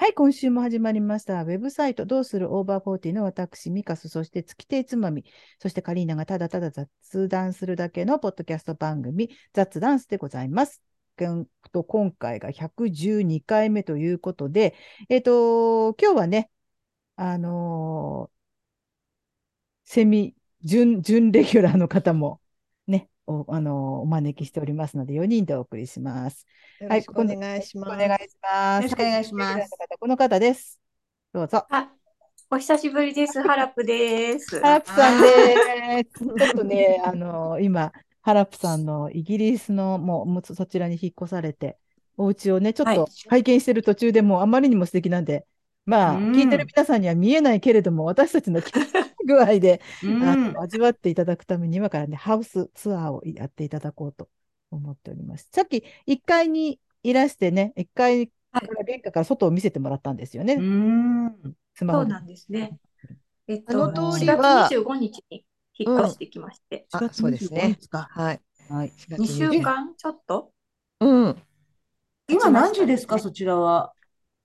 はい、今週も始まりました。ウェブサイト、どうするオーバーフォーティーの私、ミカス、そして月亭つまみ、そしてカリーナがただただ雑談するだけのポッドキャスト番組、雑ダンスでございます。と今回が112回目ということで、えっ、と、今日はね、あのーセミ、準、準レギュラーの方も、お、あのーお招きしておりますので、4人でお送りします。はい、よろしくお願いします。お願いします。よろしくお願いしますこの方です。どうぞ。あ、お久しぶりです。ハラプです。ハラプさんです。ちょっとね、あの今、ハラプさんのイギリスの、もう、もうそちらに引っ越されて、お家をね、ちょっとはい拝見してる途中でもうあまりにも素敵なんで、まあ、うん聞いてる皆さんには見えないけれども、私たちの具合で、うんあの味わっていただくために、今からね、ハウスツアーをやっていただこうと思っております。さっき1階にいらしてね、1階から玄関から外を見せてもらったんですよね。そうなんですね。えっあと、の通り4は月25日に引っ越してきまして、あ4月そうです25ね。はい。はい。2週間ちょっとうん。今何時ですか、そちらは。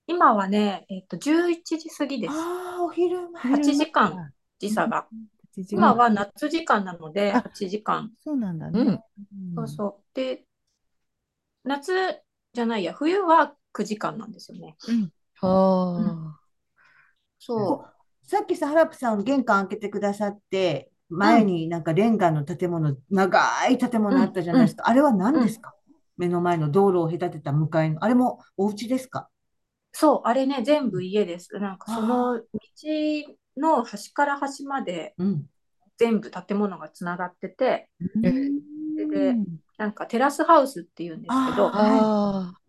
今はね、えっと、11時過ぎです。ああ、お昼前。8時間時差が。8時間今は夏時間なので、あ8時間。そうなんだね。うんうんそうそう。で、夏じゃないや、冬は9時間なんですよね。うんはそさっきさ、ハラプさん玄関開けてくださって、前になんかレンガの建物、長い建物あったじゃないですか。あれは何ですか？目の前の道路を隔てた向かいの。あれもお家ですか？う。そう、あれね、全部家です。なんかその道の端から端までうん。全部建物がつながってて、うんでなんかテラスハウスっていうんですけどあ。、ああ。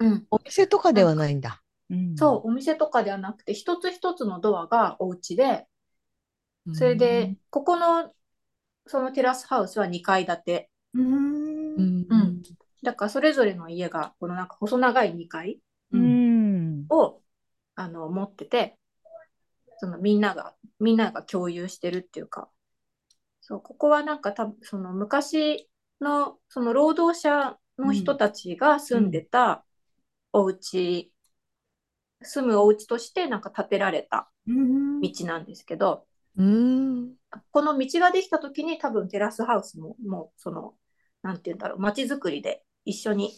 うん、お店とかではないんだ。うんそう、お店とかではなくて、一つ一つのドアがお家で、それで、ここの、そのテラスハウスは2階建て。うー。うんん。うんだからそれぞれの家が、このなんか細長い2階ううん。ん。を、あの、持ってて、そのみんなが、みんなが共有してるっていうか、そう、ここはなんか多分、その昔の、その労働者の人たちが住んでたお家、住むお家としてなんか建てられたうん。道なんですけど、うん。この道ができた時に多分テラスハウスも、もうその、なんて言うんだろう、街づくりで一緒に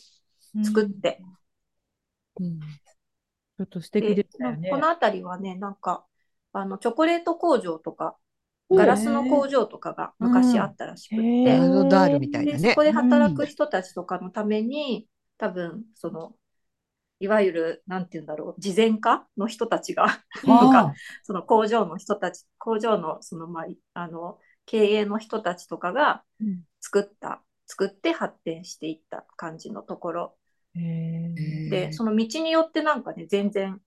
作って、うんちょっと素敵でしたよねこ。の辺りはね、なんか、あの、チョコレート工場とか、ガラスの工場とかが昔あったらしくって、へーダールみたいで、なねそこ。で働く人たちとかのために、多分、その、いわゆる、なんて言うんだろう、慈善家の人たちが、とか、その工場の人たち、工場の、その、まあ、あの、経営の人たちとかがうん作った、作って発展していった感じのところで、その道によってなんかね、全然、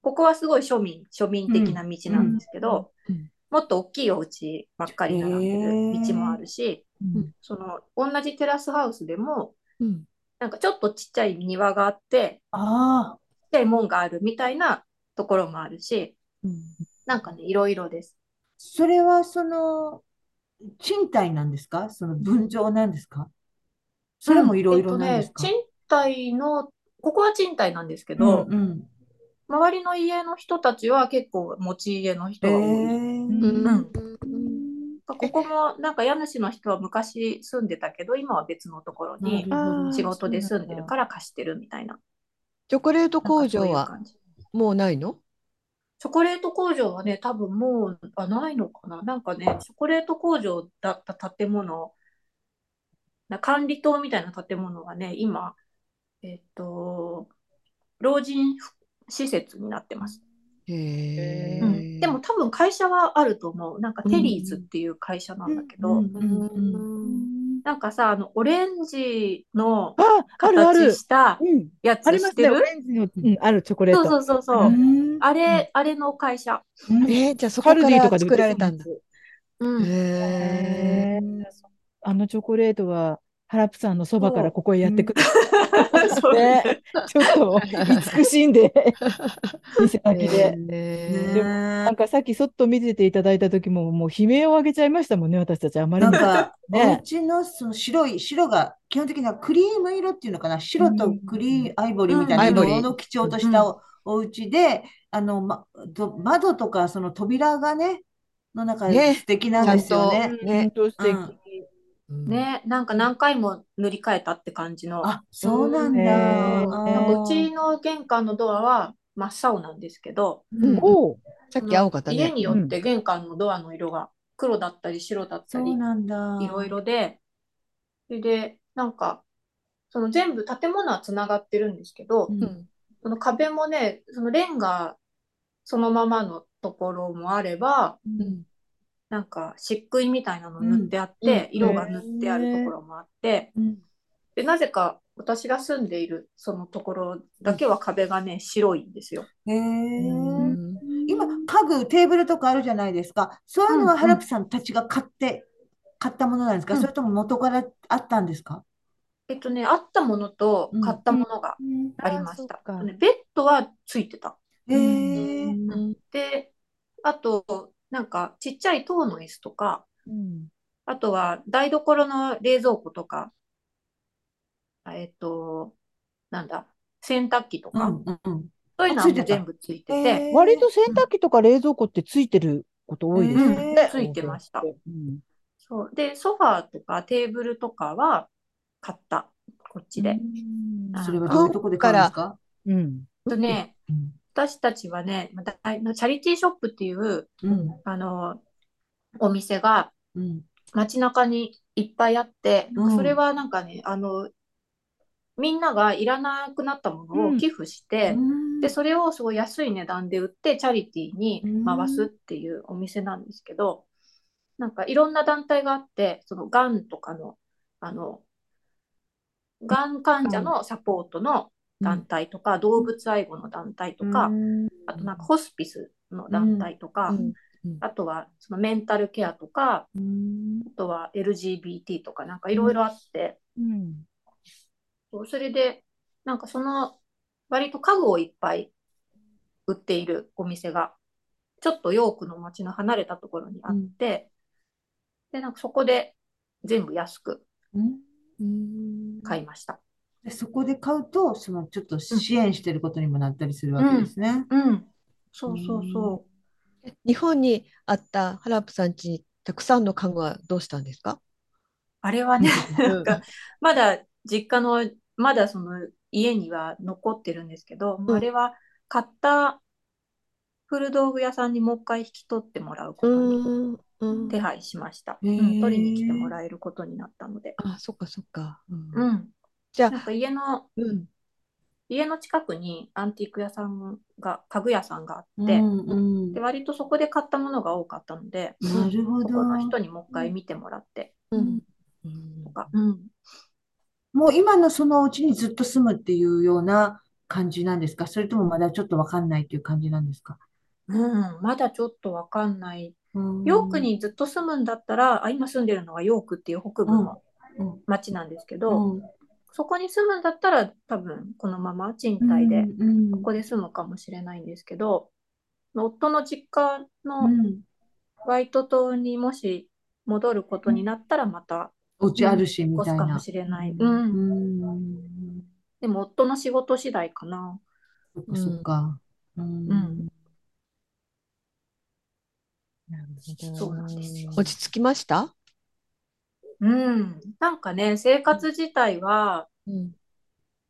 ここはすごい庶民、庶民的な道なんですけど、うんうんもっと大きいお家ばっかり並んでる道もあるし、うん。その同じテラスハウスでも、うん。なんかちょっとちっちゃい庭があって、ああ。ちっちゃい門があるみたいなところもあるし、うん。なんかね、いろいろです。それはその、賃貸なんですか？その分譲なんですか？それもいろいろなんですか？えっとね、賃貸の、ここは賃貸なんですけうんど、うん。周りの家の人たちは結構持ち家の人えが多い。うんうんうんここもなんか家主の人は昔住んでたけど、今は別のところに仕事で住んでるから貸してるみたいな。チョコレート工場はもうないの？チョコレート工場はね、多分もうあないのかな。なんかね、チョコレート工場だった建物、な管理棟みたいな建物はね、今、えっと、老人施設になってます。へうんえ。でも多分会社はあると思う。なんかテリーズっていう会社なんだけど、うんうんうんなんかさ、あの、オレンジのあ、あるある形。したうん。やつ知ってる？レンジの、うん、あるチョコレーそうト。そうそうそう。うんあれ、あれの会社。うんえー、じゃあそこカからルディとかで売っ作られたんだ。うん。へへえ。ーあのチョコレートは、ハラプさんのそばからここへやってくる。そうね、ちょっと慈しんで、店先で。へでもなんかさっきそっと見せていただいた時も、もう悲鳴を上げちゃいましたもんね、私たち。あまり。なんか、ね。お家のその白い、白が基本的にはクリーム色っていうのかな、白とクリーム、アイボリーみたいな色の基調としたおお家で、あの、ま、と窓とかその扉がね、の中でね。素敵なんですよね。ね。ね、なんか何回も塗り替えたって感じの。あ、そうなんだ。うちーの玄関のドアは真っ青なんですけど。さっき青かったね。家によって玄関のドアの色が黒だったり白だったりそうなんだ。いろいろで、それで、なんか、その全部建物はつながってるんですけど、その壁もね、そのレンガそのままのところもあれば、うんなんか漆喰みたいなの塗ってあって、うん。色が塗ってあるところもあって、うん。で、なぜか私が住んでいるそのところだけは壁がね、白いんですよ。へ今、家具、テーブルとかあるじゃないですか。そういうのはうんハラプさんたちが買って、買ったものなんですか？うん。それとも元からあったんですか？えっとね、あったものと買ったものがありました。ベッドはついてた。へで、あと、なんかちっちゃい塔の椅子とか、うんあとは台所の冷蔵庫とか、あえっと、なんだ、洗濯機とか、うんうんうん。そういうのは全部ついてて、へー割と洗濯機とか冷蔵庫ってついてること多いですようんね。ついてました。うんそう。で、ソファーとかテーブルとかは買った、こっちで。あそれはどういうとこで買うんですか？うん。とね、うん私たちはね、チャリティーショップっていう、うん。あの、お店がうん。街中にいっぱいあって、うん。それはなんかね、あの、みんながいらなくなったものを寄付して、うん。で、それをすごい安い値段で売って、チャリティーに回すっていうお店なんですけど、なんかいろんな団体があって、そのがんとかの、あの、がん患者のサポートの団体とか、動物愛護の団体とか、あとなんかホスピスの団体とか、うん。あとはそのメンタルケアとか、うん。あとは LGBT とかなんかいろいろあって、うん。そうそれで、なんかその割と家具をいっぱい売っているお店が、ちょっとヨークの街の離れたところにあって、で、なんかそこで全部安くうん。うん。買いました。でそこで買うと、そのちょっと支援してることにもなったりするわけですね。うん。そうそうそ日本にあったハラップさん家にたくさんの家具はどうしたんですか？う。あれはね、なんか、まだ実家の、まだその家には残ってるんですけど、もうあれは買った古道具屋さんにもう一回引き取ってもらうことにうんうん手配しました。うん、取りに来てもらえることになったので。あ、そっかそっか。うんうん。じゃあ、なんか家の、うん。家の近くにアンティーク屋さんが、家具屋さんがあって、うんうん。で、割とそこで買ったものが多かったので、なるほそこのど。人にもう一回見てもらってうん。うんとか。うん。もう今のそのお家にずっと住むっていうような感じなんですか？それともまだちょっとわかんないっていう感じなんですか？うん、まだちょっとわかんない。うん。ヨークにずっと住むんだったら、あ、今住んでるのがヨークっていう北部のうん。町なんですけど、うんそこに住むんだったら多分このまま賃貸でうんここで住むかもしれないんですけど、夫の実家うのんホワイト島にもし戻ることになったらまたお家あるし、みたいなかも。しれない。ううん。ん。でも夫の仕事次第かな。そっかそっか。うんうんなるほど。そうなんですよ落ち着きました？うん。なんかね、生活自体はうん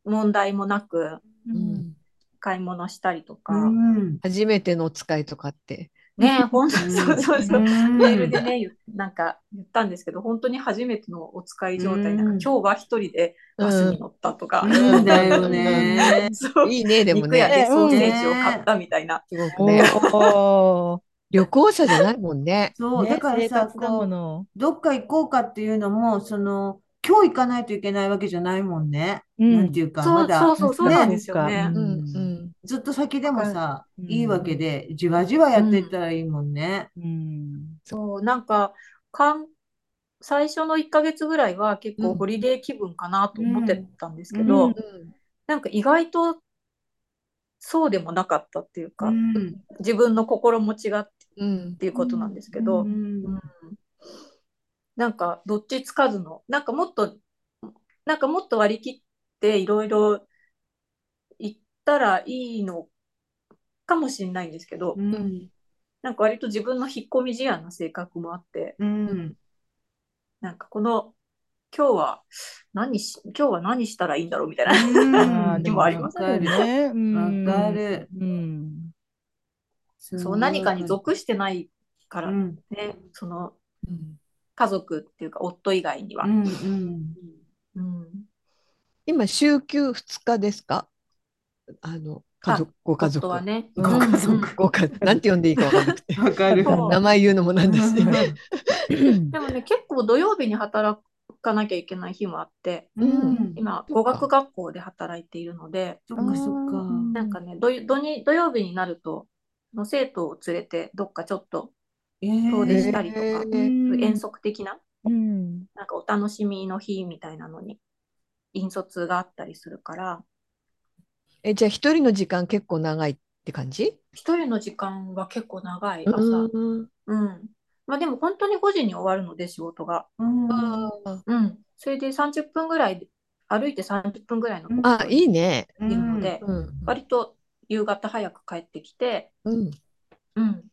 問題もなくううんん買い物したりとか、うん初めてのお使いとかって。ね、本当うんそうそうそう。うんメールでね、言なんか言ったんですけど、本当に初めてのお使い状態、うんなんか今日は一人でバスに乗ったとか、いいんだよね。そういいね、でもね。肉屋でソーセージを買ったみたいな。すごくね。旅行者じゃないもんね。そう、ねだからさ、こう。どっか行こうかっていうのも、その、今日行かないといけないわけじゃないもんね。うんなんていうか、そうまだそうそう、そうなんですよねね。うんうんずっと先でもさ、うんいいわけで、じわじわやっていったらいいもんね。うん。そう、なんか、かん、最初の1ヶ月ぐらいは結うん構ホリデー気分かなと思ってたんですけうどん、なんか意外とそうでもなかったっていうか、うん自分の心持ちがっうんていうことなんですけど、うんうんなんかどっちつかずの、なんかもっと、なんかもっと割り切っていろいろ言ったらいいのかもしれないんですけど、うん。なんか割と自分の引っ込み思案な性格もあって、うん。なんかこの、今日は何し、今日は何したらいいんだろうみたいな。あーでもありますよね。うんわかる。うん。そう、何かに属してないからうん。ね、そのうん家族っていうか夫以外には。うん。うん。うん今、週休2日ですか？あの、家族、ご家族。夫はね。うんご家族うんご家なんて呼んでいいかわかんなくて。わかる。名前言うのもなんだし。でもね、結構土曜日に働かなきゃいけない日もあって、うん。今、語学学校で働いているので、そっかそっか。なんかね、土土に土曜日になると、の生徒を連れてどっかちょっと遠出したりとか、へー遠足的な、うん。なんかお楽しみの日みたいなのに、引率があったりするから、え、じゃあ一人の時間結構長いって感じ？一人の時間は結構長い、朝。うん。うん。まあでも本当に5時に終わるので、仕事が。うん。うん。それで30分ぐらいで、歩いて30分ぐらいのあ、いいね。いるので、うん。割と夕方早く帰ってきて、うん。うん。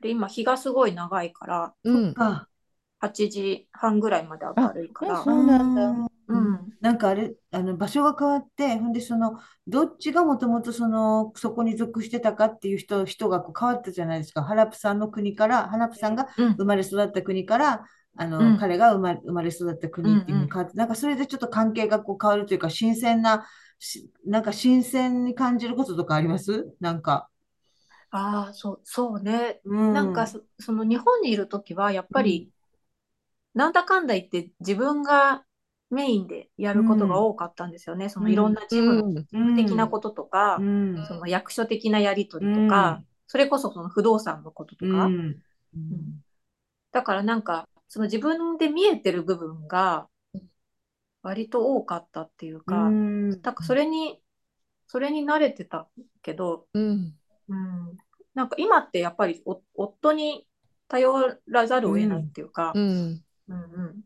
で、今日がすごい長いから、うん。か。8時半ぐらいまで明るいから、そうなんだ。うん。なんかあれ、あの場所が変わって、ほんでその、どっちがもともとその、そこに属してたかっていう人、人がこう変わったじゃないですか。ハラプさんの国から、ハラプさんがうん生まれ育った国から、あの、うん彼が生まれ、生まれ育った国っていうのに変わって、なんかそれでちょっと関係がこう変わるというか、新鮮な、しなんか新鮮に感じることとかあります？なんか。ああ、そう、そうね。うん。なんかそ、その日本にいるときは、やっぱり、なんだかんだ言って自分がメインでやることが多かったんですよね。そのいろんなチームのうん。うん、的なこととか、うん。その役所的なやり取りとか、それこそその不動産のこととか、うん。うんだからなんか、その自分で見えてる部分が割と多かったっていうか、うん。なんかそれに、それに慣れてたけど、うん。うん、なんか今ってやっぱりお夫に頼らざるを得ないっていうか、うん。うんうん、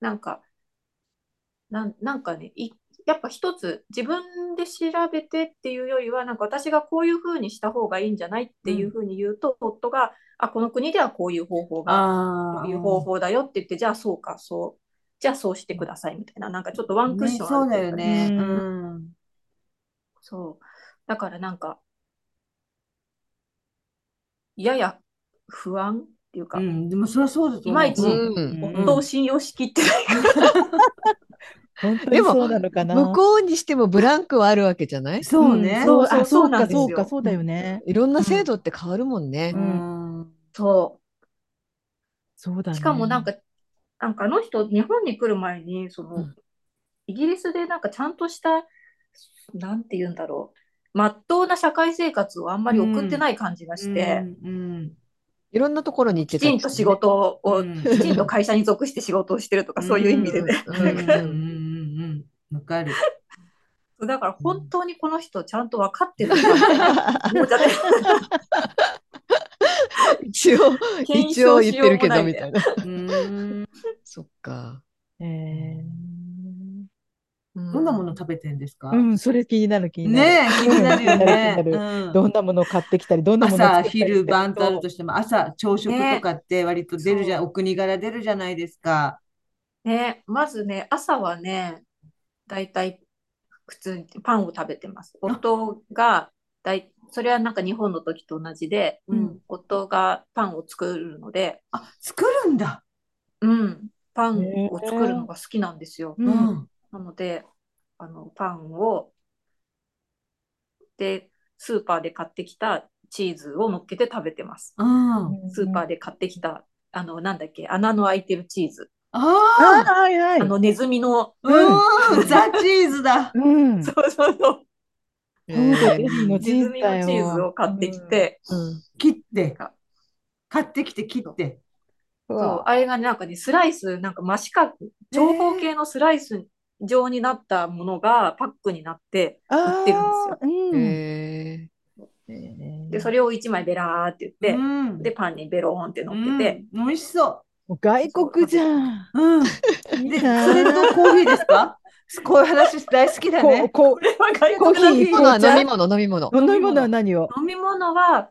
なんか、なん、なんかね、い、やっぱ一つ自分で調べてっていうよりは、なんか私がこういうふうにした方がいいんじゃないっていうふうに言うと、夫が、あ、この国ではこういう方法が。こういう方法だよって言って、じゃあそうか、そう、じゃあそうしてくださいみたいな、なんかちょっとワンクッションね、そうだあるというかよね。ううん。そう。だからなんか、やや不安っていうか、うん、でもそれはそうだと思う。いまいちうん夫を信用しきってない。本当にでもそうなのかな。向こうにしてもブランクはあるわけじゃない？そうね。そうそうあそうなんですよそうか、そうだよね。いろんな制度って変わるもんねう。ん。そそうだう。ね。しかもなんか、なんかあの人、日本に来る前に、その、うんイギリスでなんかちゃんとした、なんて言うんだろう、まっとうな社会生活をあんまり送ってない感じがして、うん。いろんんなところに行ってきちんと仕事を、うんきちんと会社に属して仕事をしてるとか、そういう意味でね。うんうんうんうんうんうん。わかる。だから本当にこの人ちゃんと分かってるもうだって 一応、検一応言ってるけどみたいな。うん。そっか。えーどんなもの食べてんですか？うん、それ気になる気になる。ねえ、気になるよね。気になるうんどんなものを買ってきたり、どんなものを朝、昼、晩とあるとしても、朝、朝食ねとかって割と出るじゃお国柄出るじゃないですか。ね、まずね、朝はね、だいたい普通にパンを食べてます。夫がだい、それはなんか日本の時と同じで、うん夫がパンを作るので、あ、作るんだ。うん、パンを作るのが好きなんですよ。ううんん。なので、あの、パンを、で、スーパーで買ってきたチーズを乗っけて食べてます。うん。スーパーで買ってきた、あの、なんだっけ、穴の開いてるチーズ。あああ、はいはい。あの、ネズミの、うん、ザ・チーズだ。うん。そうそうそう。えーのネチーズを買ってきて、うん切ってか、買ってきて切って。うんそう、あれがねなんかね、スライス、なんか真四角、長方形のスライス状になったものがパックになって売ってるんですよ。あーうんえで、それを1枚ベラーって言って、うん。で、パンにベローンって乗っけて、うん、美味しそもう外国じゃん。う。うん。で、それとコーヒーですか？こういう話大好きだこうね。ここれは外コーヒー飲み物飲み物。う飲み物は何を？飲み物は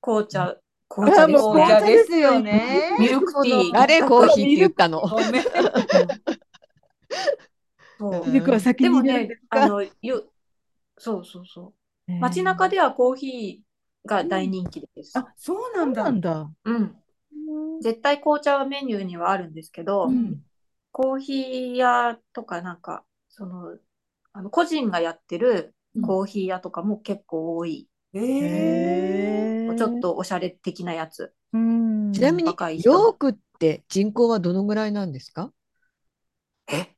紅茶、紅茶紅茶ね。ですよね。ミルクティー。誰コーヒーって言ったの。ごめん。そううん肉は先でもにねあの、ゆそうそうそう。街中ではコーヒーが大人気です。あ、そうなんだ。なんだ。うん。絶対紅茶はメニューにはあるんですけど、うんコーヒー屋とかなんか、その、あの個人がやってるコーヒー屋とかも結構多い。えへーちょっとおしゃれ的なやつ。うんちなみにヨークって人口はどのぐらいなんですか？え、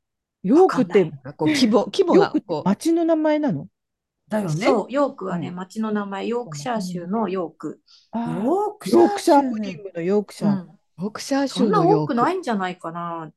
ヨークってこう規模 規模がこう町の名前なの？だよね。そう、ヨークはね、うん町の名前、ヨークシャー州のヨーク。ヨークシャー州のヨークシャー。うん。ヨークシャーそんな州のヨーク。多くないんじゃないかな。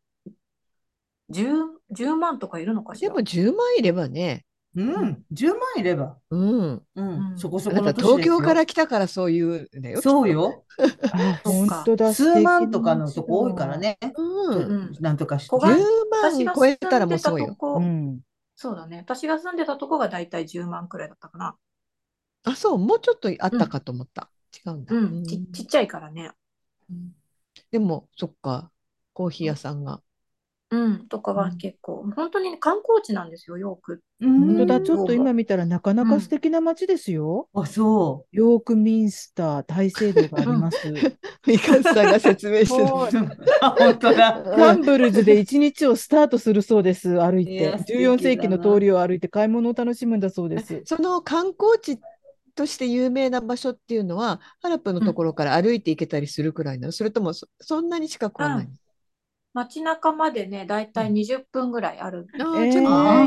10、10万とかいるのかしら？でも10万いればね。うん、10万いれば。うん。うん、うんそこそあなたこ。東京から来たからそういうんだよ。そうよ。あ、そうか本当だ。数万とかのとこ多いから。ね。うん。うんなんとかして小。が10私が万超えたら住んでたもうそうよ。うん。そうだね。私が住んでたとこがだいたい10万くらいだったかな。あ、そう、もうちょっとあったかと思った。違うんだ。うん、ちちっちゃいからね。うんでも、そっか、コーヒー屋さんが。うん、とかは結構、本当にね観光地なんですよ、ヨーク。うん本当だ。ちょっと今見たらなかなか素敵な街ですよ。あ、そヨークミンスター大聖堂があります。ミカさんが説明してる。本当だ。カンブルズで一日をスタートするそうです、歩いていや。素敵14世紀の通りを歩いて買い物を楽しむんだそうです。その観光地として有名な場所っていうのは、ハラップのところから歩いて行けたりするくらいなの、それともそそんなに近くはない、街中までね、だいたい20分ぐらいある。えーあー。ちょっとあ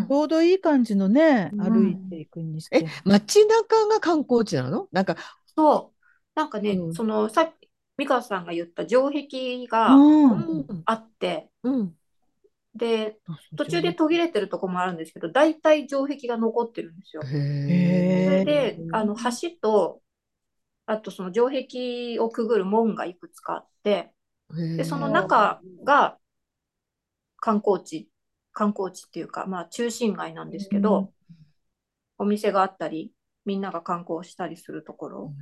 ねちょうどいい感じのね、うん。歩いていくにしてえ。、街中が観光地なの？なんか、そう。なんかね、うん。そのさっき、美香さんが言った城壁があって、うん、で、途中で途切れてるとこもあるんですけど、大体城壁が残ってるんですよ。それで、あの、橋と、あとその城壁をくぐる門がいくつかあって、えで、その中が観光地、観光地っていうか、まあ中心街なんですけど、お店があったり、みんなが観光したりするところ。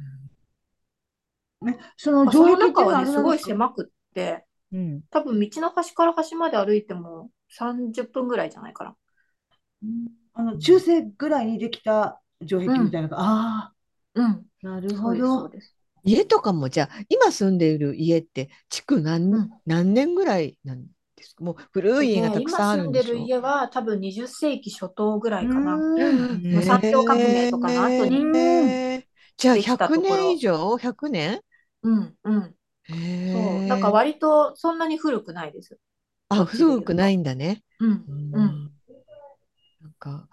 ね、そのまあその中はね、すごい狭くって、うん。多分道の端から端まで歩いても30分ぐらいじゃないかな。あの中世ぐらいにできた城壁みたいなのが、あうん。あ、なるほそうです、そうど。です。家とかもじゃあ今住んでいる家って築何,、うん何年ぐらいなんですか？もう古い家がねたくさんあるんでしょ？今住んでる家は多分20世紀初頭ぐらいかな。うんうん産業革命とかの後にじゃあできたところ100年以上 ?100 年？うん、うん。へそう。ーだから割とそんなに古くないです。あ古くないんだね。うん。うん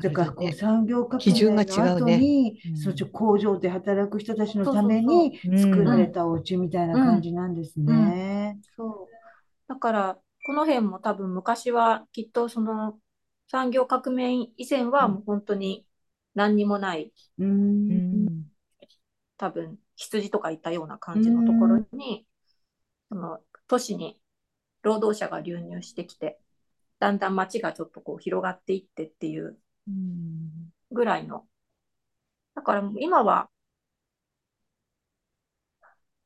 だからこう産業革命の後が違うねに、うんそっち工場で働く人たちのために作られたお家みたいな感じなんですね。そう。だから、この辺も多分昔はきっとその産業革命以前はもう本当に何にもない、う。うんん。多分羊とかいたような感じのところに、その都市に労働者が流入してきて、だんだん街がちょっとこう広がっていってっていううんぐらいの。だからもう今は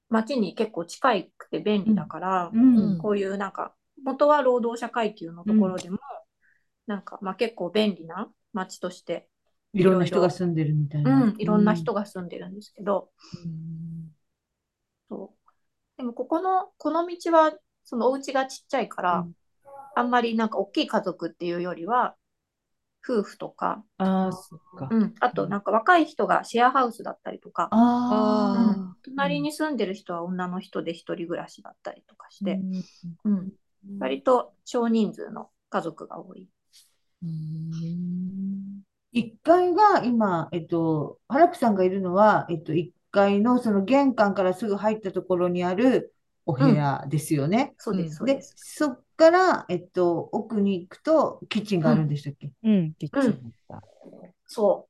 街に結構近くて便利だから、うん。こういうなんか、元は労働者階級のところでも、なんか、まあ結構便利な街として、いろんな人が住んでるみたいうな。ん、いろんな人が住んでるんですけど、うん。そう。でもここの、この道は、そのお家がちっちゃいから、うんあんまりなんか大きい家族っていうよりは、夫婦とか、ああ、そっか。うん、あとなんか若い人がシェアハウスだったりとか、あうん。隣に住んでる人は女の人で一人暮らしだったりとかして、うん。うん、割と少人数の家族が多い。うん。1階が今、えっと、ハラプさんがいるのは、えっと、1階のその玄関からすぐ入ったところにあるお部屋ですよね。そうです、うん。そうで、です。そっから、えっと、奥に行くとキッチンがあるんでしたっけ？うん、キッチンだった。そ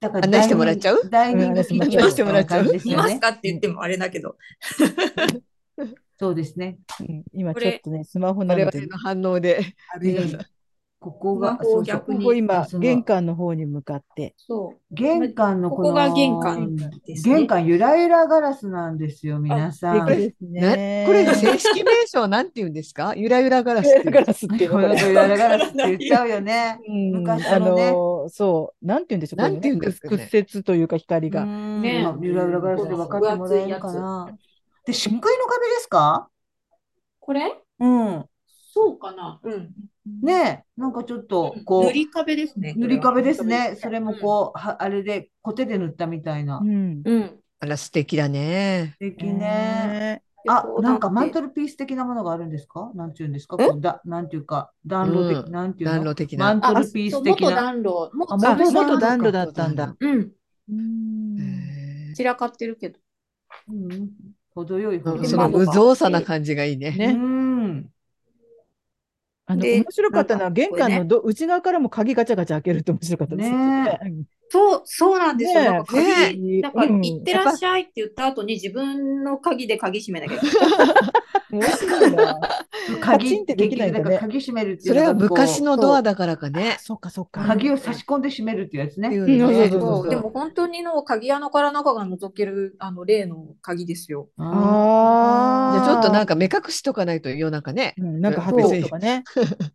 だから案内してもらっちゃう？ダイニングキッチンみたいな感じですう。ね。ますかって言ってもあれだけど。そうですね。うん今ちょっとね、スマホな我々の反応でここが、スマホをそうそう逆にここ今、玄関の方に向かって。そう。玄関のこのここが玄関ですね。玄関ゆらゆらガラスなんですよ、皆さん。でかいですなね。これ正式名称なんて言うんですか？ゆらゆらガラスゆらゆらガラスって言っちゃうよね。うん昔あのねの、そう、なんて言うんでしょう、なんて言うんですか屈折というか光が。うんねまあゆらゆらガラスで分かってもらえるかな。で、漆喰の壁ですか？これ？うん。そうかな。うん。ねえ、なんかちょっと、こう、塗り壁ですね。塗り壁ですね。それもこう、はあれで、コテで塗ったみたいなう。ん。うん。うん。あら素敵だね。素敵ね。ねあ、なんかマントル。ルピース的なものがあるんですか？なんていうんですか？え？こうだ、なんていうか、暖炉的、うんなんていうの？暖炉的なマントルピース的な。元暖炉。元暖炉暖炉だったんだ。うん。うんへ散らかってるけど。うん程よい。その無造作な感じがいいね。ねうん。あの、で面白かったのは、玄関のど内側からも鍵ガチャガチャ開けるって面白かったですよねそう、そうなんですよ。ねえ。なんか鍵、ねえ。なんか、うん。行ってらっしゃいって言った後に自分の鍵で鍵閉めなきゃいけない。面白いな。カチンってできないんだ鍵閉めるっていそうれは昔のドアだからかね。そっかそっか。鍵を差し込んで閉めるっていうやつね。でも本当にの鍵穴から中が覗けるあの例の鍵ですよ。ああ。じゃあちょっとなんか、か目隠しとかないと夜中ね。うん、なんかとかね。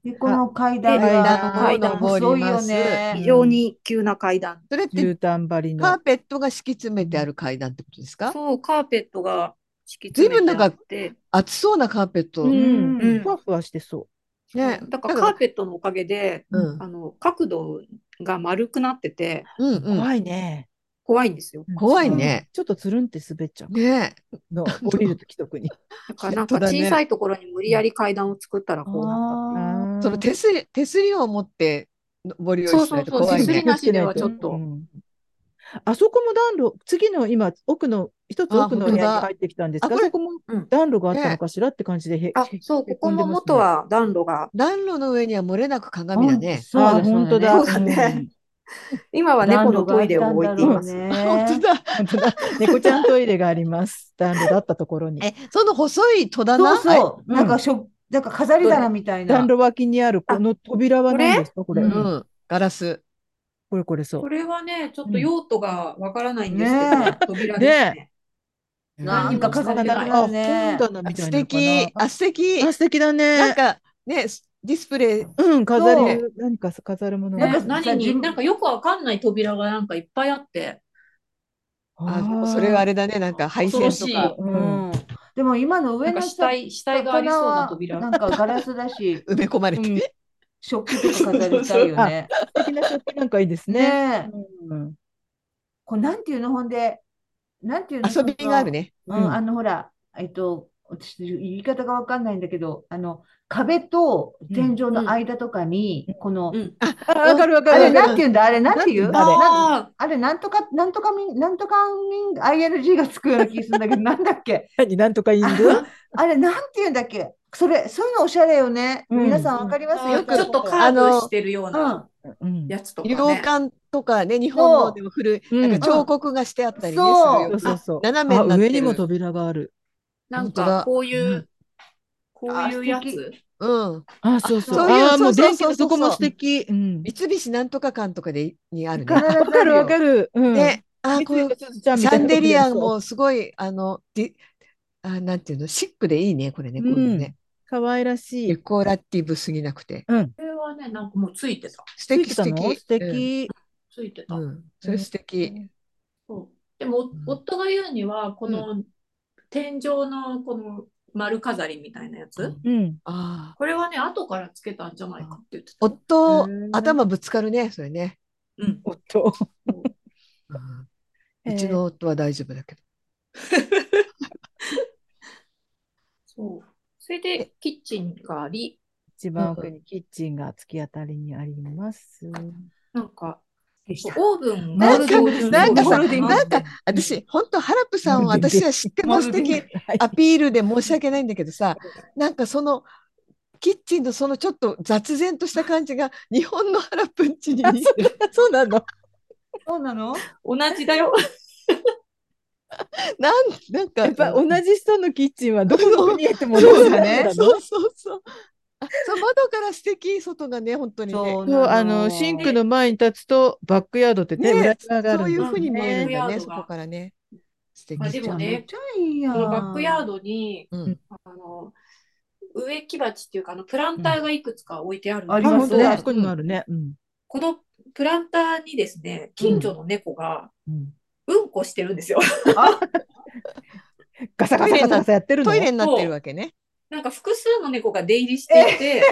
で、この階段でが階段を細いよね。非常に急な階段。それって絨毯張りの。カーペットが敷き詰めてある階段ってことですか？そう、カーペットが敷き詰めてあって、厚そうなカーペット。うね。ん。うんふわふわしてそだからカーペットのおかげで、うんあの角度が丸くなっててうんう。うん。怖いね。怖いんですよ。怖いね。ちょっとつるんって滑っちゃうねの。降りるとき特に。だからなんか小さいところに無理やり階段を作ったらこうなっああーその手すり、手すりを持って登り降りしないとそうそうそう怖いね。手すりなしではちょっとうんあそこも暖炉、次の今、奥の、一つ奥の部屋に入ってきたんですが、あそこもうん暖炉があったのかしらって感じでへ、た。あ、そう、ここも元は暖炉が、暖炉の上には漏れなく鏡だね。そうだ本当だ。そうだね今は猫のトイレを置いています。ね。本当だ。本当だ。猫ちゃんトイレがあります。暖炉だったところに。え、その細い戸そう棚そう。うんなんかしょ、なんか飾り棚みたいな。暖炉脇にあるこの扉は何ですか？これ。ううんん。ガラス。これこれそこう。れはね、ちょっと用途がわからないんですけど、ね扉ですね。なんか飾りたくあ、なるね。素敵。な。あ、素敵。あ、素敵だね。なんかね、ディスプレイ。うん、飾そうり、何か飾るものがねなんか。何に、なんかよくわかんない扉がなんかいっぱいあって、あ、それはあれだね。なんか配線とか。う。でも今の上の死体、がありそうな扉。なんかガラスだし、埋め込まれてうんね。食器とか飾りたいよね。素敵な食器なんかいいですね。ねえ。うんこれなんていうのほんで、なんていうの遊びがあるね。う、うんんあのほら、えっと、私、言い方がわかんないんだけど、あの、壁と天井の間とかに、この、うん。あ、わかるわかあれ、るわかる。なんていうんだ？あれ、なんていう？なんていう？んだなああれ、なんとか、なんとかみん、なんとかみん、ING がつくような気がするんだけど、なんだっけ？何？なんとかいいんだ。あれ、なんていうんだっけ？それ、そういうのおしゃれよね。うん皆さんわかります？あよよくちょっとカーブしてるようう。なんうん。やつとか洋ね。館とかね、日本のでも古い、うんなんか彫刻がしてあったりね、そうそうそうそう。斜めになってるあ上にも扉がある。なんかこういうう、こういうやつ？うん。あ、そうそう。そういうもうそうそう電気のそこも素敵。うん。三菱なんとか館とかでにあるね。わかるわかる。うん。で、あ、三こういうシャンデリアもすごい、あの、ディあ、なんていうの、シックでいいね、これね、こういうのね。可愛らしデい。コラティブすぎなくて。うん。これはね、なんかもうついてた。素つい敵素敵。てたの？素敵。ついてた。それ素敵。そうでも、ん夫が言うには、この天井のこの丸飾りみたいなやつ、うんうん。ああ。これはね、後からつけたんじゃないかって言ってた。夫頭ぶつかるね、それね。うん。おっと。うんへーうちの夫は大丈夫だけど。そう。それで、キッチンがあり、一番奥にキッチンが突き当たりにあります。なんか、オーブンなんかなんかさ、なんか、私、本当ハラプさんを私は知ってます的はいアピールで申し訳ないんだけどさ、なんかその、キッチンのそのちょっと雑然とした感じが日本のハラプンチに似てる。そうなの。そうなの？同じだよ。なんなんか、やっぱ同じ人のキッチンはどこてもうだね。そうそうそう。そう窓から素敵外がね本当にね。そうそう、あの、シンクの前に立つと、バックヤードってね、ね裏側があそういう風に見えるんだね、ねそこからね。素敵。まあでもねめっちゃいいやん。そのバックヤードに、うん、あの、植木鉢っていうか、あの、プランターがいくつか置いてあるんありますねあそこにもあるね。うん。このプランターにですね、近所の猫がうんうんこしてるんですよ。あ、ガサガサガサガサやってるの？トイレになってるわけね。なんか複数の猫が出入りしていて、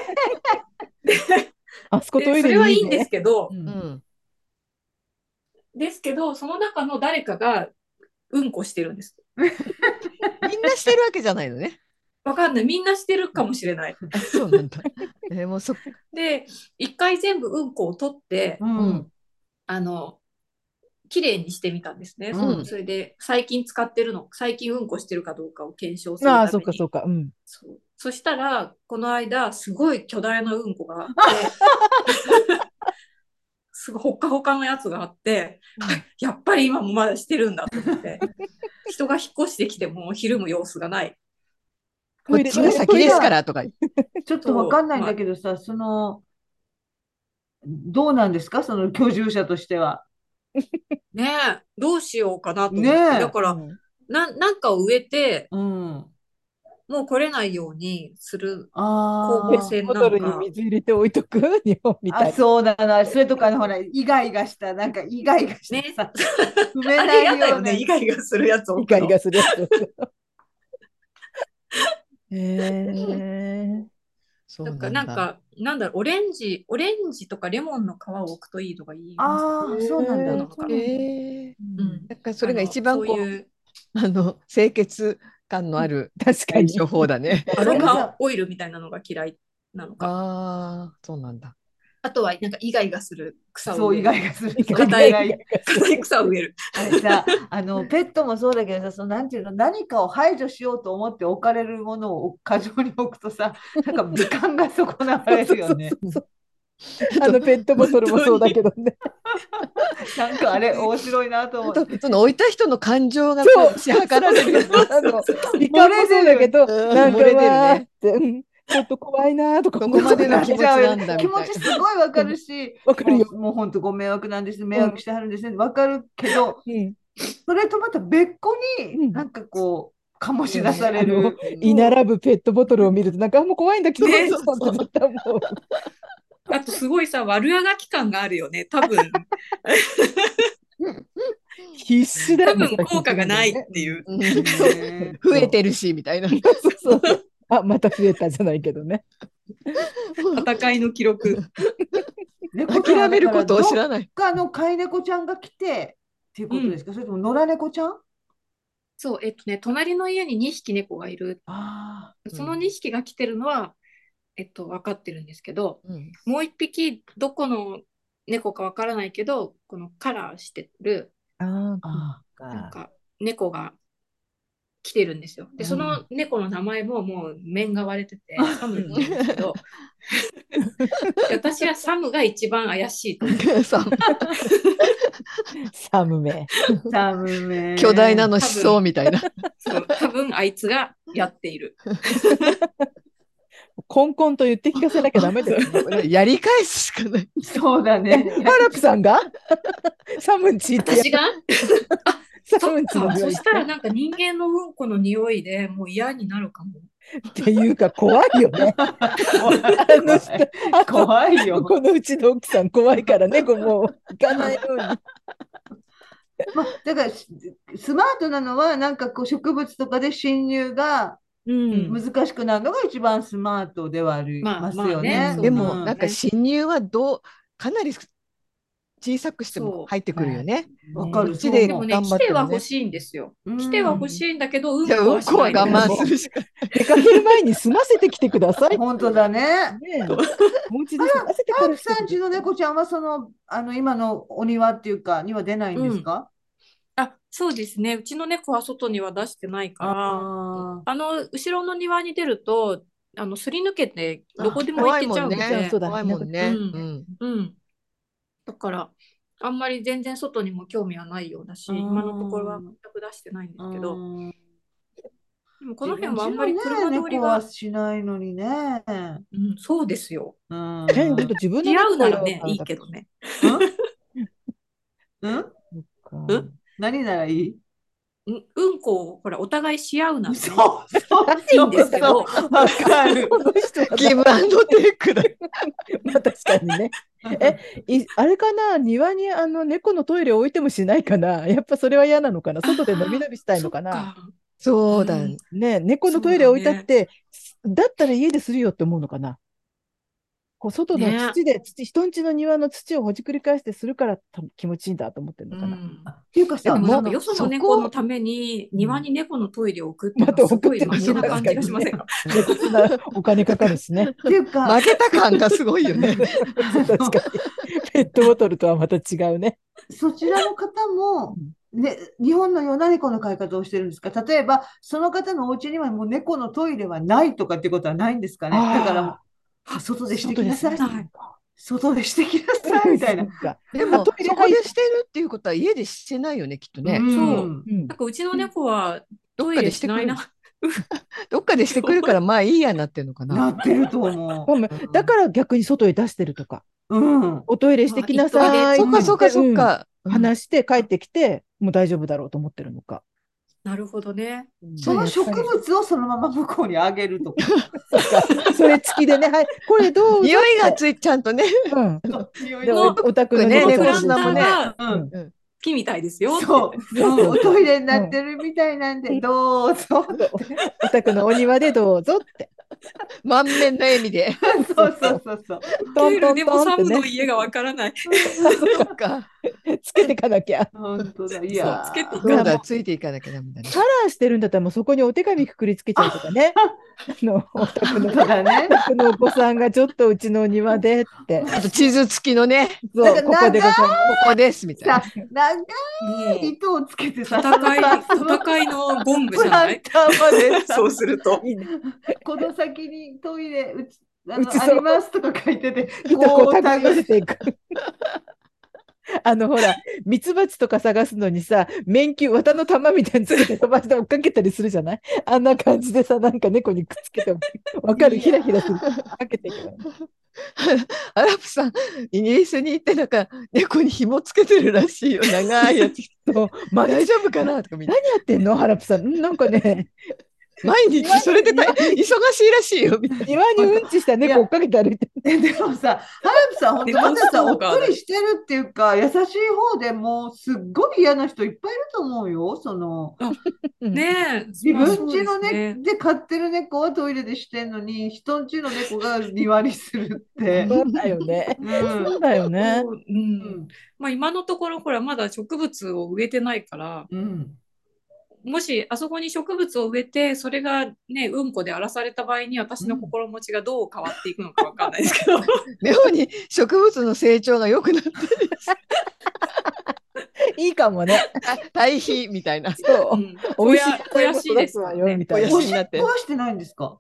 あそこでトイレそれはいいんねですけど、うんうん。ですけど、その中の誰かがうんこしてるんです。みんなしてるわけじゃないのね。わかんない。みんなしてるかもしれない。あそうなんだ。えーもうそで、一回全部うんこを取って、うん。あの、綺麗にしてみたんですね。うんそれで、最近使ってるの、最近うんこしてるかどうかを検証するために。ああ、そうかそうか。うん。そうそしたら、この間、すごい巨大なうんこがあって、すごいほっかほかのやつがあって、やっぱり今もまだしてるんだと思って、人が引っ越してきてもひるむ様子がない。こっちが先ですからとか。ちょっとわかんないんだけどさ、その、どうなんですか？その居住者としては。ねえ、どうしようかなと思って。ねえだから、うんな、なんかを植えて、うん。もう来れないようにするあ光合あ。成なのボトルにか。水入れて置いとく？日本みたあ、いそうだな。それとかのほら、イガイガした、なんかイガイガしたさ、踏めないようなやだよね、イガイガするやつをイ。ガイガするやつ。へえ。そうなんか、だなんか、なんだろう、オレンジ、オレンジとかレモンの皮を置くといいとか言いああ、そうなんだ。へーそうへえうんなんかそれが一番こうあの清潔感のある確かに。対処法だね。アロマ さオイルみたいなのが嫌いなのか。ああ、そうなんだ。あとは、なんかイガイガする草そう、イ。ガイガする。硬い硬い草を植える。あれさ、あの、ペットもそうだけどさ、その、なんていうの、何かを排除しようと思って置かれるものを過剰に置くとさ、なんか美観が損なわれるよね。あのペットボトルもそうだけどね。なんかあれ、面白いなと思あって。とその置いた人の感情がこう支配られるよね。あの美観もそうだけど、うんなんか漏れ出るねわーって、うんちょっと怖いなとかここまでの気持ちなんだみたいな。気持ちすごいわかるし、わかるよ。もう本当ご迷惑なんです、迷惑してはるんですね、わかるけど、うん。それとまた別個うん。になんかこう、醸し出される。居並ぶペットボトルを見ると、なんかあもう怖いんだけど、ね。そうそう絶対もう。あと、すごいさ、悪あがき感があるよね。多分、必死だね。分効果がないっていう。うん。ね。増えてるしみたいな。そうそう。あ、また増えたじゃないけどね。戦いの記録。諦めることを知だらない。からどっかの飼い猫ちゃんが来てっていうことですか、それとも野良猫ちゃん？そう、えっとね、隣の家に2匹猫がいる。あその2匹が来てるのは、えっと、分かってるんですけど、うんもう1匹、どこの猫か分からないけど、このカラーしてる、ああなんか、猫が来てるんですよ。で、その猫の名前ももう面が割れてて、サムって言うんですけど、で 私はサムが一番怪しいと思う。さサムメ。ダメ巨大なのしそうみたいな。そう多分あいつがやっている。コンコンと言って聞かせなきゃダメだよね。やり返すしかない。そうだね。ハラプさんが？サムンチってや私が？サそっか、そしたらなんか人間のうんこの匂いでもう嫌になるかも。っていうか怖いよね。あの怖いよ。このうちの奥さん怖いからね、もう行かないように。まあ、だからススマートなのはなんかこう植物とかで侵入がうん難しくなるのが一番スマートではありますよね。まあねでも、うんなんか侵入はどう、かなり小さくしても入ってくるよね。わかる。ででもね、来ては欲しいんですよ。うん。来ては欲しいんだけど、うんこうんこは我慢するしか出かける前に済ませてきてください。本当だね。ねえ。お家で済ませてからハープさんちの猫ちゃんはその、あの今のお庭っていうかには出ないんですか、あ、そうですね。うちの猫は外には出してないから、ああの、後ろの庭に出ると、あの、すり抜けてどこでも行けちゃうの怖いもんね。でそう、だ怖いもんね。ううん。ん。うん。だから、あんまり全然外にも興味はないようだし、うん今のところは全く出してないんですけど、うんでもこの辺もあんまり車通り猫がは、しないのにね。うん、そうですよ。うん。自分の似合うなら猫ね、よいいけどね。うん？うん？そっかうん？何ならいい？うんうんこをほらお互いし合うなんてそうねそういいんですけどわかる。この人はギブアンドテイクだ。まあ確かにね。えいあれかな？庭にあの猫のトイレ置いてもしないかな？やっぱそれは嫌なのかな？外でのびのびしたいのかな？そうだ。うん。ね猫のトイレ置いたって、だったら家でするよって思うのかな？こう外のね土で、土人ん家の庭の土をほじくり返してするからた気持ちいいんだと思ってるのかな。うんっていうかさ、でもうかよその猫のために庭に猫のトイレを置くってすごい送ってるマシな感じがしませんか？お金かかるしね。っていうか、負けた感がすごいよね。確かに。ペットボトルとはまた違うね。そちらの方も、ね、日本のような猫の飼い方をしてるんですか？例えば、その方のお家にはもう猫のトイレはないとかってことはないんですかね？だからあ外でしてきなさい。外で外でしてきなさい。みたいな。でも、あトイレそこでしてるっていうことは家でしてないよね、きっとね。うん。そううん。なん。かうちの猫はどっトイレかでしてないな。どっかでしてくるから、まあいいやなってるのかな。なってると思ごめん。だから逆に外へ出してるとか、う。うん。おトイレしてきなさいそっかそっかそっか。うん。話して帰ってきて、もう大丈夫だろうと思ってるのか。なるほどね。その植物をそのまま向こうにあげるとか。そっかそれ付きでね、はい、これどうぞ匂いがついちゃんとね。うん。匂いで、おのお宅のね猫砂もねうん。好きみたいですよ。そう、そう、おトイレになってるみたいなんで、どうぞ。お宅のお庭でどうぞって。満面の笑みで。そうそうそうそう。トントントンってねサムの、家がわからない。そっか。つけていかなきゃ。本当だ。いやー、そうつけていか今度はついていかなきゃダメだね。カラーしてるんだったらもうそこにお手紙くくりつけちゃうとかね。あの、お宅の、だねお。宅のお子さんがちょっとうちのお庭でって。あと地図付きのね、そう、だここでございます。ここですみたいなさ。、長もいう糸をつけてさ、戦い、戦いのゴングじゃない？そうすると。いいね。この先にトイレうちあのうちありますとか書いてて、糸こう手繰り寄タグせていく。あのほら、ミツバチとか探すのにさ、免球、綿の玉みたいにつけて飛ばして追っかけたりするじゃない？あんな感じでさ、なんか猫にくっつけて、わかる？ひらひらする。かけていくの。アラプさん、イギリスに行ってなんか猫に紐つけてるらしいよ。長いやつ。そう。ま大丈夫かな？とか何やってんの？ハラプさん。んなんかね、毎日それで大忙しいらしいよ。みたいな庭にうんちした猫追っかけて歩いてでもさ、ハラプさん、本当まださ、おっとりしてるっていうか、優しい方でもうすっごい嫌な人いっぱいいると思うよ。そのねえ。自分家のねで飼ってる猫はトイレでしてんのに、人ん家の猫が庭にするって。そうだよね。うんそうだよね。そうんまあ今のところほらまだ植物を植えてないから、うんもしあそこに植物を植えて、それがね、うんこで荒らされた場合に私の心持ちがどう変わっていくのかわかんないですけど。妙に植物の成長が良くなってる。いいかもね。あ 対比みたいな。そうう。ん美味しい肥やしいですからねよみたいな肥。おしっやしになってこはしてないんですか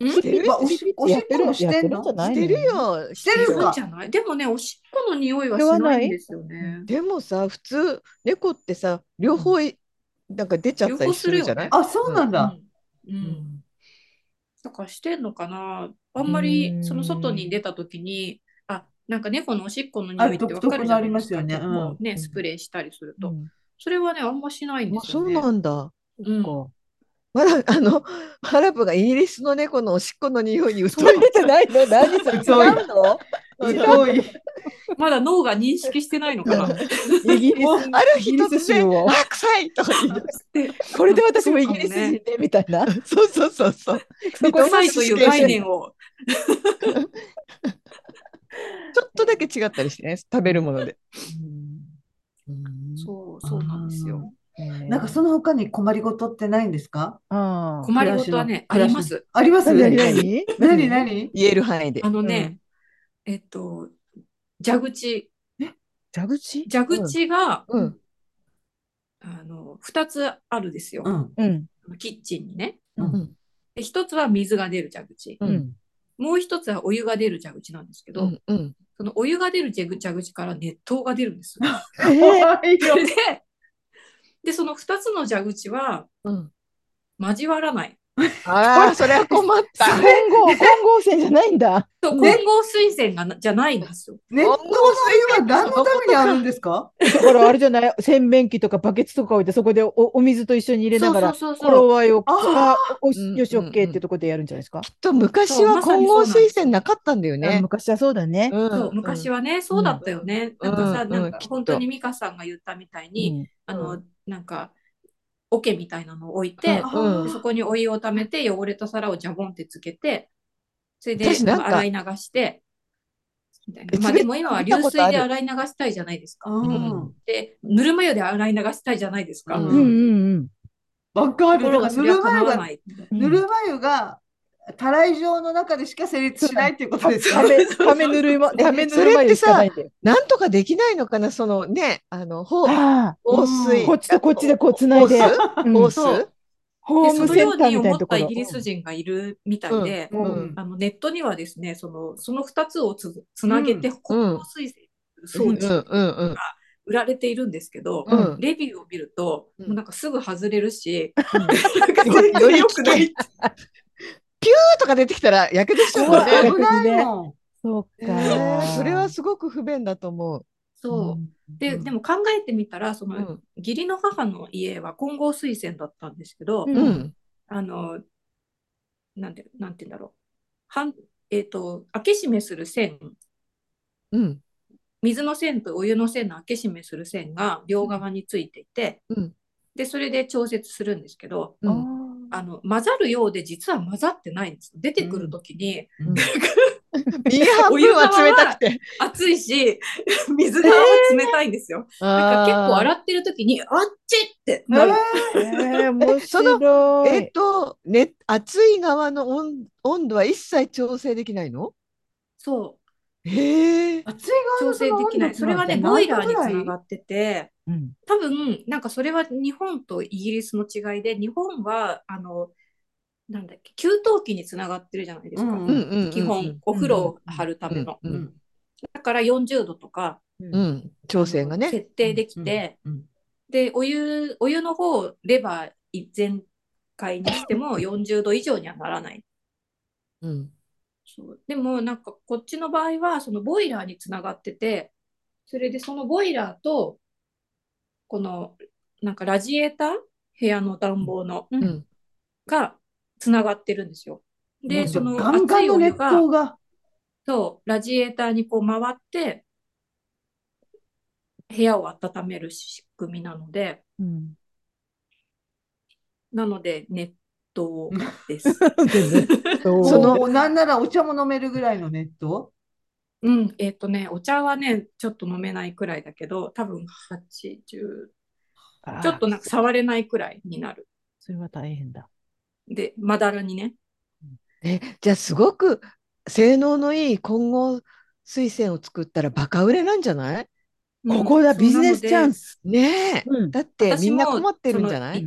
うんしてる？まあおしっこもしてんのしてるよ。してるかじゃない？でもね、おしっこの匂いはしないんですよね。でもさ、普通、猫ってさ、両方いなんか出ちゃったりするじゃない？あ、そうなんだ。うん。うん。だからしてんのかな？あんまりその外に出た時に、あ、なんか猫のおしっこの匂いってわかるじゃない？ですか。ありますよね。うんもうね、スプレーしたりすると。うん。それはね、あんましないんであそうすよね。なんだ。うん。こまだ、あの、ハラプがイギリスの猫のおしっこの匂いに疎いう。てないの？何それ？違うの？まだ脳が認識してないのかな。イギリス、ある日イギリ突然、ス州をあ、臭いとか言い出す。これで私もイギリス人ね、みたいな。そうそうそうそう。そこ臭いという概念を。ちょっとだけ違ったりしてね、食べるもので。そう、そうなんですよ。なんかその他に困りごとってないんですか？困りごとはね、あります。あります？何？何？何？何？何？言える範囲であ。のね、えっと、蛇口、蛇口？蛇口が、うん。あの、二つあるですよ。うん。うん。キッチンにね。うんで、一つは水が出る蛇口。ううんん。もう一つはお湯が出る蛇口なんですけど、うん。うん。そのお湯が出る蛇蛇口から熱湯が出るんです。よそれで、で、その二つの蛇口は、うん。交わらない。ああ、それは困った。混合、混合線じゃないんだ。そうね。混合水栓がなじゃないんですよ。熱湯のお湯は何のためにあるんですか？だからあれじゃない、洗面器とかバケツとか置いて、そこでおお水と一緒に入れながら、そうそうそうそう。頃合いを、ああ、おうんよし、オッケうんーってとこでやるんじゃないですか？きっと昔は混合水栓なかったんだよあね。昔はそうだね。うんそう昔はね、そうだったよね。うん。なんかさ、うん。なんか本当に美香さんが言ったみたいに、うん。あの、なんか、桶みたいなのを置いて、うんでそこにお湯をためて、汚れた皿をジャボンってつけて、それで私なんか洗い流して、みたいなえまあでも今は流水で洗い流したいじゃないですか。うん。で、ぬるま湯で洗い流したいじゃないですか。うんうんうんうん。わかる。ぬるま湯が、ぬるま湯が、たらい状の中でしか成立しないっていうことですかため、ためぬるま、ためぬるま湯しかないんだよ。なんとかできないのかな、そのね、あの、ほうあ放水。うん。こっちとこっちでこう繋いで。ホースうん。ホームセンターそのようにみたいなところ思ったイ。ギリス人がいるみたいで、あのネットにはですね、そのその2つをつつなげて混合水栓装置うん。うん。うん。売られているんですけど、うん。レビューを見ると、うん。もうなんかすぐ外れるし、うん。なんか全然良くない。ピューとか出てきたらやけどしちゃうもんね。ないもん。そうえか。ーそれはすごく不便だと思う。そう。で、でも考えてみたら、その、うん義理の母の家は混合水栓だったんですけど。あの、なんて、なんて言うんだろう。はん、えっ、と、開け閉めする線、うん。水の線とお湯の線の開け閉めする線が両側についていて、うんで、それで調節するんですけど、うあん。あの、混ざるようで実は混ざってないんです。出てくるときに、うん右半分は冷たくて。熱いし、水側は冷たいんですよ。だから結構洗ってるときに、あっちってなる。ーえー、面その白い。えっと、ね、熱い側の温温度は一切調整できないの？そう。へえ。熱い側の調整できない。それはね、ボイラーにつながってて、うん多分、なんかそれは日本とイギリスの違いで、日本は、あの、なんだっけ、給湯器につながってるじゃないですか。基本、お風呂を張るための。だから40度とか、うん。調整がね。設定できて、うんで、お湯、お湯の方、レバー全開にしても40度以上にはならない。うん。そうでも、なんかこっちの場合は、そのボイラーにつながってて、それでそのボイラーと、この、なんかラジエーター？部屋の暖房の、うんうん。がつながってるんですよ。で、そのガンガンの熱熱いお湯が、湯が。そう、ラジエーターにこう回って、部屋を温める仕組みなので、うんなので熱湯です。そのなんならお茶も飲めるぐらいの熱湯うん、えっ、とね、お茶はね、ちょっと飲めないくらいだけど、多分80、あーちょっとなんか触れないくらいになる。それは大変だ。で、まだらにね。え、じゃあすごく性能のいい混合水栓を作ったらバカ売れなんじゃない？ここだ、うんビジネスチャン。ス。ねえ。うんだってみんな困ってるんじゃない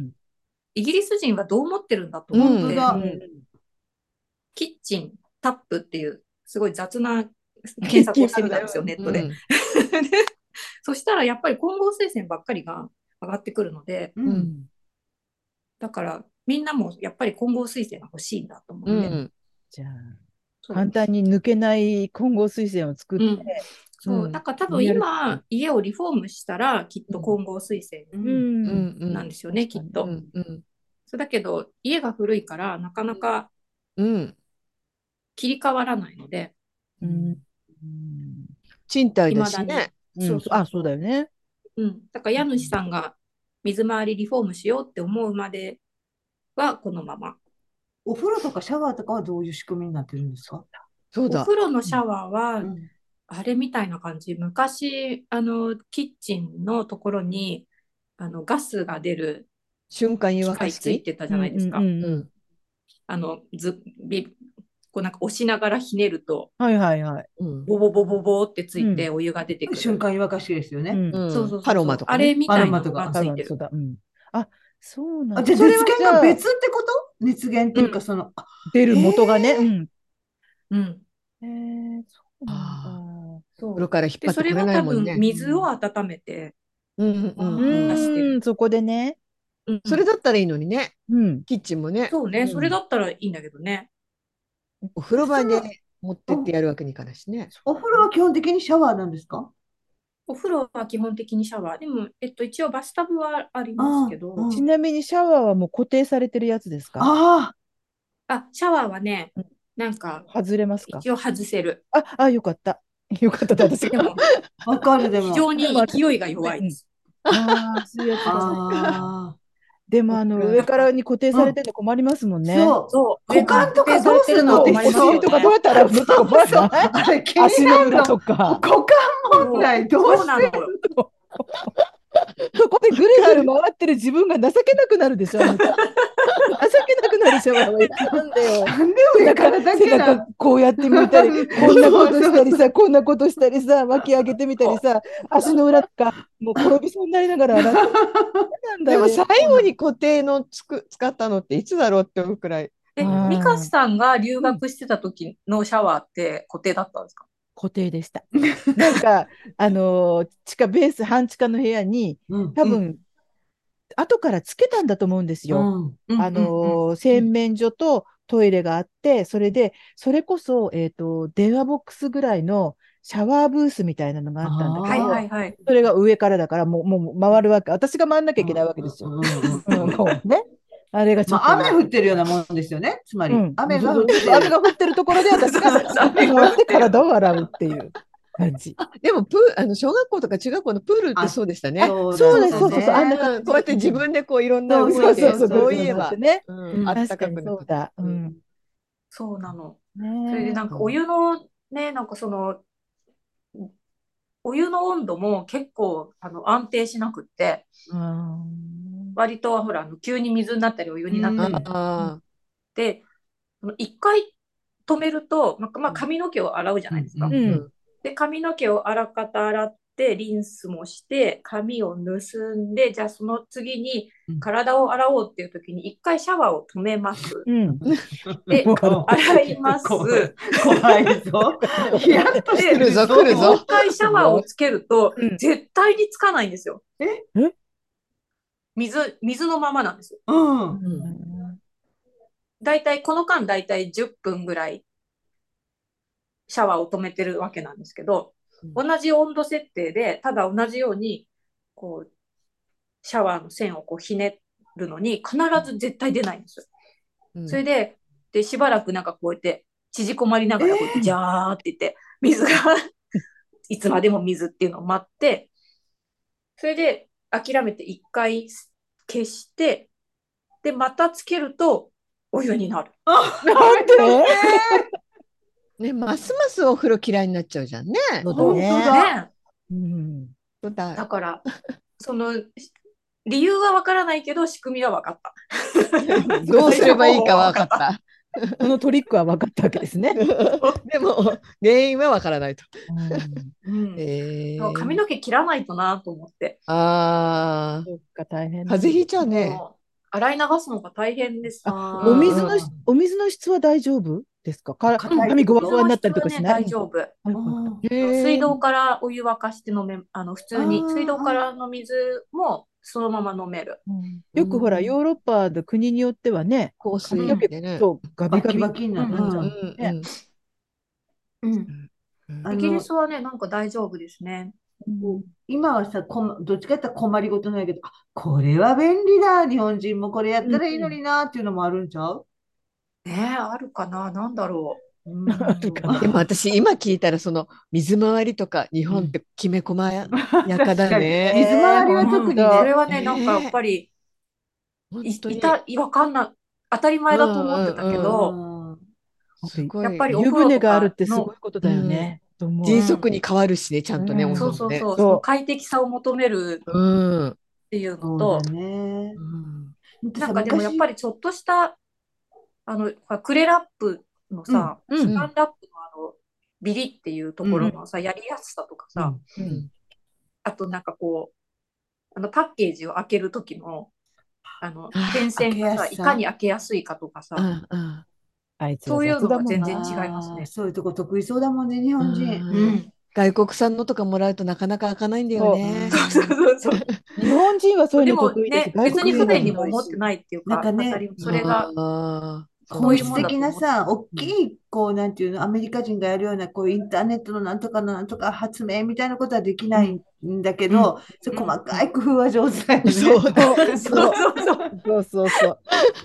イギリス人はどう思ってるんだとうん思って、本当だ。うんキッチン、タップっていう、すごい雑な検索をしてみたんですよ、ネットで。う んでそしたらやっぱり混合水栓ばっかりが上がってくるので、ううんん。だからみんなもやっぱり混合水栓が欲しいんだと思って。うん。じゃあ、簡単に抜けない混合水栓を作って、うんそううんだから多分今、家をリフォームしたらきっと混合水栓ううんんうん。うん。なんですよね、きっと。うん。うん。そうだけど、家が古いからなかなかうん。切り替わらないので、うん賃貸だしね。うんそうそうあ、そうだよね。うん、だから家主さんが水回りリフォームしようって思うまではこのまま。お風呂とかシャワーとかはどういう仕組みになってるんですか？おそうだ。風呂のシャワーは、うんあれみたいな感じ。昔、あの、キッチンのところに、あの、ガスが出る瞬間湯機沸かしついてたじゃないですか。うんうんうんうん。あの、ず、び、こうなんか押しながらひねると、はいはいはい。うん。ボボボボボってついてお湯が出てくる。瞬間湯沸かしですよね。うんうんそうそう。パロマとかあね。れみたいなのパロマとかがついてる。そうん。あ、そうなん。じゃあ熱源が別ってこと？熱源っていうか、その、あ出る元がね。うん。うん。へえ、そうなんだ。そう風呂から引っ張で、ってこれそれは多分ないもんね。水を温めて、うんうんううん。そこでね。うんそれだったらいいのにね。うん。キッチンもね。そうね、うんそれだったらいいんだけどね。お風呂場で持ってってやるわけにいかないしね。お風呂は基本的にシャワーなんですか？お風呂は基本的にシャワー。でも、えっと、一応バスタブはありますけど、うんちなみにシャワーはもう固定されてるやつですか？ああ、シャワーはねうん、なんか、外れますか？一応外せる。あ、あ、よかった。よかった私が。でも、あ、わかるでも。非常に勢いが弱いです。ああ、そういうやつでも、あの、上からに固定されてて困りますもんあ、ね。そう。そう。股間とかどうするのってお尻とかどうやって洗うのとかあれ、気足になるの。とか。股間問題、どうそうなの？そこでぐるぐる回ってる自分が情けなくなるでしょ。情けなくなるでしょ。なんだよ。なんで上からだけ背な中こうやってみたり、こんなことしたりさ、こんなことしたりさ、巻き上げてみたりさ、足の裏とか、もう転びそうになりながら洗って。なんだよでも最後に固定のつく使ったのっていつだろうって思うくらい。え、うんミカさんが留学してた時のシャワーって固定だったんですか？固定でした。なんか、あのー地下ベース、半地下の部屋に、うん多分、後からつけたんだと思うんですよ。うんあのー洗面所とトイレがあって、それで、それこそ、えっと、電話ボックスぐらいのシャワーブースみたいなのがあったんだはいけど、はいはい。それが上からだから、もう、もう回るわけ。私が回んなきゃいけないわけですよ。ね。あれがちょっと。まあ、雨降ってるようなもんですよね。つまり、うん雨が降ってる。雨が降ってるところで私が雨が降って体を洗うっていう感じ。でもプーあの小学校とか中学校のプールってそうでしたね。そうそうです、だそうそうそう、あんなこうやって自分でこういろんなそう動いて、そうそうそう、そういえば、ね。うんあった確かくなる。そうだ。うん。そうなの。ねそれでなんかお湯のね、なんかその、お湯の温度も結構あの安定しなくって、うん割とほら、あの急に水になったりお湯になったりで、一回止めると、まあまあ、髪の毛を洗うじゃないですか。うんうんで、髪の毛をあらかた洗って、リンスもして、髪を盗んで、じゃあその次にうん体を洗おうっていう時に一回シャワーを止めます。うん。で、も洗います。怖いぞ。ヒヤッとして来るぞもう一回シャワーをつけるとうん、絶対につかないんですよ。え？え？水、水のままなんですよ。うん。うんだいたい、この間だいたい10分ぐらいシャワーを止めてるわけなんですけど、同じ温度設定で、ただ同じように、こう、シャワーの線をこうひねるのに、必ず絶対出ないんですよ。うんそれで、で、しばらくなんかこうやって、縮こまりながら、こうやって、ジャーって言って、水が、いつまでも水っていうのを待って、それで、諦めて一回消して、で、またつけると、お湯になる。なんでね、ますますお風呂嫌いになっちゃうじゃんね。そう本当だうんだだから、その、理由はわからないけど、仕組みは分かった。どうすればいいかわかった。このトリックは分かったわけですね。でも原因はわからないと。髪の毛切らないとなと思って。ああ、そっか、大変だ。風邪ひいちゃうね。洗い流すのが大変でさ。お水のお水の質は大丈夫？ですか？髪ごわごわになったりとかしない大丈夫。うん。水道からお湯沸かして飲め、あの、普通に水道からの水もそのまま飲める。うん。よくほら、うん。ヨーロッパの国によってはね、香水でね。ガビガビ。バキになる。うん。うね。イギリスはね、なんか大丈夫ですね。うん今はさ、こまどっちかって言ったら困りごとないけど、あ、これは便利だ。日本人もこれやったらいいのになっていうのもあるんちゃう？ねえ、あるかな？なんだろう？でも私今聞いたらその水回りとか日本ってきめ細やかだね。水回りは特にね。それはね、ねなんかやっぱり、いた、わかんない。当たり前だと思ってたけうんど、うん。すごい。やっぱりお湯船があるってすごいことだよね。迅速に変わるしね、ちゃんとね、うん。温そう度もね。そうそう、そう。その快適さを求めるうん。っていうのと。なんかでもやっぱりちょっとした、あの、クレラップのさ、うん。スパンラップのあの、ビリっていうところのさ、やりやすさとかさ、うん。あとなんかこう、あのパッケージを開けるときの、あのあ、点線がさ、いかに開けやすいかとかさ、うんうん。あいつそういうのが全然違いますね。そういうとこ得意そうだもんね、日本人。うん。うん。外国産のとかもらうとなかなか開かないんだよね。そう。そうそう。日本人はそういうのでも得意です。ね、別に不便にも思ってないっていうか、なんかね。それが、本質的なさ、大きい、こう、なんていうの、アメリカ人がやるような、こう、インターネットのなんとかのなんとか発明みたいなことはできないんだけど、そういう細かい工夫は上手だよね。そうそうそう そうそうそう。そうそうそう。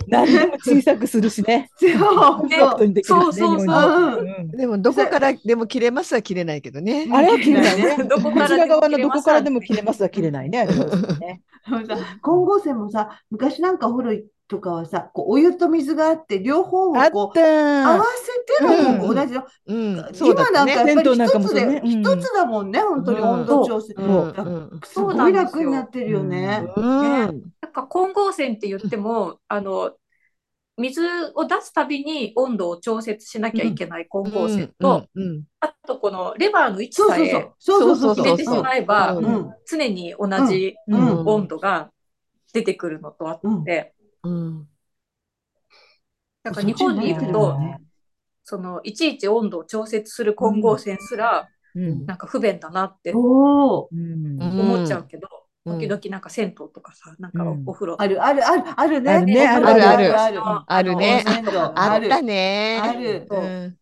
何でも小さくするしね。そうね本当にできるしねそうそうそうでもどこからでも切れますは切れないけどね。あれは切れないね。どこからでもこちら側の切れますどこからでも切れますは切れないね。あれはね あのさ混合線もさ、昔なんかお風呂とかはさ、こうお湯と水があって、両方をこうた合わせてのうん。同じの。うん、そうだ今ったね。なんかやっぱり一つで、そうね。うん。一つだもんね、本当に温度調整。う。んうん。すごい楽になってるよね。うん。なんか混合線って言っても、あの、水を出すたびに温度を調節しなきゃいけない混合線と、うん。うん。あとこのレバーの位置さえそうそう。そう。そうそうそう。入れてしまえば、うん。うん。常に同じうん。うん。温度が出てくるのとあって、うん。だから日本にいると、そのいちいち温度を調節する混合線すら、うん。なんか不便だなっておお。うん。うん思っちゃうけど、うん。時々なんか銭湯とかさ、なんかうん。お風呂、あるあるあるあるね。あるね。あるあるある。ある。ねああるったね。ある。うん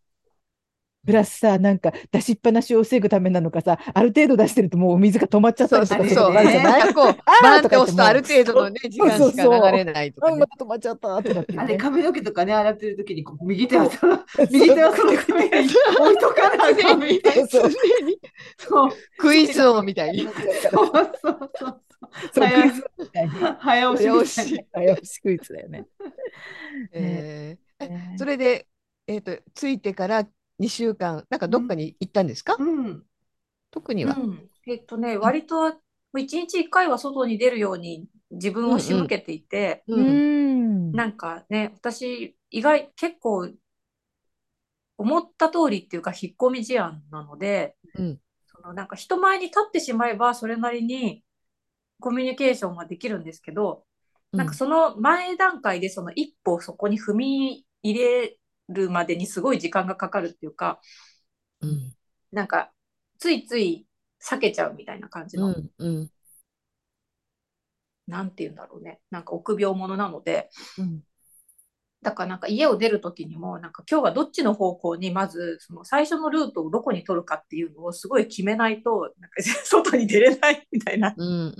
プラスさ、なんか出しっぱなしを防ぐためなのかさ、ある程度出してるともうお水が止まっちゃったそうりとかそうそう。するじゃない？なんかこう、あーバンって押すとある程度のね、時間しか流れないとあ、かねま。た止まっちゃったとかってね。あれ、髪の毛とかね、洗ってる時に、こう右手はその、右手はその髪に置いとかなあかんみたいな。そう。そう。クイズ王みたいに。そう。そう。そう。そう。早クイズみたいに早押し。早押しクイズだよね。えーねそれで、えっと、着いてから2週間、なんかどっかに行ったんですか？うん。特には。うん、えっとね、割と一日一回は外に出るように自分を仕向けていて、ううん。ん。なんかね、私、意外、結構、思った通りっていうか、引っ込み思案なので、うん。そのなんか人前に立ってしまえば、それなりにコミュニケーションができるんですけど、なんかその前段階でその一歩そこに踏み入れるまでにすごい時間がかかるっていうか、うん。なんかついつい避けちゃうみたいな感じの、うんうん。なんて言うんだろうね、なんか臆病者なので、うん。だからなんか家を出る時にも、なんか今日はどっちの方向にまずその最初のルートをどこに取るかっていうのをすごい決めないと、なんか外に出れないみたいな、うん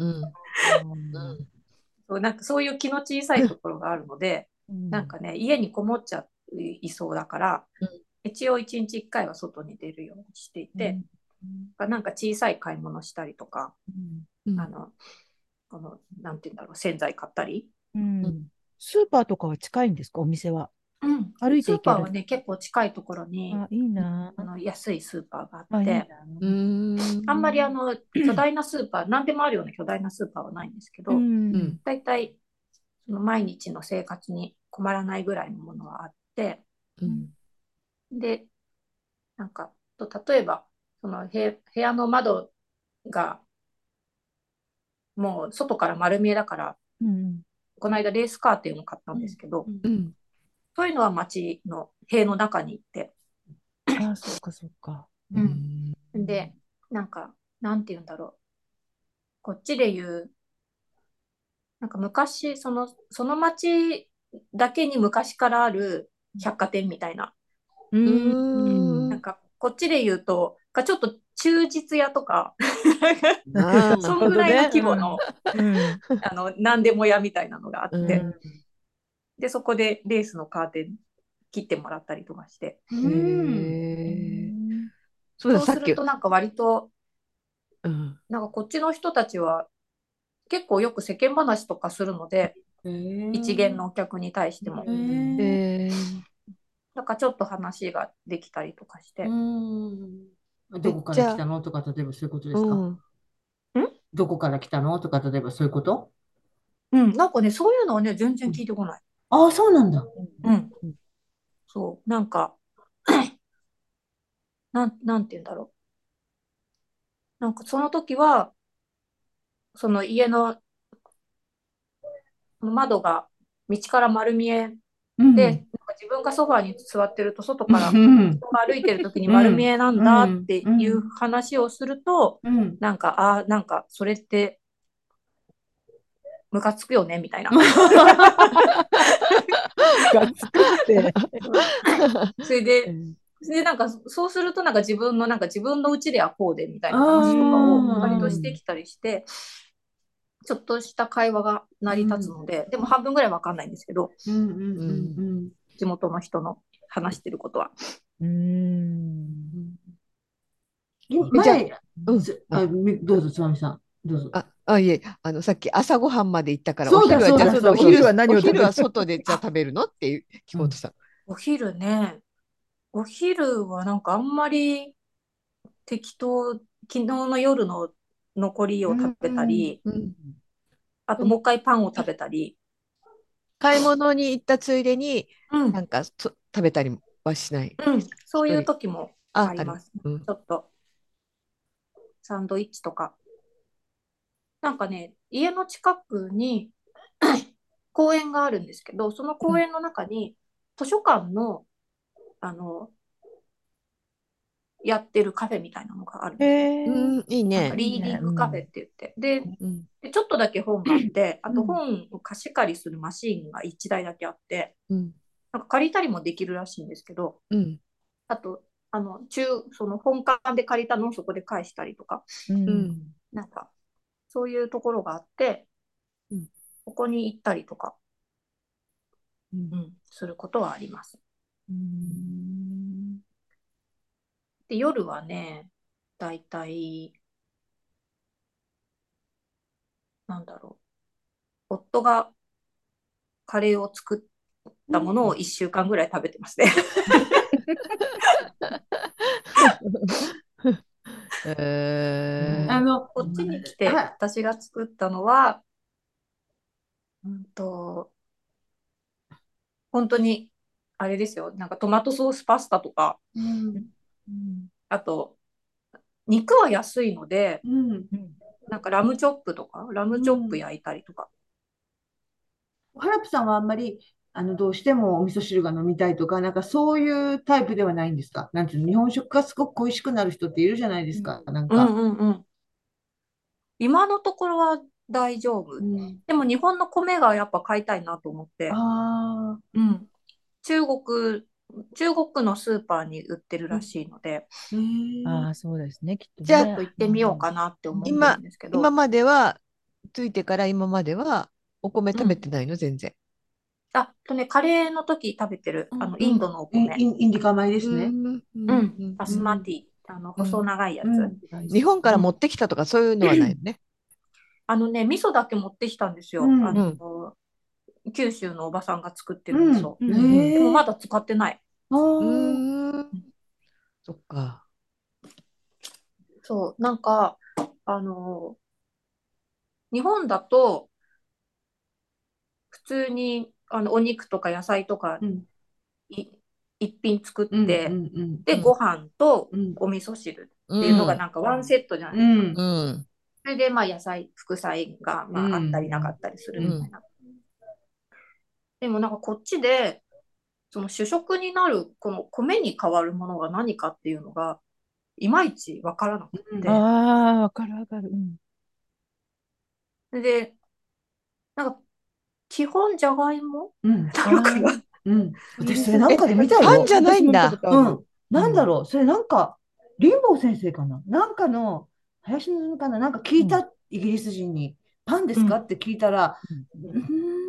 うん。なんかそういう気の小さいところがあるので、なんかね、家にこもっちゃいそうだから、うん。一応一日一回は外に出るようにしていて、なんか小さい買い物したりとか、うん。あの、この、なんて言うんだろう、洗剤買ったり。うん。うん。スーパーとかは近いんですか、お店は。うん、歩いて行ける。スーパーはね、結構近いところに、あ、いいな。あ。の安いスーパーがああ、いいな。って、。うん。あんまりあの巨大なスーパー、何でもあるような巨大なスーパーはないんですけど、うん。うん。だいたいその毎日の生活に困らないぐらいのものはあって、うん。で、なんか、と例えば、その部部屋の窓がもう外から丸見えだから、うんこの間レースカーテンを買ったんですけど、うん。そういうのは街の塀の中に行って、あ、そっかそっか。うん。で、なんか、なんて言うんだろう。こっちで言う、なんか昔、その、その町だけに昔からある百貨店みたいな。ううん。なんか、こっちで言うと、かちょっと忠実屋とか、そんぐらいの規模の、うん。あの、何でも屋みたいなのがあって、うん。で、そこでレースのカーテン切ってもらったりとかして、うだ、さっきそうすると、なんか割と、うん。なんかこっちの人たちは、結構よく世間話とかするので、一元のお客に対しても。えー。なんかちょっと話ができたりとかして。どこから来たの？とか、例えばそういうことですか？うん？どこから来たの？とか、例えばそういうこと？うん、なんかね、そういうのはね、全然聞いてこない。ああ、そうなんだ。うん。そう、なんか、なん、なんて言うんだろう。なんかその時は、その家の窓が道から丸見えうんで、なんか自分がソファーに座ってると外からうん人が歩いてる時に丸見えなんだっていう話をすると、うん。なんか、あーなんか、それって、ムカつくよね、みたいな。ガツくって。それで、でなんか、そうすると、なんか自分の、なんか自分のうちではこうで、みたいな話とかを割としてきたりして、ちょっとした会話が成り立つので、でも半分ぐらいわかんないんですけど、うんうんうん地元の人の話してることは。うーん。うん。前、うんすあ、みどうぞ、つまみさん。どうぞ。あ、あ、いえ、あの、さっき朝ごはんまで行ったから、そうだお昼はお昼は何を外で じゃあ食べるの？っていう聞こうとした。お昼ね、お昼はなんかあんまり適当、昨日の夜の残りを食べたり、うんあともう一回パンを食べたり、買い物に行ったついでに、うん。なんかそ食べたりはしない。うん、そういう時もああります。うん。ちょっと、サンドイッチとか。なんかね、家の近くに公園があるんですけど、その公園の中に図書館の、あの、やってるカフェみたいなのがあるんで。うん、いいね。リーディングカフェって言って。で、うん。でちょっとだけ本があって、あとうん本を貸し借りするマシーンが1台だけあって、うん。なんか借りたりもできるらしいんですけど、うん。あと、あの、中、その本館で借りたのをそこで返したりとか、う。うんん。なんか、そういうところがあって、うん。ここに行ったりとか、うん。うん、することはあります。うんで、夜はね、だいたい、なんだろう。夫がカレーを作ったものを1週間ぐらい食べてますね。えー。あの、こっちに来てはい。私が作ったのは、うんと、本当に、あれですよ、なんかトマトソースパスタとか、うんあと、肉は安いので、うん。なんかラムチョップとか、ラムチョップ焼いたりとか。ハラプさんはあんまり、あの、どうしてもお味噌汁が飲みたいとか、なんかそういうタイプではないんですか？なんていうの、日本食がすごく恋しくなる人っているじゃないですか。なんうんか。うんうん。今のところは大丈夫。うんでも日本の米がやっぱ買いたいなと思って、あうん。中国、中国のスーパーに売ってるらしいので、あ、ああ、そうですね、きっとね。じゃあ行ってみようかなって思ってるんですけど、今までは、ついてから今までは、お米食べてないの、全然。あとね、カレーの時食べてる、あの、うん。インドのお米。インインディカ米ですね。うんうん、バスマティ、あの、細長いやつ。うん。日本から持ってきたとかそういうのはないよね？あのね、味噌だけ持ってきたんですよ。うん。あの、九州のおばさんが作ってる味噌。うんでもまだ使ってない。そっか。そう、なんか、あの、日本だと、普通に、あの、お肉とか野菜とかうんい一品作って、うんうんうんで、ご飯とうんお味噌汁っっていうのがなんかワンセットじゃないですか。うんうん。それで、まあ、野菜、副菜が、まうんあ、あったりなかったりするみたいな。でも、なんかこっちで、その主食になる、この米に変わるものが何かっていうのが、いまいちわからなくて。ああ、わかるわかる。うん。で、なんか、基本じゃがいも？うん。なのかな。うん。私それなんかで見たよ。パンじゃないんだ。うん。なんだろう、それなんか、リンボー先生かな？なんかの、林のかな？なんか聞いた、イギリス人に、パンですか？って聞いたら、うー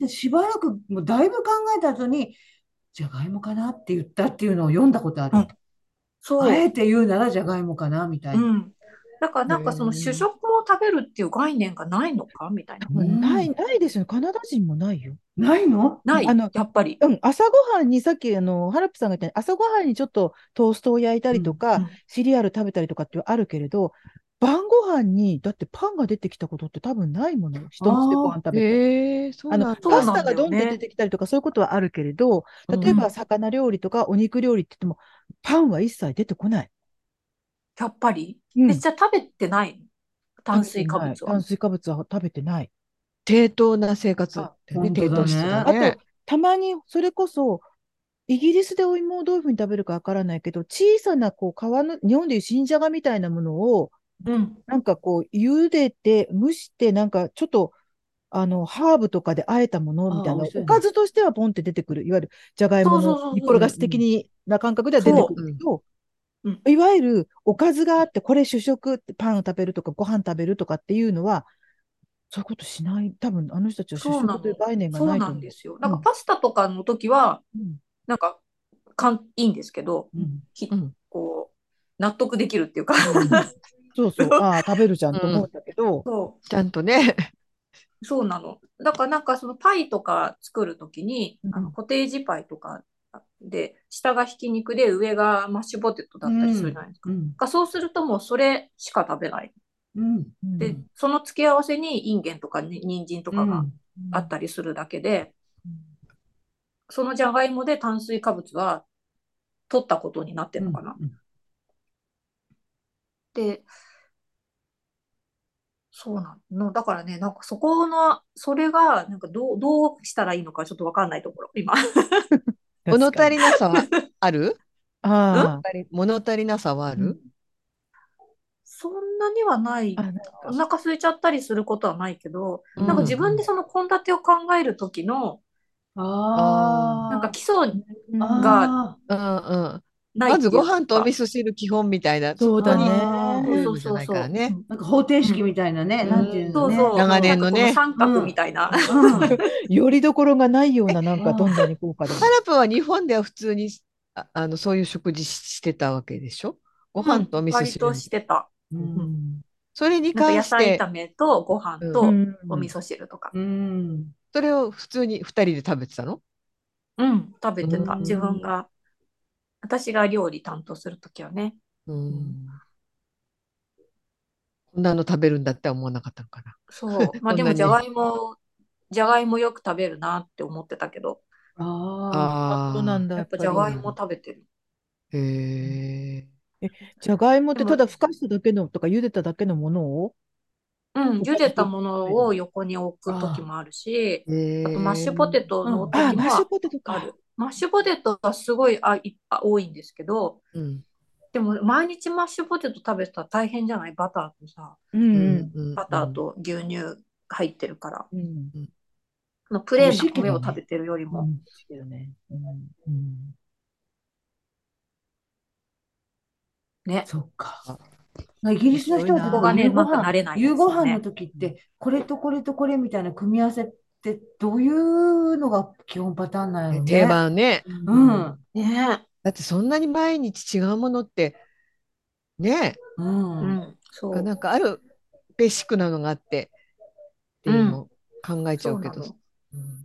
んでしばらく、もうだいぶ考えた後に、じゃがいもかなって言ったっていうのを読んだことある。うんそう。あえて言うならじゃがいもかなみたいうな。ん。だからなんかその主食を食べるっていう概念がないのかみたいな。うんない、ないですよ。カナダ人もないよ。ないの？ない、あのやっぱり。うん、朝ごはんにさっきあのハラップさんが言った朝ごはんにちょっとトーストを焼いたりとか、うんシリアル食べたりとかってあるけれど晩ご飯にだってパンが出てきたことって多分ないもの人んちでご飯食べて。へえ、そうあのパスタがどんって出てきたりとかそういうことはあるけれど例えうんば魚料理とかお肉料理って言ってもパンは一切出てこない。やっぱり？うんえじゃあ食べてない？の炭水化物は炭。水化物は食べてない。低糖な生活低糖質だあねと。たまにそれこそイギリスでお芋をどういうふうに食べるかわからないけど、小さなこう皮の、日本でいう新じゃがみたいなものを、うん。なんかこう、茹でて、蒸して、なんかちょっと、あの、ハーブとかで和えたものみたいな、おかずとしてはポンって出てくる、いわゆるじゃがいもの煮っころがし的にな感覚では出てくるけど、う。ん。いわゆるおかずがあって、これ主食ってパンを食べるとかご飯食べるとかっていうのは、そういうことしない？多分あの人たちは主そうなの食という概念がないと思う。なんです。よ。なんかパスタとかの時は、うん。なんか、かん、いいんですけど、うん。こう、納得できるっていうか、そうそう、ああ、食べるじゃんと思うんだけど、そちゃんとね。う、そうなの。だからなんかそのパイとか作るときに、あうん。のコテージパイとかで、下がひき肉で上がマッシュポテトだったりするじゃないですか。うん。だからそうするともうそれしか食べない。うん。うん。で、その付け合わせにインゲンとかに人参とかがあったりするだけで、そのじゃがいもで炭水化物は取ったことになってるのかな。うんで、そうなの。だからね、なんかそこの、それが、なんかどう、どうしたらいいのかちょっとわかんないところ、今。物足り。りなさはある？あ物足りなさはああ、るそんなにはないお腹空いちゃったりすることはないけど、うんなんか自分でその献立を考える時の、ああ。なんか基礎うんがあうんうん。ないまずご飯とお味噌噌汁基本みたいな。そうだねあールールじゃなんか方程式みたいなね、うんなんていうのね。そうそう。長年のね三角みたいな。うんよりどころがないような、なんかうんどんなに豪華でも。ハラプは日本では普通にああのそういう食事ししてたわけでしょ？ご飯とお味噌汁。割としてた。うんそれに関して菜炒、めとご飯うとうんお味噌汁とか。うん。それを普通に二人で食べてたの？うん、食べてた。うん自分が、私が料理担当するときはね。うん。こんなの食べるんだって思わなかったのかな。そう。まあでも、じゃがいも、じゃがいもよく食べるなって思ってたけど、ああ。あそうなんだ、やっぱじゃがいも食べてる。あ。へえ。じゃがいもってただふかしただけのとか茹でただけのものを？うん、茹でたものを横に置くときもあるし。あとマッシュポテトの時あ、もマッシュポテトか。マッシュポテトはすごいあいあ多いんですけど、うん。でも毎日マッシュポテト食べてたら大変じゃない？バターとさ、ううんんうんバターと牛乳入ってるから、うん。うん。あのプレーンな米を食べてるよりも、ね。そっか。イギリスの人はそこがね夕ごなんか慣れ飯、ないね夕ご飯の時って、これとこれとこれみたいな組み合わせってどういうのが基本パターンなんやろね。定。番ね。うん。ねだってそんなに毎日違うものって、ねう。うんん、そう。なんかあるベーシックなのがあってっていうのを考えちゃうけど。そう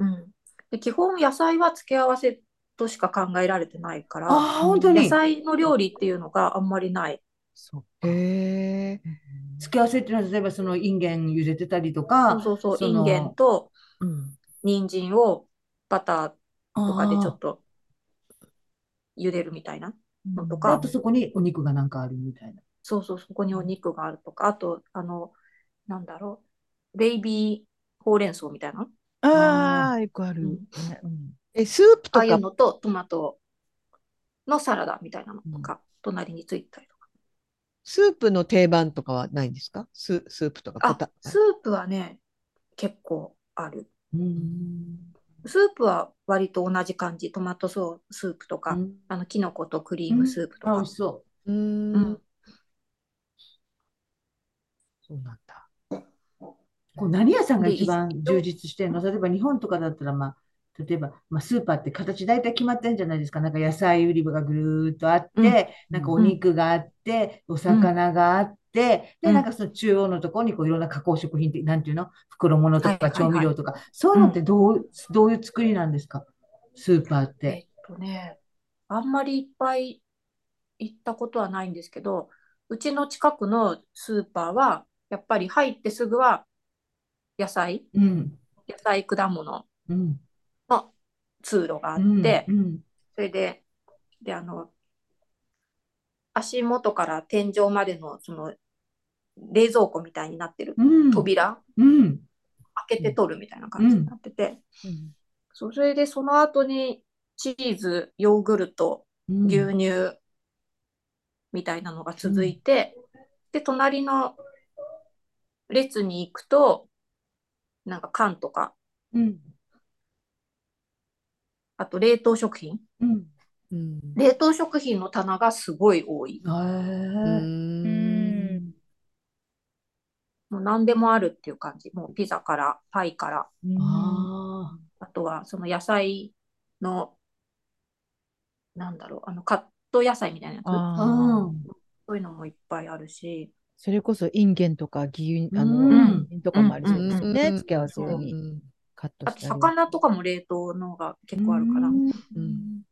うんうん、で基本野菜は付け合わせとしか考えられてないから、ああ、本当野に。菜の料理っていうのがあんまりない。そうへえ。付け合わせっていうのは、例えばそのインゲン茹でてたりとか、そうそうそう、インゲンとうん。人参をバターとかでちょあっと茹でるみたいなのとあか、あとそこにお肉がなんかあるみたいな。そうそう、そこにお肉があるとか、あと、あの、なんだろう、ベイビーほうれん草みたいな、ああ、よくある。うん。え、スープとああいうか、のとトマトのサラダみたいなのとか、隣についてたりとか。スープの定番とかはないんですか？ス、スープとかスープはね、結構ある。うん。スープは割と同じ感じ。トマトソースープとか、うんあの、キノコとクリームスープとあ、美か味し。そうーうんん。そうなんだ。う。こう何屋さんがで一番充実してるの？例えば日本とかだったら、まあ、例えば、まあ、スーパーって形大体決まってるんじゃないですか。なんか野菜売り場がぐるーっとあって、うんなんかお肉があって、お魚があって、で、うんなんかその中央のところにこういろんな加工食品って、なんていうの？袋物とか調味料とか、そういうのってどう、どういう作りなんですか？スーパーっ。えってとね、あんまりいっぱい行ったことはないんですけど、うちの近くのスーパーは、やっぱり入ってすぐは野菜、うん。野菜、果物うん。の通路があっうん。て、うん。それで、で、あの、足元から天井までの、その、冷蔵庫みたいになってる。うん。扉、うん。開けて取るみたいな感じになってて、うん。そう、それでその後にチーズ、ヨーグルト、うん。牛乳みたいなのが続いて、で、隣の列に行くと、なんか缶とか、うん。あと冷凍食品。冷凍食品の棚がすごい多い。うへえん。もう何でもあるっていう感じ。もうピザから、パイから、うん。ああとはその野菜の、なんだろう、あのカット野菜みたいなやつ。そういうのもいっぱいあるし、それこそインゲンとか牛乳、あの、うん。とかもありそうですよね。うん。付け合わせにん。カットあとしたり。魚とかも冷凍のが結構あるから、うん。うん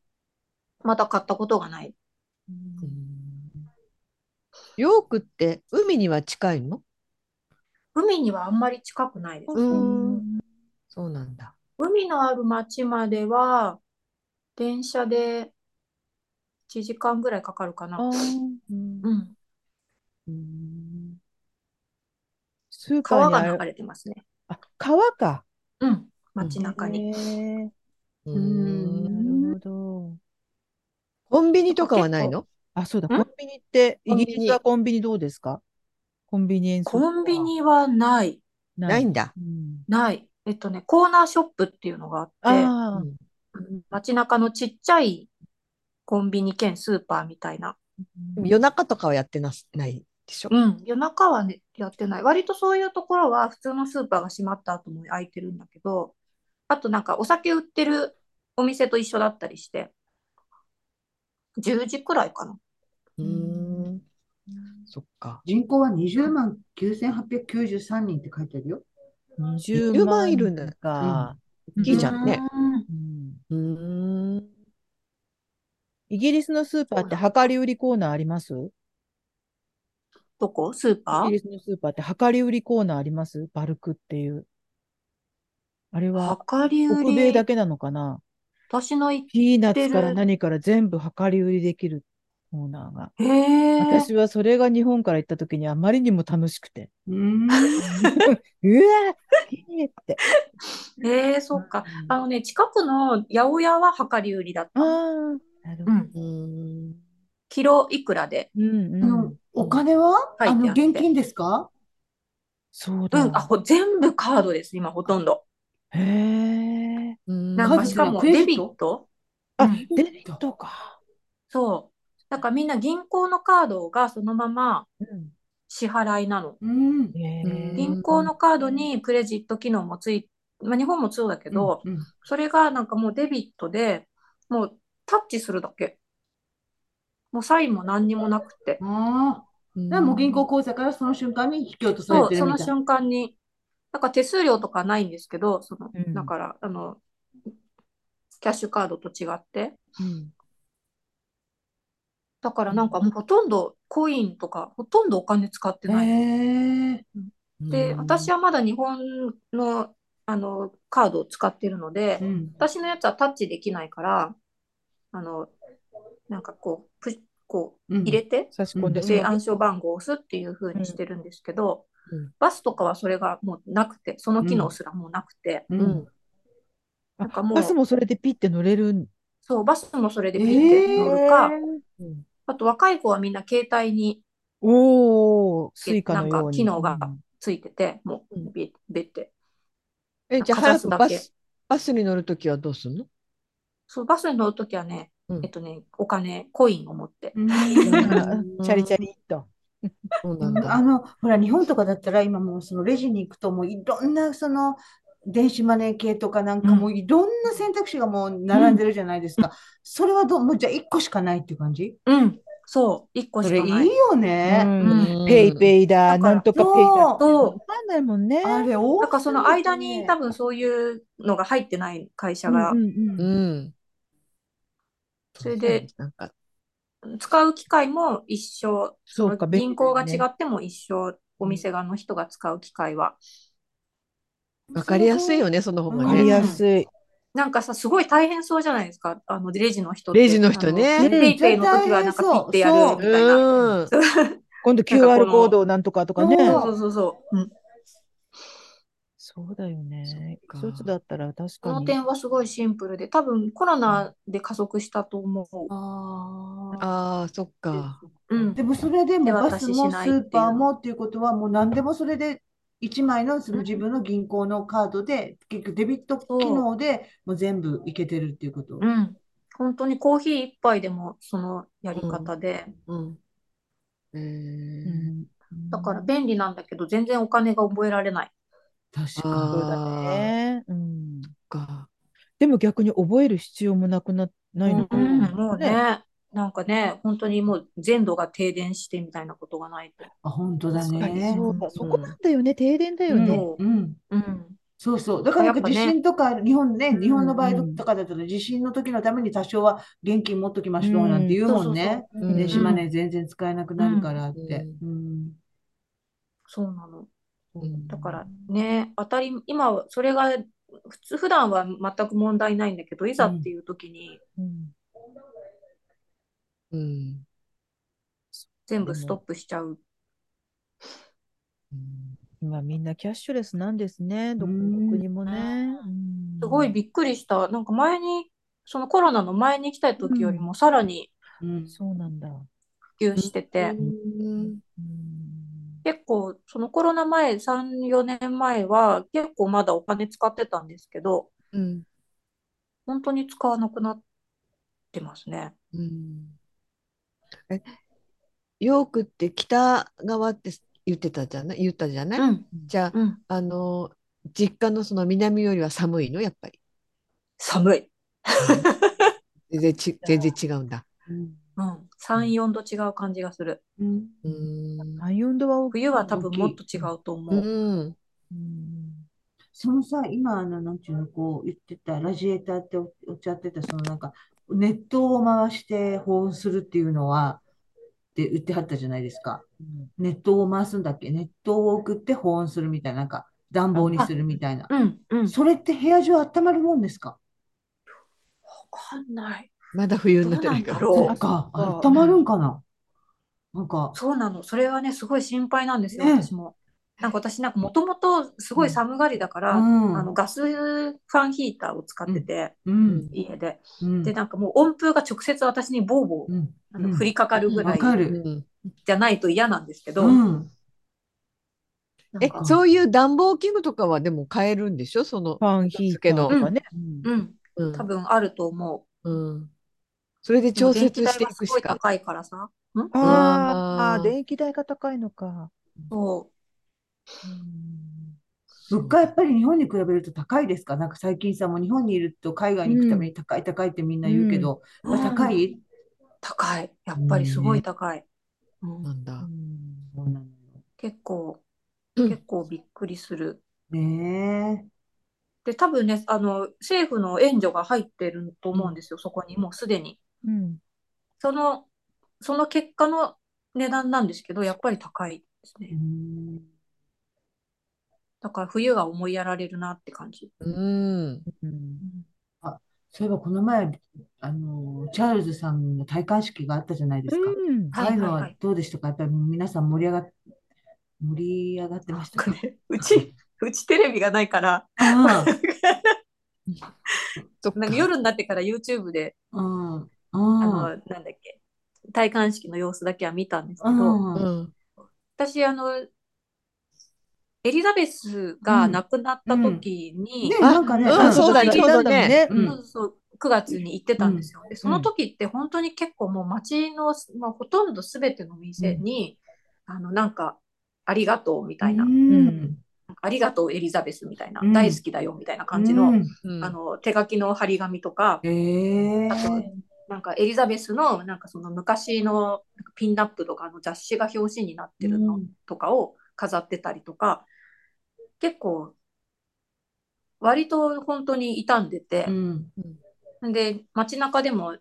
まだ買ったことがない。ヨークって海には近いの？海にはあんまり近くないです。うんそうなんだ。海のある町までは、電車で1時間ぐらいかかるかな。うん。うんスーパー川が流れてますね。あ、川か。うん。街中に。うん。コンビニとかはないの？あ、そうだ、ん？コンビニって、イギリスはコンビニどうですか？コンビニエンスコンビニはない。ないんだ。うんない。えっとね、コーナーショップっていうのがあって、街中のちっちゃいコンビニ兼スーパーみたいな。夜中とかはやってなすないでしょ？うん。夜中はね、やってない。割とそういうところは普通のスーパーが閉まった後も開いてるんだけど、あとなんかお酒売ってるお店と一緒だったりして、10時くらいかな。うんそっか。人口は20万9893人って書いてあるよ。20 20万万いるんだか。大きいじゃんね。うんうん。イギリスのスーパーって量り売りコーナーあります？どこ？スーパー？イギリスのスーパーって量り売りコーナーあります？バルクっていう。あれは量り売北米だり。けなのかな？私の言っピーナッツから何から全部量り売りできるコーナーが。へえ。私はそれが日本から行った時にあまりにも楽しくて。うん。うわピーって。へえ、そっか。あのね、近くの八百屋は量り売りだった。ああ、なるほど。うん。うん。キロいくらで？うんうあのん。お金は？あの現金ですか？そうだ。うん。あ、ほ全部カードです、今ほとんど。へえ。なんかしかもデビット？あ、うんデビットか。そう。だからみんな銀行のカードがそのままうん支払いなの。銀行のカードにクレジット機能もつい、まあ、日本もそうだけど、うんそれがなんかもうデビットで、もうタッチするだけ。もうサインも何にもなくて。ああ。うんもう銀行口座からその瞬間に引き落とされそう、てるみたいな。その瞬間に。なんか手数料とかないんですけど、その、うん。だから、あの、キャッシュカードと違って。うん。だからなんかもうほとんどコインとか、ほとんどお金使ってない。で、私はまだ日本の、あの、カードを使ってるので、うん。私のやつはタッチできないから、あの、なんかこう、プこううん。入れて、うんで、暗証番号を押すっていう風にしてるんですけど、うん。バスとかはそれがもうなくて、その機能すらもうなくて、う。うん。ん。あなんかもう。バスもそれでピッて乗れるん？そう、バスもそれでピッて乗るか、うん。あと若い子はみんな携帯に。おお、スイカのなんか。機能がうん。ついてて、もうん。うビビって。え、じゃあ、早くバス、バスに乗るときはどうするの？そう、バスに乗るときはね、うん。えっとね、お金、コインを持って。チャリチャリっと。そうなんだ。あの、ほら、日本とかだったら今もうそのレジに行くともういろんなその電子マネー系とかなんかもういろんな選択肢がもう並んでるじゃないですか。それはどう、もうじゃあ1個しかないっていう感じ？うん、そう、一個それいいしかない。よね。うんうんペイペイだ、なんとかペイだって。そうわかんないもんね。あれ、多なんかその間に多分、分そういうのが入ってない会社がうん、うんうんうん。それで、なんか、使う機械も一緒、そうかの銀行が違っても一緒、お店側の人が使う機械は。わかりやすいよね、その方がわかりね。やすい。なんかさ、すごい大変そうじゃないですか、あのレジの人っレジの人ねペイペイの時はなんかピッてやるみたいな。うん。今度 QR のコードなんとかとかね。そうそうそうそう。うんそうだよね。一つだったら確そのかに。点はすごいシンプルで、多分コロナで加速したと思う。ああ。ああ、そっか。うんでもそれでも手バスもスーパーもっていうことはもう何でもそれで1枚のその自分の銀行のカードで結局デビット機能でもう全部いけてるっていうこと。うん。本当にコーヒー一杯でもそのやり方で、うん。えうー、ん。だから便利なんだけど、全然お金が覚えられない。確そうかだね。うん。か。でも逆に覚える必要もなくな、ないの？かう、なんもうね、なんかね、本当にもう全土が停電してみたいなことがないと。あ、本当だね。そうだ。そこなんだよね。停電だよね。そううん。うん。そうそう。だから地震とか、日本ね、うん日本の場合うんとかだと地震の時のために多少は現金持っときましょうなんて言うもんね。電子マネー全然使えなくなるからって。ううん。そうなの。うんだからね、当たり、今はそれが、普通、普段は全く問題ないんだけど、いざっていう時にうんうん。全部ストップしちゃう。うん今みんなキャッシュレスなんですね。どこうんの国もね。すごいびっくりした。なんか前に、そのコロナの前に来た時よりもさらにうん。そうなんだ。普及してて、うんうん結構、そのコロナ前、3、4年前は結構まだお金使ってたんですけど、うん。本当に使わなくなってますね。うん。え、ヨークって北側って言ってたじゃない？言ったじゃない、うん。じゃあ、うん。あの、実家のその南よりは寒いの、やっぱり。寒い。全然ち、全然違うんだ。うん。うん。3、4度違う感じがする。うん。うん。アイオンドは大きい冬は多分もっと違うと思う。うん。うんそのさ、今、あの、なんていうの、こう言ってた、ラジエーターっておおっしゃってた、そのなんか、熱湯を回して保温するっていうのは、って言ってはったじゃないですか。熱湯を回すんだっけ？熱湯を送って保温するみたいな、なんか、暖房にするみたいな。うん。うん。わそれって部屋中温まるもんですか？かんない。まだ冬になってないから。そっか、温まるんかな。なんか、そうなの。それはね、すごい心配なんですよ、ね私も。なんか私、なんかもともとすごい寒がりだから、うん。あのガスファンヒーターを使ってて、うん、家で。うん、で、なんかもう温風が直接私にボーボー、うん、あの降りかかるぐらいじゃないと嫌なんですけど、うん。え、そういう暖房器具とかはでも買えるんでしょ？そのフ、ァンヒーターとかね。うん、うん。多分あると思うん。それでう。調節してい代がすくしか。ごい高いからさ。ん？あーあ電気代が高いのか。そ物価やっぱり日本に比べると高いですか？なんか最近さ、もう日本にいると海外に行くために高い高いってみんな言うけど、高い、うん高い。やっぱりすごい高い。うんなんだ。そうなのよ結構、うん結構びっくりする。ねで、多分ね、あの、政府の援助が入ってると思うんですよ、そこに、もうすでに。うん。その、その結果の値段なんですけど、やっぱり高いですえ。ね。うんだから冬が思いやられるなって感じ。うん。うんそういえばこの前、あの、チャールズさんの戴冠式があったじゃないですか。うんああいうのはどうでしたか？やっぱり皆さん盛り上がっ、盛り上がってましたか？ね、うち、うちテレビがないから、なんか夜になってから YouTube で、あ、うん、あうん、の、なんだっけ、戴冠式の様子だけは見たんですけうど。私、あの、エリザベスが亡くなった時に、なんかね、うん。そうだね。ちょうどね。うん。そうそう9月に行ってたんですよ。で、その時って本当に結構もう街の、まあ、ほとんど全ての店に、あの、なんか、ありがとうみたいな、うん、ありがとうエリザベスみたいな、うん。大好きだよみたいな感じの、あの、手書きの張り紙とか、ええあと、なんかエリザベスの、なんかその昔のピンナップとかの雑誌が表紙になってるのうん。とかを飾ってたりとか、結構、割と本当に傷んでてう、ん、で、街中でも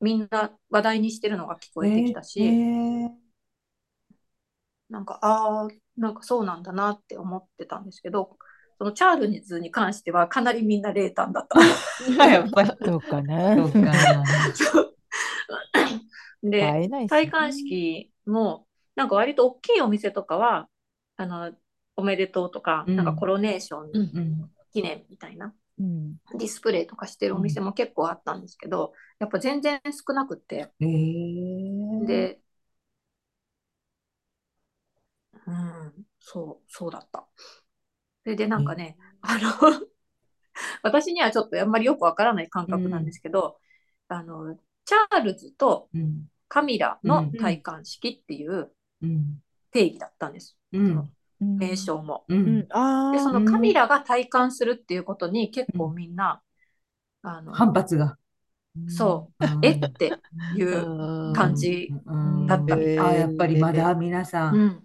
みんな話題にしてるのが聞こえてきたし、ええなんか、ああ、なんかそうなんだなって思ってたんですけど、そのチャールズに関してはかなりみんな冷淡だった。やっぱり、そうかで、戴冠式も、なんか割と大きいお店とかは、あの、おめでとうとか、うんなんかコロネーションうんうん。記念みたいなうん。ディスプレイとかしてるお店も結構あったんですけど、やっぱ全然少なくって、えー、で、うん、そう、そうだった。それでなんかね、あの、私にはちょっとあんまりよくわからない感覚なんですけど、あの、チャールズとうん。カミラの戴冠式っていううん。定義だったんです。うん。名称も。ううんで、そあ。のカミラが戴冠するっていうことに結構みんな、あの、反発が。そう、うん えっていう感じ。うんだったみたいあ、やっぱりまだ皆さ。うんん。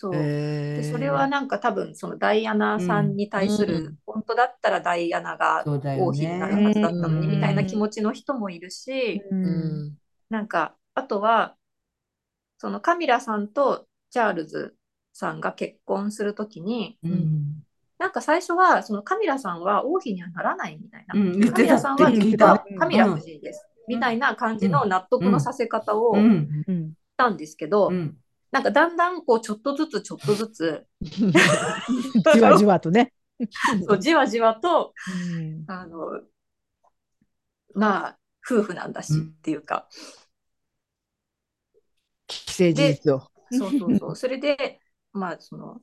そう。えで、それはなんか多分そのダイアナさんに対する、うん本当だったらダイアナが王妃になるね。はずだったのにうんみたいな気持ちの人もいるし、う。うんんなんかあとはそのカミラさんとチャールズさんが結婚するときにうん。なんか最初はそのカミラさんは王妃にはならないみたいな、うんカミラさんはって聞いたカミラ夫人です、みたいな感じの納得のさせ方をし。たんですけど、うん。なんかだんだんこうちょっとずつちょっとずつ。じわじわとね。そうじわじわとうん。あの、まあ、夫婦なんだしっていうか、既成事実を。そうそうそう。それで、まあ、その、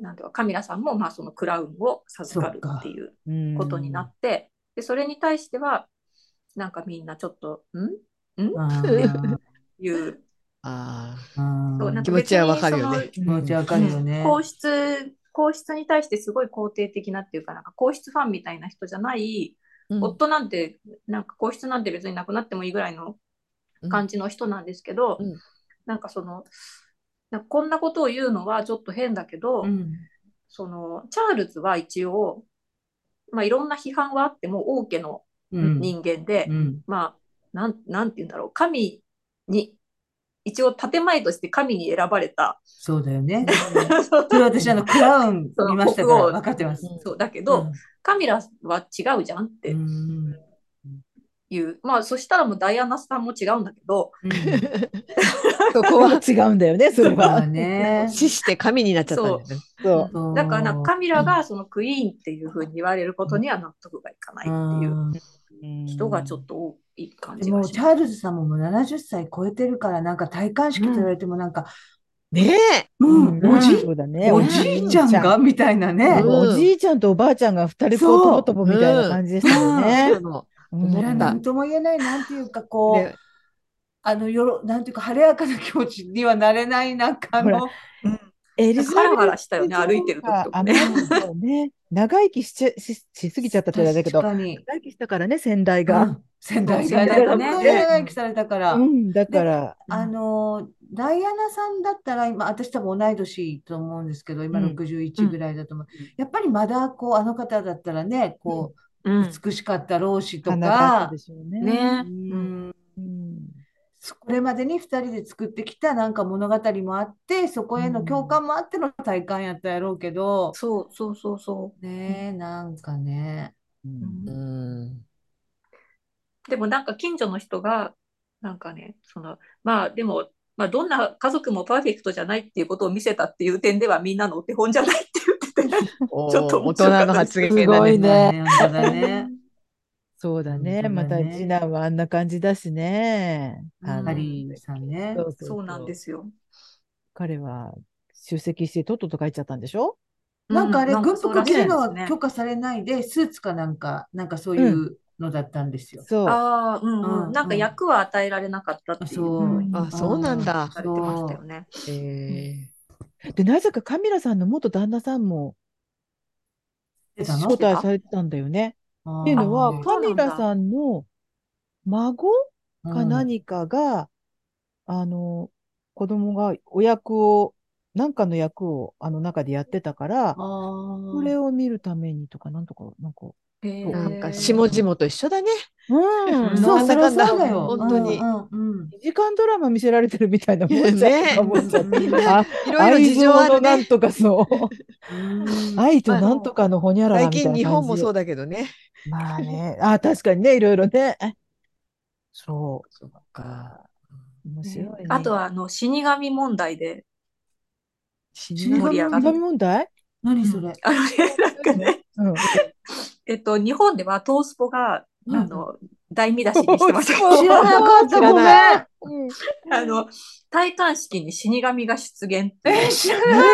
なんていうか、カミラさんも、まあ、そのクラウンを授かるっていううんことになって、で、それに対しては、なんかみんなちょっと、ん？ん？あー。いう、ああーそうなんか気持ちはわかるよね気持ちわかるよそねの。皇室、皇室に対してすごい肯定的なっていうか、なんか皇室ファンみたいな人じゃない、ー夫なんて、なんか皇室なんて別になくなってもいいぐらいの感じの人なんですけど、うんなんかそのなんかこんなことを言うのはちょっと変だけど、うん。そのチャールズは一応、まあ、いろんな批判はあっても王家のうん。人間で、うん。まあなんなんて言うんだろう神に一応建前として神に選ばれたそうだよね。そうそれ私、あの、クラウンそう見ましたから分かってます。そうだけど、カミラは違うじゃんってうん。いう、まあそしたらもうダイアナさんも違うんだけどうん。そこは違うんだよね、それそうだは。ね。死して神になっちゃったんだよね。そう。そうだからなんかカミラがそのクイーンっていうふうに言われることには納得がいかないっていう人がちょっと多い感じがします。チャールズさんももう70歳超えてるから、なんか戴冠式と言われても、なんか、ねえ。うん、おじそうだね。おじいちゃんがみたいなね。うん。おじいちゃんとおばあちゃんが二人こうとぼとぼみたいな感じでしたよね。なん。とも言えない、なんていうか、こう、であの、よろ、なんていうか、晴れやかな気持ちにはなれない、なんかあほら。の、エリザベスハラハラしたよね歩いてる時とか。ね。長生きしちゃししすぎちゃったって言われたけど、長確かに。生きしたからね、先代うが。ん仙台仙がね、長生きされたから。うん、だから、あの、ダイアナさんだったら、今、私多分同い年と思うんですけど、今うん61ぐらいだと思う。やっぱりまだ、こう、あの方だったらね、こう、うん美しかった老子とかね。ねううんん、うんこれまでに2人で作ってきたなんか物語もあって、そこへの共感もあっての体感やったやろうけど、そうそうそうそねえ、なんかね、う。うんうんでもなんか近所の人が、なんかね、その、まあでも、まあどんな家族もパーフェクトじゃないっていうことを見せたっていう点ではみんなのお手本じゃないって言ってて、ちょっと大人の発言だね。すごいねまあね、本当だね。そうだね。だねまた次男はあんな感じだしね。ハリーさんね。そうなんですよ。彼は出席してとっとと帰っちゃったんでしょ？なんかあれ、う軍服着るのは許可されないで、スーツかなんか、なんかそういうのだったんですよ。そう。ああ、うんうんうん。なんか役は与えられなかったっていうそうふうにあ、そうなんだ。されてましたよね。えで、なぜかカミラさんの元旦那さんも招待されてたんだよね。っていうのは、ーカミラさんの孫かうん何かが、あの、子供がお役を、なんかの役をあの中でやってたから、あーそれを見るためにとか、なんとか、なんか、なんーか下々と一緒だね。うん、んそう、そだそうだよ。本当にうんうんうん2時間ドラマ見せられてるみたいなもんじゃんねいろいろ事情ある愛情のなんね。とかそう。うん愛となんとかのほにゃらら最みたいな感じ。近日本もそうだけどね。まあね。あ、確かにね、いろいろね。そう。そっか。面白いね。あとは、あの、死神問題で、死神問題？何それ？あのね、なんかね、うん。えっと、日本ではトースポが、うん。あの、大見出しにしてました 知らなかった、ごめん。あの、戴冠式に死神が出現え、知らえない。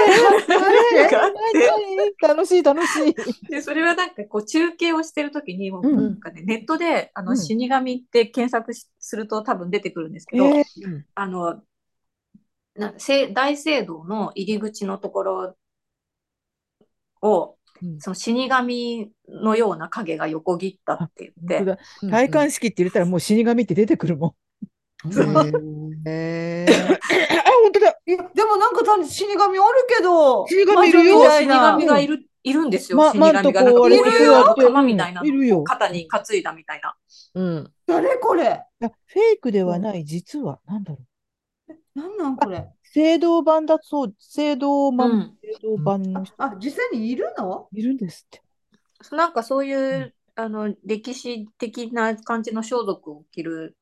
楽しい楽しい。で、それはなんかこう中継をしてるときに、もううん。なんかね、ネットで、あの、うん。死神って検索しすると多分出てくるんですけど、あの、な大聖堂の入り口のところを、うんその死神のような影が横切ったって言って、戴冠式って入れたらもう死神って出てくるもん。へ あ、本当だ。いや、でもなんか単に死神おるけど、死神いるよ。死神がいる、いるんですよ、ま、死神が。なんかこういうやって。釜みたいな。肩に担いだみたいな。うん。誰これ。あフェイクではない、実は、なんだろう。なんなんこれ聖堂版だそう、聖堂版、うん聖堂版の人あ、実際にいるの？いるんですって。なんかそういう、あの歴史的な感じの装束を着る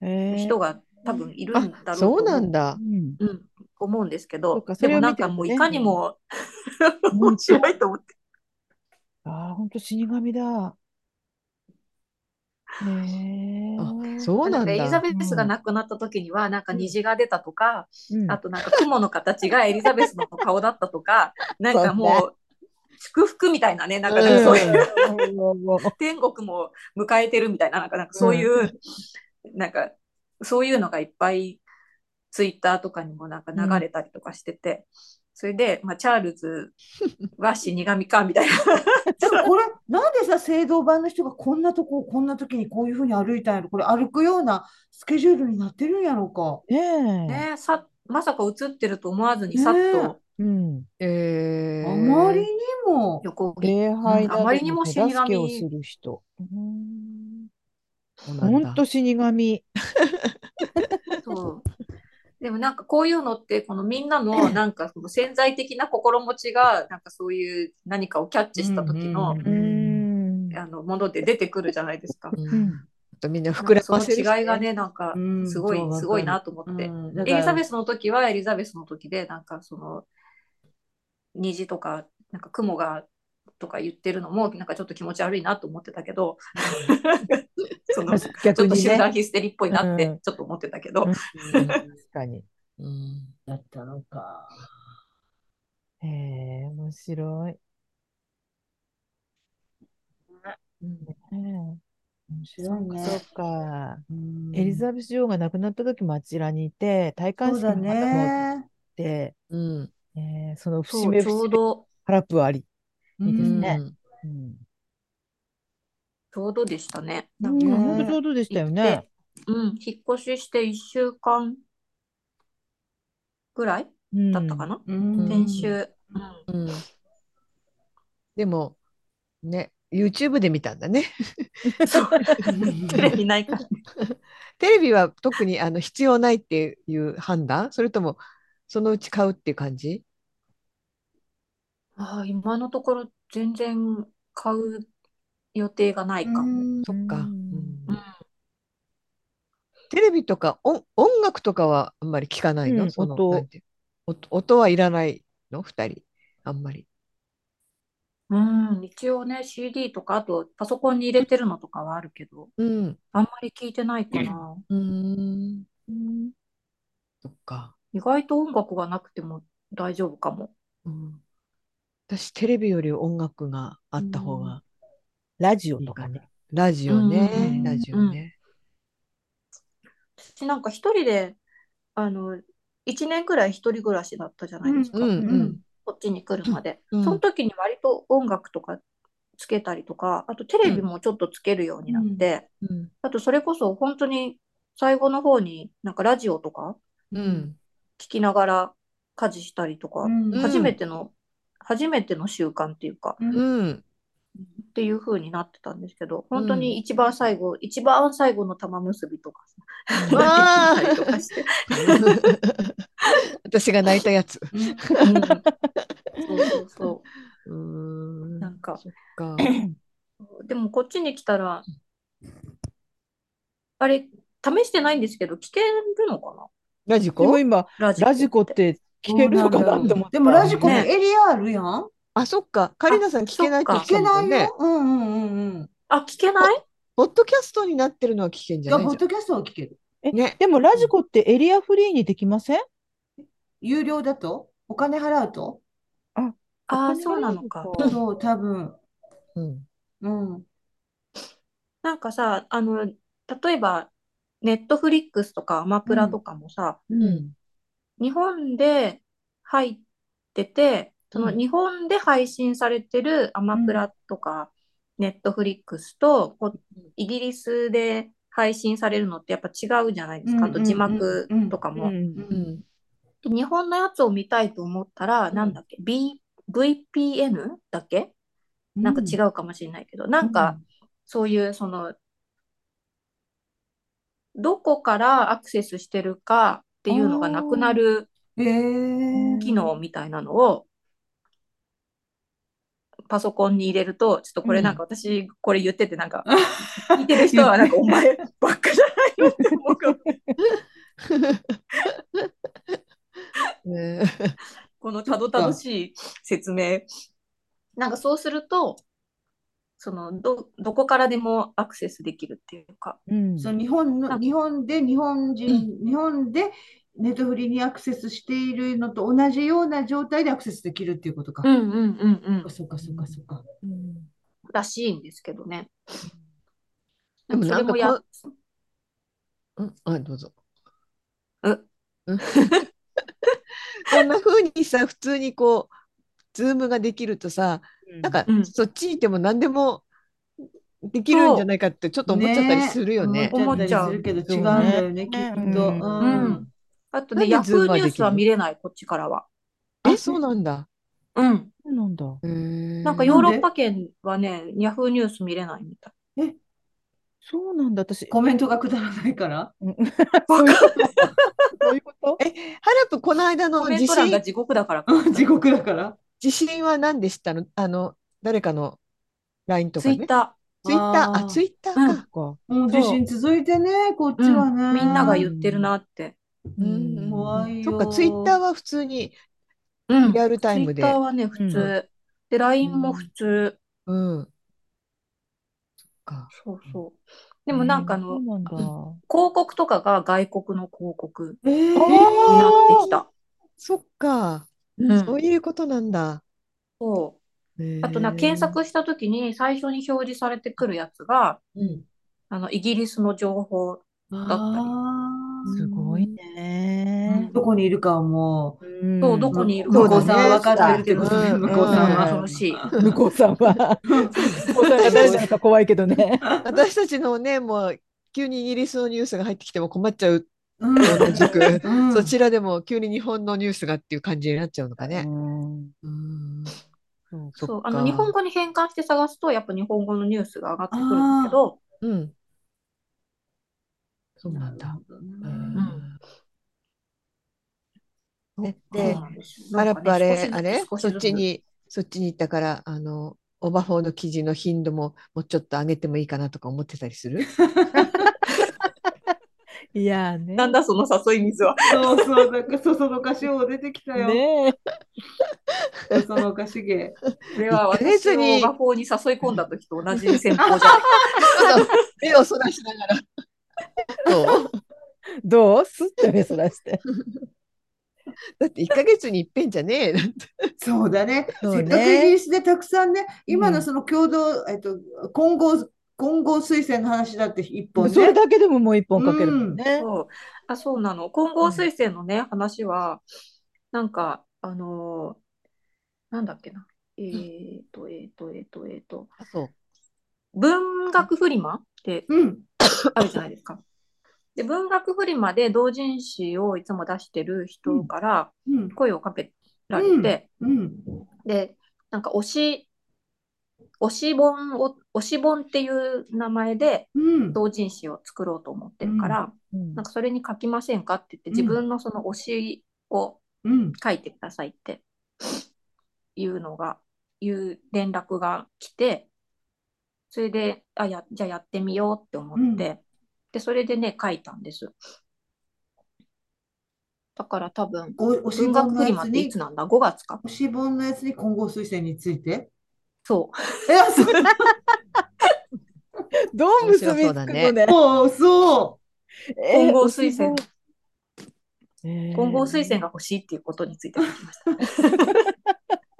えー人が多分いるんだろうあ、とそうなん思だう。ん。う、うん、思うんですけそどでもなんかもういかにもうん 面白いと思って。ああ、本当死神だ。へえ。あ、そうなんなんかエリザだ。ベスが亡くなった時には、なんか虹が出たとか、うん。あとなんか雲の形がエリザベスの顔だったとか、なんかもう祝福みたいなね、なんかそういううん天国も迎えてるみたいな、なんかなんかそういう、なんかそういうのがいっぱいツイッターとかにもなんか流れたりとかしてて、それで、まあ、チャールズは死神かみたいな。でもこれ、なんでさ、聖堂版の人がこんなとこ、こんな時にこういうふうに歩いたんやろこれ歩くようなスケジュールになってるんやろうか。ねえ。ねさまさか映ってると思わずにさっねとうん。えあまりにも。横礼拝などうんあまりにも手死神をする人。本当死神。でもなんかこういうのってこのみんなのなんかその潜在的な心持ちがなんかそういう何かをキャッチした時のうんうん。あのもので出てくるじゃないですか。ううんん。あとみんな膨らかそのませるしね違いがねなんかうんすごいすごいなと思って。エリザベスの時はエリザベスの時でなんかその虹とかなんか雲がとか言ってるのもなんかちょっと気持ち悪いなと思ってたけどその ちょっ。と集団ヒステリーっぽいなってうんちょっと思ってたけど、うん確かに。うんだったのか。へえ、面白い。ね面白いね。えそうか。うんエリザベス女王が亡くなった時もあちらにいて、戴冠式もっね。て、うんえーその節目節目うどハラップあり。いいですうんね。うん。ちょうどでしたね。うなんん。かね。本当ちょうどでしたよね。うん、引っ越しして1週間ぐらいうん。だったかな、うん。先週。うん。でもね YouTube で見たんだね。テレビないから。テレビは特にあの必要ないっていう判断？それともそのうち買うっていう感じ？ああ、今のところ全然買う予定がないかも。うんそっか、うんうんテレビとか音音楽とかはあんまり聞かないの、うんその音なんていう？音音はいらないの？二人あんまり。うん、一応ね、CD とか、あとパソコンに入れてるのとかはあるけど、うん。あんまり聞いてないかな。うーん。うんそっか。意外と音楽がなくても大丈夫かも。うん、私、テレビより音楽があった方がラジオとかね。。ラジオね、ラジオね。私なんか一人で、あの、1年くらい一人暮らしだったじゃないですか。うんうんこっちに来るまで。うん。その時に割と音楽とかつけたりとか、あとテレビもちょっとつけるようになって、うん。あとそれこそ本当に最後の方になんかラジオとかうん。聞きながら家事したりとか、うん。初めての、初めての習慣っていうか、うん。うんっていう風になってたんですけど、本当に一番最後、一番最後の玉結びとかさ、わー。聞いたりとかして、私が泣いたやつ。うん。そうそうそう。ーう。ん。なんか、か。でもこっちに来たら、あれ、試してないんですけど、聞けるのかな？ラジコ？今、ラジコラジコって聞けるのかなって思った。でもラジコにねエリアあるやん。あ、そっか。カリナさん聞けないって言っそてたもんね聞けないよ。。うんうんうんうん。あ、聞けない？ポッドキャストになってるのは聞けんじゃない？じポッドキャストは聞ける。えねでもラジコってエリアフリーにできません？有料だと？お金払うと？ああ、そうなのか。そう、多分。うん。うん。なんかさ、あの、例えば、ネットフリックスとかアマプラとかもさ、うん。日本で入ってて、そのうん。日本で配信されてるアマプラとか、ネットフリックスと、イギリスで配信されるのってやっぱ違うじゃないですか。あと字幕とかも。日本のやつを見たいと思ったら、なんだっけ、B、VPN だっけ？なんか違うかもしれないけど、なんか、そういう、その、どこからアクセスしてるかっていうのがなくなる。機能みたいなのを、パソコンに入れると、ちょっとこれなんか私、これ言っててなんか、聞いてる人はなんか、お前ばっかじゃないのって思うかも。ねこのたどたどしい説明。なんかそうすると、そのど、どこからでもアクセスできるっていうか、うんその日本の、日本で日本人、日本でネットフリにアクセスしているのと同じような状態でアクセスできるっていうことか。うんうんうんうん。そっかそっかそっか。らしいんですけどね。でもそれもやなんかうん？あ、どうぞ。ううん こんな風にさ、普通にこう、ズームができるとさ、なんかうんそっちにいても何でもできるんじゃないかってちょっと思っちゃったりするよね。思っちゃったりするけど違うんだよね、きっと。あとね、ヤフーニュースは見れない、こっちからは。え、そうなんだ。うん。そうなんだ。なんかヨーロッパ圏はね、ヤフーニュース見れないみたい。そうなんだ、私。コメントがくだらないから。うんそういうことそういうこと？ハラプこの間の地震、地獄だからか。地獄だから。地震は何でしたの？あの、誰かの LINE とかね。ツイッタツイッター、あーあ、ツイッターうんか。か。もう地震続いてね、こっちー。はね。うんみんなが言ってるなって。うん怖いよ。そっか、ツイッターは普通にうん。リアルタイムでツイッターはね、普通。で、LINE も普通。うん。そっか。そうそう。でもなんかあの、そうなんだ。広告とかが外国の広告えーになってきた。そっか。うんそういうことなんだ。そう。あとな、検索したときに最初に表示されてくるやつが、うんあの、イギリスの情報。ったりすごいね。どこにいるかはもうんそう、どこにいるう、かね向こうさんは分かってるってことで、うん向こうさんは。しい。向こうさんは。向こうさんが誰なのか怖いけどね。私たちのね、もう急にイギリスのニュースが入ってきても困っちゃう同じく、うん。そちらでも急に日本のニュースがっていう感じになっちゃうのかね。うん。うん。そうあの、か日本語に変換して探すと、やっぱ日本語のニュースが上がってくるんだけど、うん。そうなんだ。ね。で、なんですよあれ、あれ？そっちに、そっちに行ったから、あの、オーバーフォーの記事の頻度ももうちょっと上げてもいいかなとか思ってたりする？いやーね。なんだその誘い水は。そうそう、なんかそそのかしも出てきたよ。ねそそのかしげ。これは私をに画法に誘い込んだ時と同じ戦法じゃ目をそらしながら。そう？どう？すって目そらして。だって1ヶ月に一遍じゃねえ。だってそうだね。ねせっかくイギリスでたくさんね、今うんのその共同、えっと、混合、混合推薦の話だって一本それね。だけでももう一本かけるもんね。そうあそうなの。混合推薦のね、話は、なんか、あのーなんだっけな。えーと、えーと、えーと、えーと、あそう。文学フリマってうん。あるじゃないですか。で、文学フリマで同人誌をいつも出してる人からうん。声をかけられて、うん。で、なんか推し、推し本を、推し本っていう名前でうん。同人誌を作ろうと思ってるから、うんなんかそれに書きませんかって言って、うん自分のその推しをうん。書いてくださいっていうのが、いう連絡が来て、それで、あ、や、じゃあやってみようって思って、で、それでね、書いたんです。だから多分、文学フリマっていつ、なんだ ?5 月か。押し本のやつに混合推薦について？そう。え、そう、どう結びつくのね。そう、そえ混合推薦、えー混合推薦が欲しいっていうことについて書きました。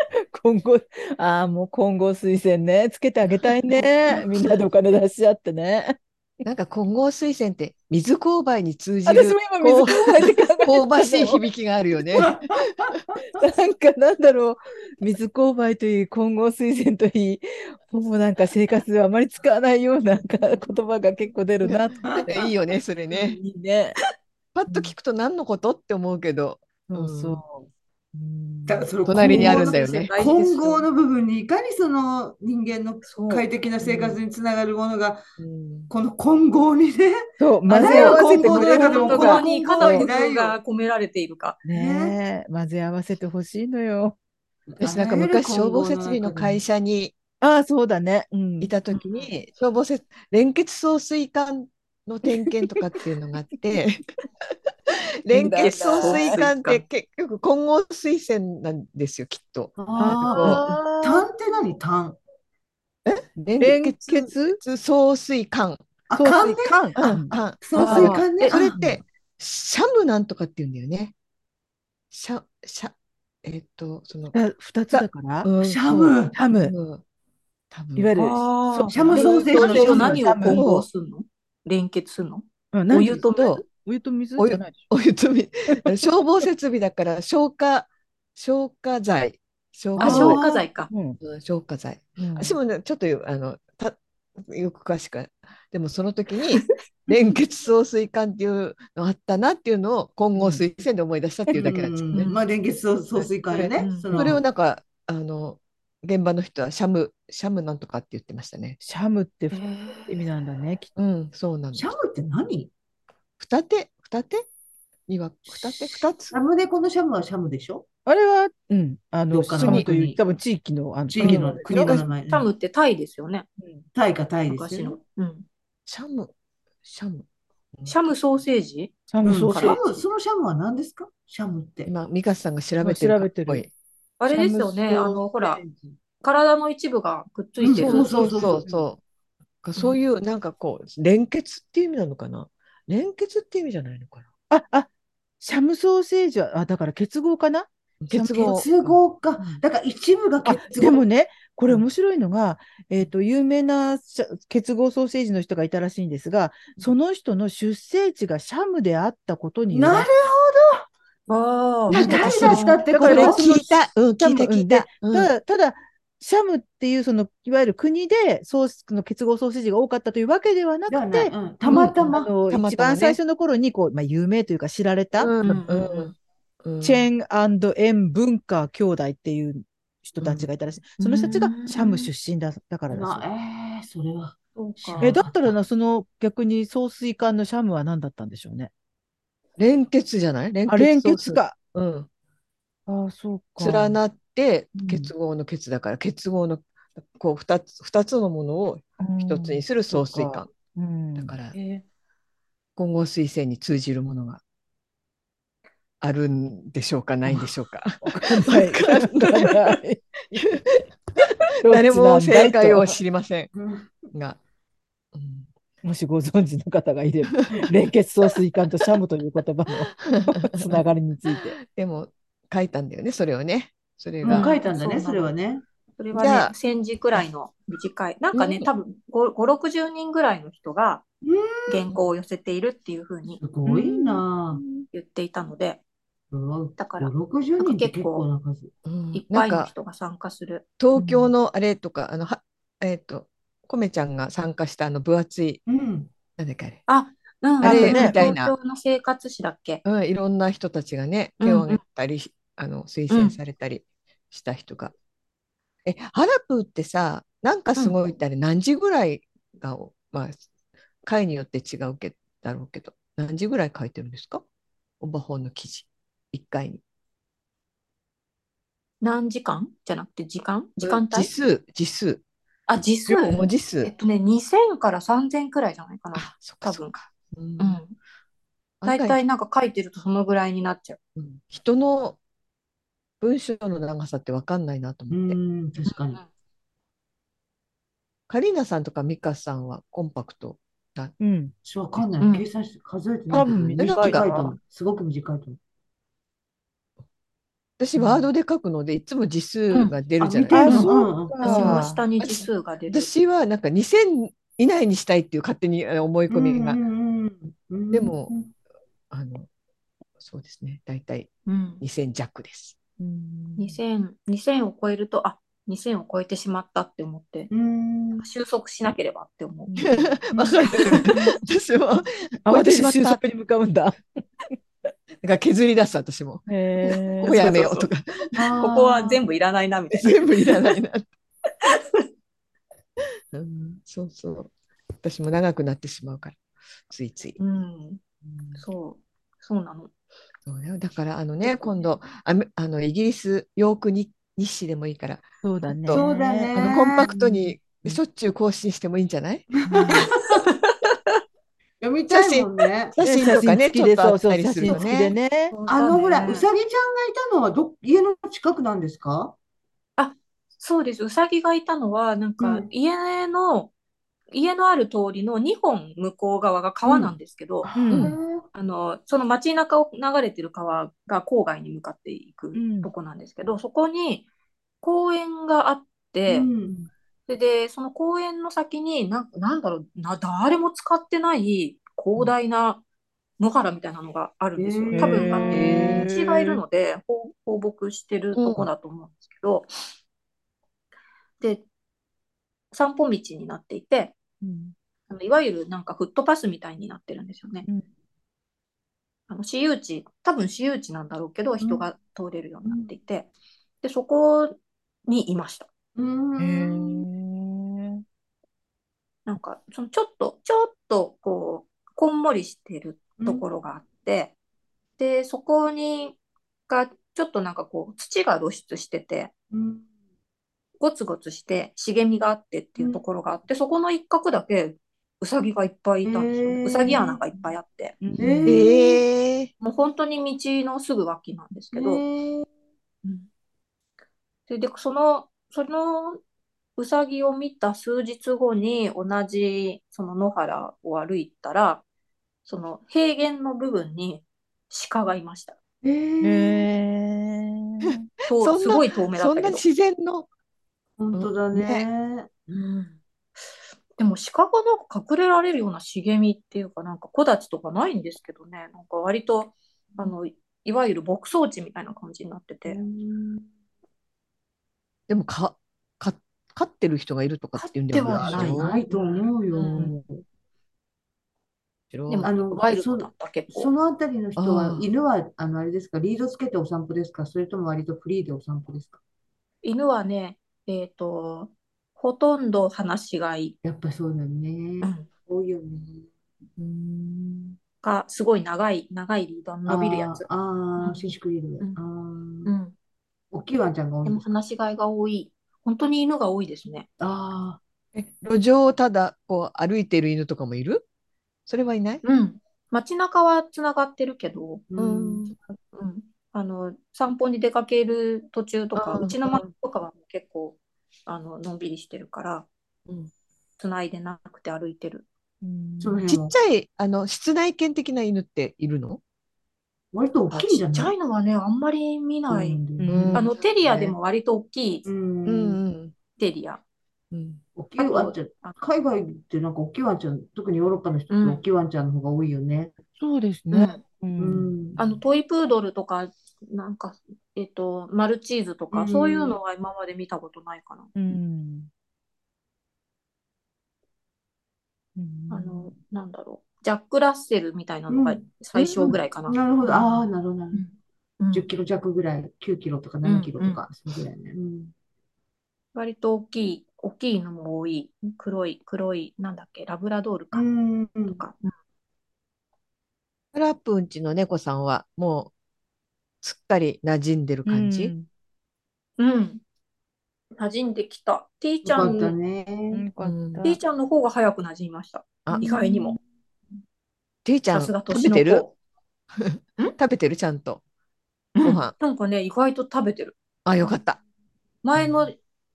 混合、ああ、もう混合推薦ね。つけてあげたいね。みんなでお金出し合ってね。なんか混合水栓って水勾配に通じ私るも今水こ勾配で考えて香ばしい響きがあるよね。なんかなんだろう、水勾配といい、混合水栓といい、もうなんか生活ではあまり使わないような言葉が結構出るなって。いいよね、それね。いいね。パッと聞くと何のことって思うけど、そうそう。だからその隣にあるんだよね混合の部分にいかにその人間の快適な生活につながるものが、うんこの混合にね、そう、混ぜ合わせてくれるこここにいかな工夫が込められているか。ねえ、混ぜ合わせてほしいのよ。私なんか昔消防設備の会社にああ、そうだね。うんい。た時に消防設連結送水管の点検とかっていうのがあって 連結送水管って結局混合水栓なんですよきっと。ああ、単って何単？連連結結送水管。あ、送管ね。水管。送水管ね。それってシャムなんとかって言うんだよね。シャシャえっとその、あ二つだから？うんシャム。ハム。うん多分いわゆるシャムソーセージの何を混合するの？連結するの？うんお湯とと水？お湯と水お湯？じゃないでしょ。お湯とみ 消防設備だから消火消火剤。消あ、火剤消火剤か。うん。うん消火剤。うん。私もねちょっとよあのたよく詳しくでもその時に 連結送水管っていうのあったなっていうのを混合水栓で思い出したっていうだけなんですよね。うんまあ、連結送送水管よねそれをなんかあの現場の人はシャムシャムなんとかって言ってましたね。シャムってふ意味なんだね。きっとうんそうなんシャ。ムって何？二手？二手？には二手？二つ？シャムでこのシャムはシャムでしょ？あれは、うん、あの、シャムという、国多分地域の、あの地域の国国の名前。シャムってタイですよね。タイかタイです昔のよね。。うん。シャムシャムシャムソーセージ？シャうんムソーセーシャム、そのシャムは何ですか？シャムって。今ミカさんが調べてるかっぽい調べてるあれですよね。あの、ほら、体の一部がくっついてる。うんそうそうそうそう。そういうなんかこう連結っていう意味なのかな？連結っていう意味じゃないのかな？あ、あ、シャムソーセージは、あ、だから結合かな？結合。結合かうん。だから一部があ結合。でもね、これ面白いのが、えっと、有名なシャ結合ソーセージの人がいたらしいんですが、その人の出生地がシャムであったことによなるああ、だったってことだから聞いた。うん、聞いた聞いた。うんただ、ただ、シャムっていう、その、いわゆる国でソースの結合ソーセージが多かったというわけではなくて、たまたあま。一番最初の頃に、こう、まあ、有名というか知られた、チェンエン文化兄弟っていう人たちがいたらしい。その人たちがシャム出身だだからだしい。まあ、えー、それは。え、だったらな、その逆に送水管のシャムは何だったんでしょうね？連結じゃない？連あ、連結。か。うん。ああ、そうか。連なってうん結合の結だから、結合のこう二つ二つのものを一つにする送水管。うん。だからえ混合水栓に通じるものがあるんでしょうか？ないんでしょうか？誰も正解を知知りませんうんが。うんもしご存知の方がいれば、連結送水管とシャムという言葉の つながりについて。でも書いたんだよね、それをね。それうんが。書いたんだね、それはね。それはね、1000字くらいの短い。なんかね、うん多分5、5 60人ぐらいの人がうん原稿を寄せているっていうふうにすごいな言っていたので、ぁ。だから5 60人って結構な数。うんいっぱいの人が参加する。東京のあれとか、あのはえっ、と、コメちゃんが参加したあの分厚い、うん。なんだっけあれ。あ、うん、あれみたいな。東京の生活史だっけ？うん、いろんな人たちがね、うん手を挙げたり、あの推薦されたりした人が。え、ハラプーってさ、なんかすごいってあれ何時ぐらいが、まあ、回によって違うけだろうけど、何時ぐらい書いてるんですか？オバホンの記事、1回に。何時間？じゃなくて時間？時間帯？時数、時数。あ、時数。文字数。えっとね、2000から3000くらいじゃないかな。あ、そっか多分そっか。うんうん。大体なんか書いてるとそのぐらいになっちゃう。うん人の文章の長さって分かんないなとう思って。ん、確かに。カリーナさんとかミカさんはコンパクト。うん。私わかんない。うん計算して数えてない。多分短いと思う。すごく短いと思私、うんワードで書くので、いつも字数が出う。るじゃないですか。私も下にあ字数が出る。私はなんか2000以内にしたいっていう勝手に思い込みが。でもあの、そうですね。大体うん、2000弱です。うん2000 2000を超えると、あ2000を超えてしまったって思って、うん収束しなければって思う。私も 慌てて収束に向かうんだ。なんか削り出す私も。へここ やめようとか、ここは全部いらないなみたいな。全部いらないな。うん、そうそう。私も長くなってしまうから、ついつい。うん、そう、そうなの。そうだよだからあのね、今度あめあのイギリス、ヨークに日誌でもいいから、そうだね。そうだねあのコンパクトにうんしょっちゅう更新してもいいんじゃない？読みたいもんね。写真とかね、ちょっとあったりすると写真付きでね。ね。あのほら、そうさぎちゃんがいたのはど、家の近くなんですか？そうです。うさぎがいたのは、なんかうん家の、家のある通りの2本向こう側が川なんですけど、うんあの、その街中を流れてる川が郊外に向かっていくうんとこなんですけど、そこに公園があって、うんで、で、その公園の先になん、なんだろう、な、誰も使ってない広大な野原みたいなのがあるんですよ。多分、あの、牛がいるので、放放牧してるとこだと思うんですけど、で、散歩道になっていて、うん。あのいわゆるなんかフットパスみたいになってるんですよね。うん。あの私有地、多分私有地なんだろうけど、人が通れるようになっていて、で、そこにいました。うん。なんか、そのちょっと、ちょっと、こう、こんもりしてるところがあって、で、そこに、が、ちょっとなんかこう、土が露出してて、うん。ゴツゴツして、茂みがあってっていうところがあって、そこの一角だけ、うさぎがいっぱいいたんですよね。うさぎ穴がいっぱいあって。うん。えー。ええもう本当に道のすぐ脇なんですけど、へー。で、で、その、そのうさぎを見た数日後に同じその野原を歩いたら、その平原の部分に鹿がいました。えそんなすごい遠目だったけど。そんな自然の？本当だね。うんでも鹿がなんか隠れられるような茂みっていうか、なんか木立とかないんですけどね、なんか割と、あの、いわゆる牧草地みたいな感じになってて、でもか、か、飼ってる人がいるとかっていうんでは飼ってはないと思うよ。うんでもあのワイルドだった結構。そのあたりの人あは、ー犬は、あの、あれですか、リードつけてお散歩ですか？それとも割とフリーでお散歩ですか？犬はね、えっと、ほとんど放し飼い、やっぱそうだねう。ん多いよね。うんが、すごい長い、長いリード、伸びるやつ。あーあ伸縮リードうんあーうん。大きいワンちゃんが多いでもんですか放し飼いが多い。本当に犬が多いですね。あえ路上をただこう歩いてる犬とかもいる？それはいない？うん。街中はつながってるけど、あ、うん。うん。あの、散歩に出かける途中とか、うちの街とかは結構、あの、のんびりしてるから、うんつないでなくて歩いてる。うんちっちゃい、あの、室内犬的な犬っているの？割と大きいんじゃちっちゃないいのはね、あんまり見ない。うんあの、テリアでも割と大きいうんテリア。うん。大きいワンちゃん、あ海外ってなんか大きいワンちゃん、特にヨーロッパの人ってうん大きいワンちゃんの方が多いよね。そうですね。うん。あの、トイプードルとか、なんか、えっと、マルチーズとか、うんそういうのは今まで見たことないかな。うんうんあの、なんだろう。ジャック・ラッセルみたいなのが最小ぐらいかな。なるほど。ああ、なるほど。なるほどうん10キロ弱ぐらい、9キロとか7キロとか、そのぐらいね。うん割と大きい、大きいのも多い。黒い、黒い、なんだっけ、ラブラドールか。うん。とか。ラップんちの猫さんはもうすっかり馴染んでる感じ、うんうん。馴染んできた。ティーちゃん、ィーちゃんの方が早く馴染みました。あ意外にも。ていちゃん食べてる？食べてる？ちゃんと。うんご飯なんかね、意外と食べてる。あ、よかった。前の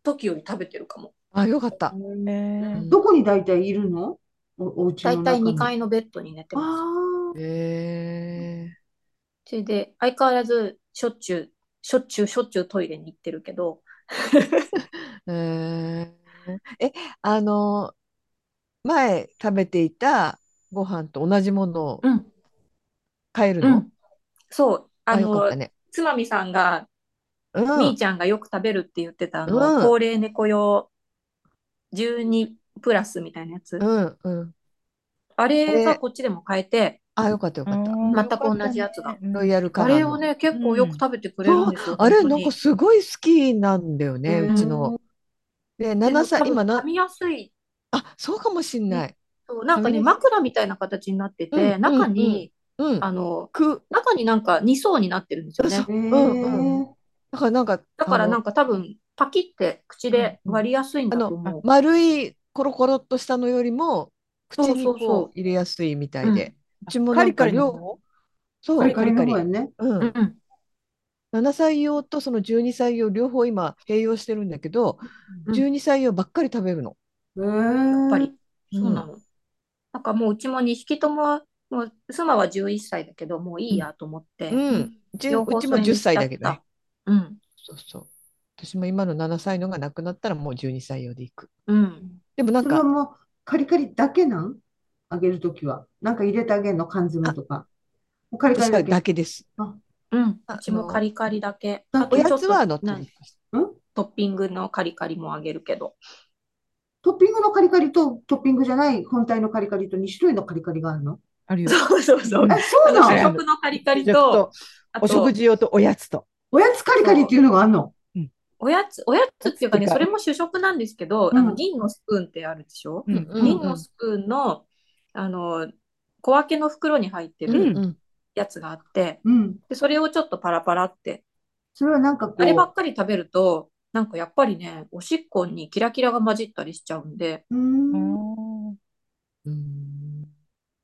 時より食べてるかも。あ、よかった。どこに大体いるの？お、お家だいたいの中に。2階のベッドに寝てます。あへえ。それで、相変わらず、しょっちゅう、しょっちゅう、しょっちゅうトイレに行ってるけど、えーえ、あの、前食べていたご飯と同じものをうん、買えるの？うん。そう、ああ、よかっのた、ね。つまみさんが、うん。みーちゃんがよく食べるって言ってた、あうんの、高齢猫用12プラスみたいなやつ。うん、うん。あれがこっちでも買えて、あ、よかった、よかった。全く同じやつがロイヤルカあラーの。れをね、結構よく食べてくれるんですよ。あれ、なんかすごい好きなんだよね、うんうちの。で、でも7歳、今な噛、みやすい。あ、そうかもしんない。そうなんかね、枕みたいな形になってて、うん中に、うん。あの、く、中になんか2層になってるんですよねそう。だからなんか、だからなんか、か多分、パキって口で割りやすいんあのだと思う。丸いコロコロっとしたのよりも、口にそうそうそうこう入れやすいみたいで。うちもカリカなんか両、リの？方そう、カリカリのね。うん。うん。7歳用とその12歳用両方今併用してるんだけど、うん12歳用ばっかり食べるの。へえ。やっぱり、うんそうなの。なんかもううちも2匹とも、もう妻は11歳だけど、もういいやと思って、うん。うち両うちも10方それにしちゃった歳だけどね。うん。そうそう。私も今の7歳のがなくなったらもう12歳用でいく。うん。でもなんか、それはもうカリカリだけなん？あげるときは。なんか入れてあげるの缶詰とか。もうカリカリだけ。だけです。うん。あうちもカリカリだけ。おやつは乗ってなる。トッピングのカリカリもあげるけど。トッピングのカリカリとトッピングじゃない本体のカリカリと2種類のカリカリがあるの？あるよ。そうそうそう。え、そうなの？食のカリカリ食と、お食と、事用とおやつと。おやつカリカリっていうのがあるの？おやつ、おやつっていうかね、それも主食なんですけど、うんあの銀のスプーンってあるでしょ？うんうん銀のスプーンの、あの、小分けの袋に入ってうる。やつがあって、うん。で、それをちょっとパラパラって、それはなんかこあればっう、かり食べると、なんかやっぱりね、おしっこにキラキラが混じったりしちゃうんで。うん。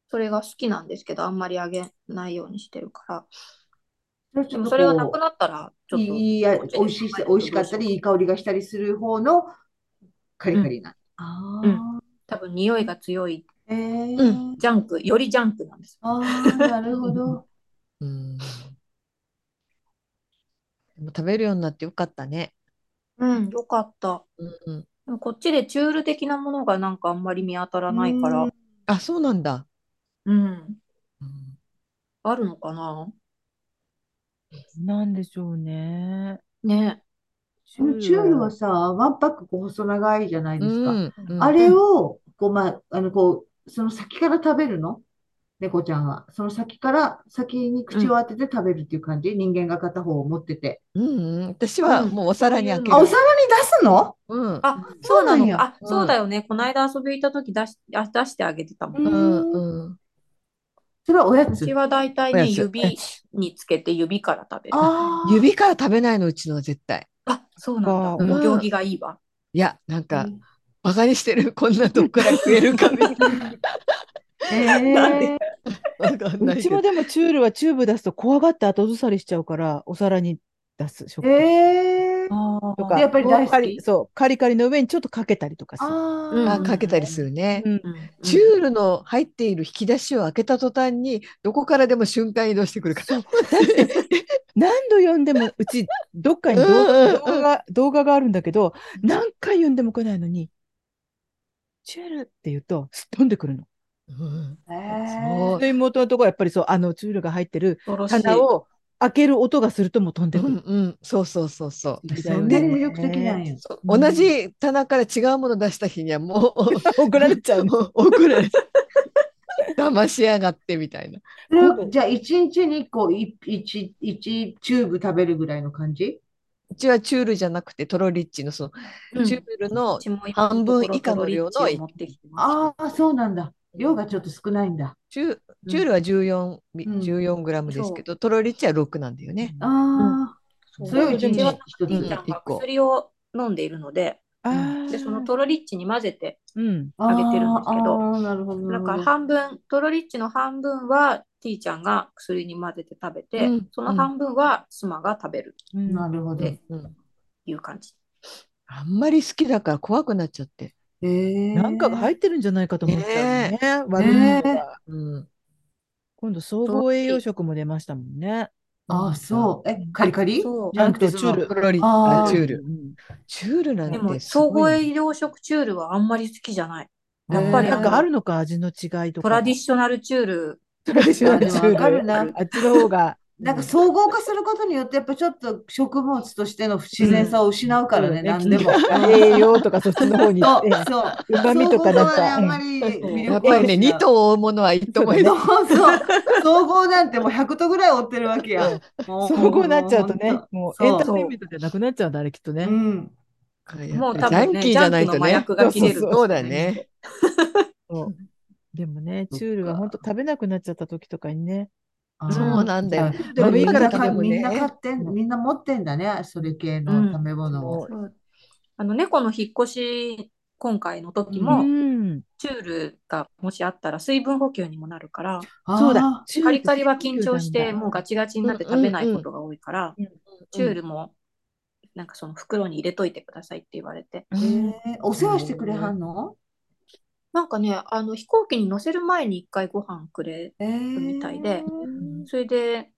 それが好きなんですけど、あんまりあげないようにしてるから。でもそれちょっとそれがなくこなったら、ちょう、っと、いいや、美味しいし、美味しかったり、いい香りがしたりする方のカリカリな。ああ、多分匂いが強い、ええうジャンク、よりジャンクなんです。ああ、なるほど。うん。でも食べるようになってよかったね。うん、よかった。うん。でもこっちでチュール的なものがなんかあんまり見当たらないから、うんあ、そうなんだ。うん、うんあるのかな？なんでしょうね。ね。このチュールはさ、ワンパックこう細長いじゃないですか。うんうんあれを、こう、まあ、あの、こう、その先から食べるの？猫ちゃんは。その先から、先に口を当てて食べるっていう感じ？人間が片方を持ってて。うんうん、私はもうお皿に開けあ、おる。皿に出すの？うんあ、そそううなのか。あ、うんそうだよね。この間遊び行った時出し、あ出してあげてたもん。うんうんそれはおやつうち。はだいたいね、おやつ指につけて指から食べる。ああ。指から食べないのうちのは絶対。あ、そうなんだ。うんお行儀がいいわ。いや、なんか、バカにしてる。こんなとこから食えるかみたいな。んで？えわかんなうちも。でもチュールはチューブ出すと怖がって後ずさりしちゃうから、お皿に出す食器ええとか、やっぱり大好き？カリそう、カリカリの上にちょっとかけたりとかする。あかけたりするね。うん。うん。チュールの入っている引き出しを開けた途端に、どこからでも瞬間移動してくるから。何度読んでも、うち、どっかに動画動画が動画があるんだけど、何回読んでも来ないのに、チュールって言うと、すっ飛んでくるの。妹のところはやっぱりそう、あのチュールが入ってる。棚を開ける音がするともう飛んでうくる。んうん、そうそうそうそう。魅力的なんや。同じ棚から違うもの出した日にはもう 怒られちゃうの。もう怒られちゃう。騙しやがってみたいな。じゃあ、一日にこう、一一一チューブ食べるぐらいの感じ？うちはチュールじゃなくてトロリッチのそのうんチュールの半分以下の量のトロリッチを持ってきてますああ、そうなんだ。量がちょっと少ないんだ。チュチュールは14ミ、うん14グラムですけど、トロリッチは6なんだよね。ああ、そうそれを一日う薬を飲んでいるので、あで、そのートロリッチに混ぜて、うん。あげてるんですけどんかるほど。半分、トロリッチの半分はティーちゃんが薬に混ぜて食べて、うんその半分はスマが食べるうんなるほど。でうんいう感じ。あんまり好きだから怖くなっちゃって。えー、なんかが入ってるんじゃないかと思っちゃうね。悪いねのが。うん。今度、総合栄養食も出ましたもんね。あ、そう。え、カリカリ？そうじゃなくてチュールポロリ、あーあ、チュール。うんチュールなんでもてすごい総合栄養食チュールはあんまり好きじゃない。やっぱりなんかあるのか、味の違いとか。トラディショナルチュールトラディショナルチュールわかるなあっちの方が。なんか総合化することによって、やっぱちょっと食物としての自然さを失うからね、何でも。栄養とかそっちの方にそう行って。、そう。旨味とかなんか総合はね、あんまり魅力やっぱりね、ない2頭追うものは1頭もそうだねそうそう。総合なんてもう100頭ぐらい追ってるわけや。総合になっちゃうとねも、もうエンターテインメントじゃなくなっちゃうんだ、あれきっとね。うん。もうジャン多分ね、キーじゃないとね。そうそうだね。でもね、チュールが本当食べなくなっちゃった時とかにね。そうなんだよ。でもいいからみんな買ってん、みんな持ってんだね、それ系の食べ物を。あの猫の引っ越し今回の時うも、ん。チュールがもしあったら水分補給にもなるから、そうだあ。カリカリは緊張してもうガチチガチになって食べないことが多いから、うんチュールもなんかその袋に入れといてくださいって言われて。お世話してくれはんの？なんかね、あの飛行機に乗せる前に一回ご飯くれ、えー。みたいでうん。それで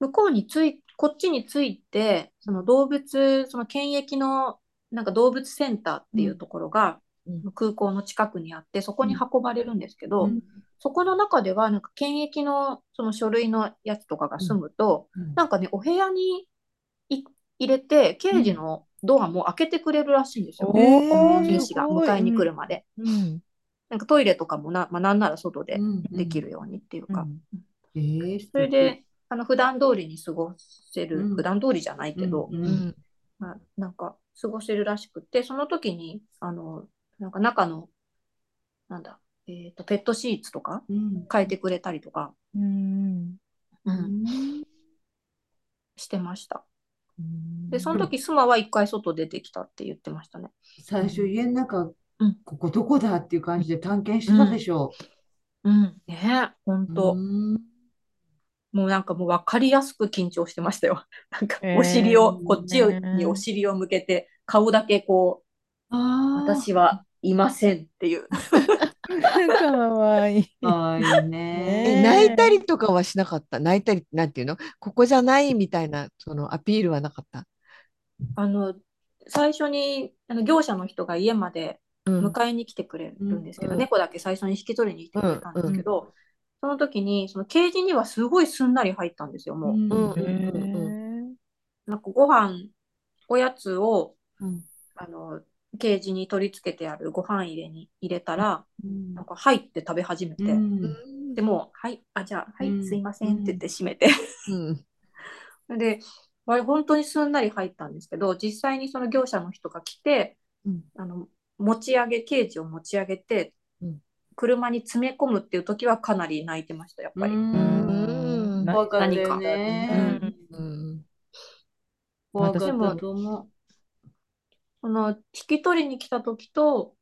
向こうについ、こっちに着いて、その動物、その検疫のなんか動物センターっていうところがうん。空港の近くにあって、そこに運ばれるんですけど、うん。そこの中ではなんか検疫のその書類のやつとかが済むと、うん。なんかね、お部屋にい入れて、刑事のドアも開けてくれるらしいんですよ。おー兵士が迎えに来るまで。うん。なんかトイレとかもな、まあ、なんなら外でうんできるようにっていうか。えそれで、あの普段通りに過ごせる、うん普段通りじゃないけど、うんうんまあ、なんか過ごせるらしくて、その時に、あの、なんか中の、なんだ、えっと、ペットシーツとかうん変えてくれたりとか、うん。うん、してました。うんで、その時、スマは一回外出てきたって言ってましたね。最初家の中、うんここどこだっていう感じで探検してたでしょうん。ねえ、ほんう。と。うんもうなんかもう分かりやすく緊張してましたよ。なんかえーお尻を、こっちねにお尻を向けて、顔だけこう、私はいませんっていう。かわいい。かわいいね泣いたりとかはしなかった？泣いたり、なんていうの？ここじゃないみたいな、そのアピールはなかった？あの、最初にあの業者の人が家までうん迎えに来てくれるんですけど、うん猫だけ最初に引き取りに来てくれたんですけど、その時に、そのケージにはすごいすんなり入ったんですよ、もう。なんかご飯、おやつを、うんあの、ケージに取り付けてあるご飯入れに入れたら、うん。なんか入って食べ始めて、うん。でもう、はい、あ、じゃあ、はい、うん。すいませんって言って閉めて、うん。で、あれ本当にすんなり入ったんですけど、実際にその業者の人が来て、うん。あの持ち上げ、ケージを持ち上げて、うん。車に詰め込むっていう時はかなり泣いてました、やっぱり。うん。怖かね。うん。怖かったと思その引き取りに来た時と、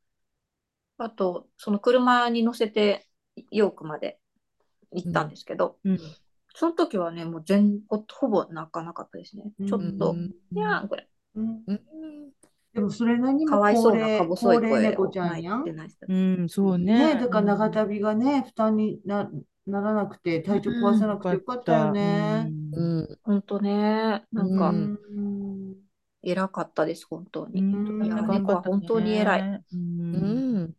あと、その車に乗せてヨークまで行ったんですけど、うんその時はね、もう全ほほぼ泣かなかったですね。う。ちょっと、うんいやー、これ、うんうんでもそれなりにもかわいそうな高齢か細い高齢声猫ちゃんやんいて。ない人。うん、そうね、ね。だから長旅がね、負担にな、ならなくて、体調壊さなくてよかったよね。うんうん本当ね、なんか、うんうん偉かったです、本当に。うんいや猫は本当に偉い。うんうん。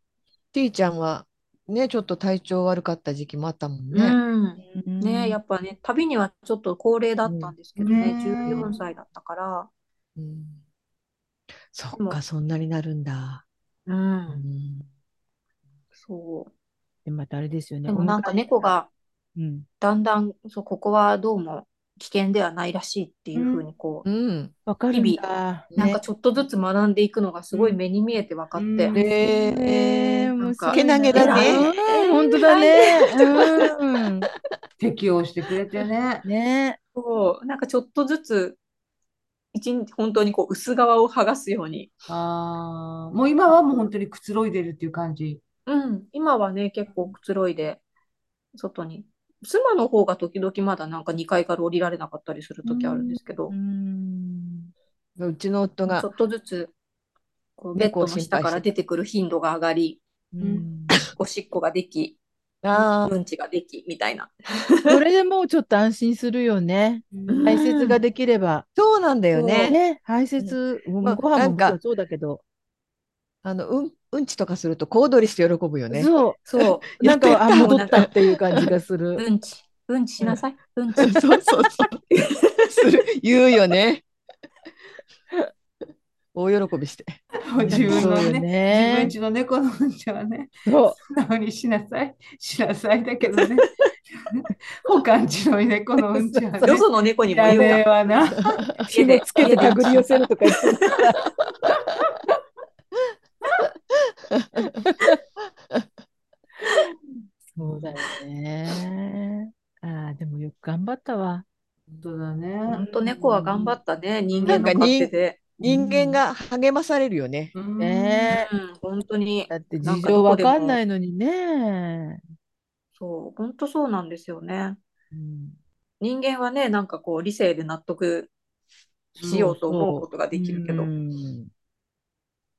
ティーちゃんはね、ちょっと体調悪かった時期もあったもんうね。ん。ねやっぱね、旅にはちょっと高齢だったんですけどね、うんね14歳だったから、うんそっか、そんなになるんだ。うん、うんそう。でまたあれですよね。でもなんか猫がうん。だんだん、そう、ここはどうも危険ではないらしいっていうふうにこう、うん。わかるんだ。なんかちょっとずつ学んでいくのがすごい目に見えて分かって、うんねええ面白いけなげだねうん本当だね。うん。適応してくれてね。ね。そう、なんかちょっとずつ、一日本当にこう薄皮を剥がすように、ああ、もう今はもう本当にくつろいでるっていう感じ。うん、今はね、結構くつろいで、外に妻の方が時々まだなんか2階から降りられなかったりする時あるんですけどう、ん。うちの夫がちょっとずつこうベッドの下から出てくる頻度が上がり、うんおしっこができ、あうんちができみたいな。それでもうちょっと安心するよね。うん排泄ができれば。そうなんだよね。ね、排泄、まあご飯なんかもそうだけど。あのうんうんちとかすると小躍りして喜ぶよね。そう。そう。なんか、あ、もう戻ったっていう感じがする。うんち、うんちしなさい。うんち。そうそうそう。する言うよね。大喜びして。自分のね、ね自分家の猫のうんちはね、そう。素直にしなさい、しなさいだけどね、他んちの猫のうんちはね、よその猫にも言うわな。紐つけて手繰り寄せるとか言ってたら。そうだよね。ああ、でもよく頑張ったわ。本当だね。本頑張ったね。人間のなんか勝手で。人間が励まされるよね。うんねえ。うん、本当に。だって事情わかんないのにね。そう、本当そうなんですよね。うん人間はね、なんかこう理性で納得しようと思うことができるけどう。ん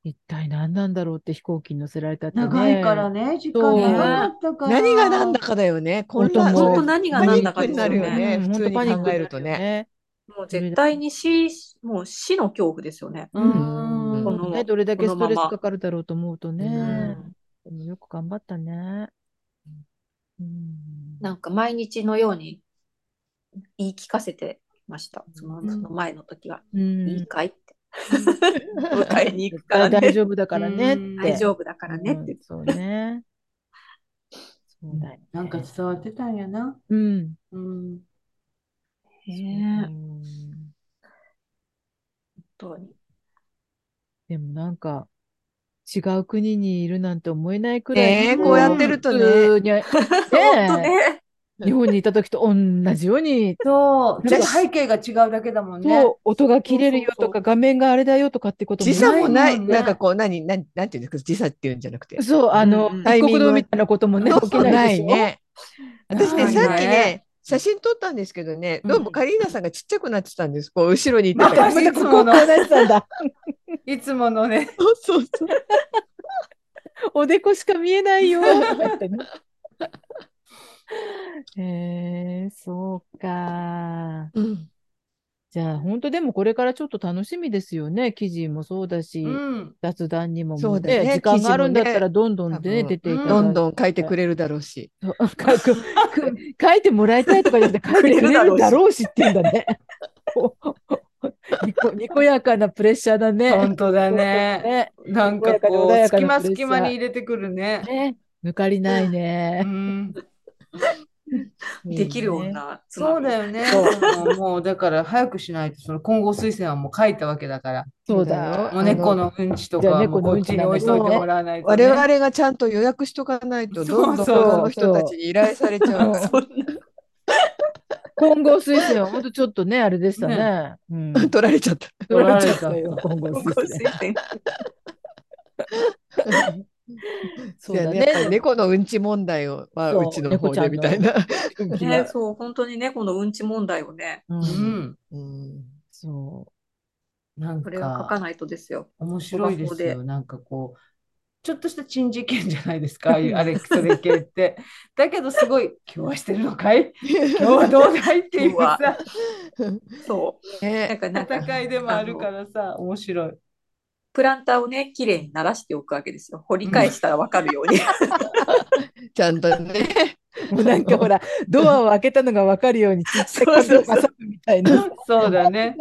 一体何なんだろうって飛行機に乗せられたってね。長いからね、時間長かったから。何が何だかだよね。本本当何が何だかになるよね。うん普通に考えるとね。よもう絶対に死、もう死の恐怖ですよね。ううんん。このね、どれだけストレスかかるだろうと思うとね。うんでもよく頑張ったね。うんなんか毎日のように言い聞かせてました。そのうんその前の時は。うんいいかいって。迎えに行くからね。大丈夫だからね大丈夫だからねってうん。そうね。そうだよね。なんか伝わってたんやな。うん。うん。へえうん本当に。でもなんか、違う国にいるなんて思えないくらい、ねえこうやってるとね ねね。日本にいた時と同じように、そう、ちょっとなんか背景が違うだけだもんね。音が切れるよとか、画面があれだよとかってことも時差もない。なんかこう、何、何、なんていうんですか、時差っていうんじゃなくて。そう、あの、うん一国道みたいなこともね、起きないでしょ。ね。私ね、ないさっきねね、写真撮ったんですけどね、うんどうもカリーナさんがちっちゃくなってたんです。こう、後ろにいたた。またこここうなってたんだ。いつものね。そうそうそう。おでこしか見えないよ。とか言ってねへえそうか。うんじゃあ、本当でもこれからちょっと楽しみですよね。記事もそうだし、うん。雑談にもそうだよね時間があるんだったらどんどんでね、多分出ていただいて。どんどん書いてくれるだろうし。書くく書いてもらいたいとかじゃなくて、書いてくれるだろうしって言うんだね。にこにこやかなプレッシャーだね。本当だね。ね。なんかこう、隙間隙間に入れてくるね。ね。抜かりないうね。ん。できる女。そうだよね。もうもうだから早くしないと、その混合推薦はもう書いたわけだから。そうだよ。もう猫のうんちとかはもうこっちに置いといてもらわないとね。我々がちゃんと予約しとかないと、どんどんそうそう他の人たちに依頼されちゃう。そう混合推薦は本当ちょっとね、あれでしたね。うん。取られちゃった。取られちゃったよ、混合混合推薦。そうだね。猫のうんち問題を、まあ、そううちの方でみたいな。ね、そう、本当にね、このうんち問題をね、う。うんん。うんそなんこれは書かかないとですよ。面白いですよ。なんかこう、ちょっとした珍事件じゃないですか、ああいうあれ、それ系って。だけどすごい、今日はしてるのかい？今日はどうだい？っていうさ、そう。ねか、なんか、戦いでもあるからさ、面白い。プランターをね、きれいに鳴らしておくわけですよ。掘り返したらわかるように。ちゃんとね。う。もうなんかほら、ドアを開けたのが分かるように、ちっちゃくみたいな。そうだね。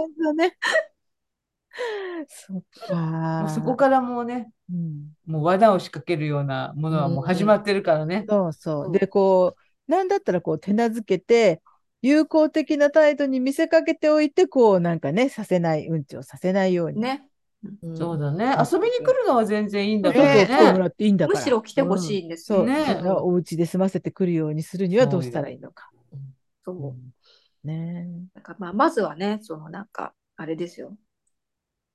そっもかう。そこからもうね、うんもう罠を仕掛けるようなものはもう始まってるからね。そうそうう。んで、こう、なんだったらこう手なずけて、友好的な態度に見せかけておいて、こうなんかね、させない、うんちをさせないように。ね。そうだね。遊びに来るのは全然いいんだそうからそう来てもね。らっていいんだから。むしろ来てほしいんですよ。そう、ねお家で済ませてくるようにするにはどうしたらいいのか。そう。ねだからまあ、まずはね、そのなんか、あれですよ。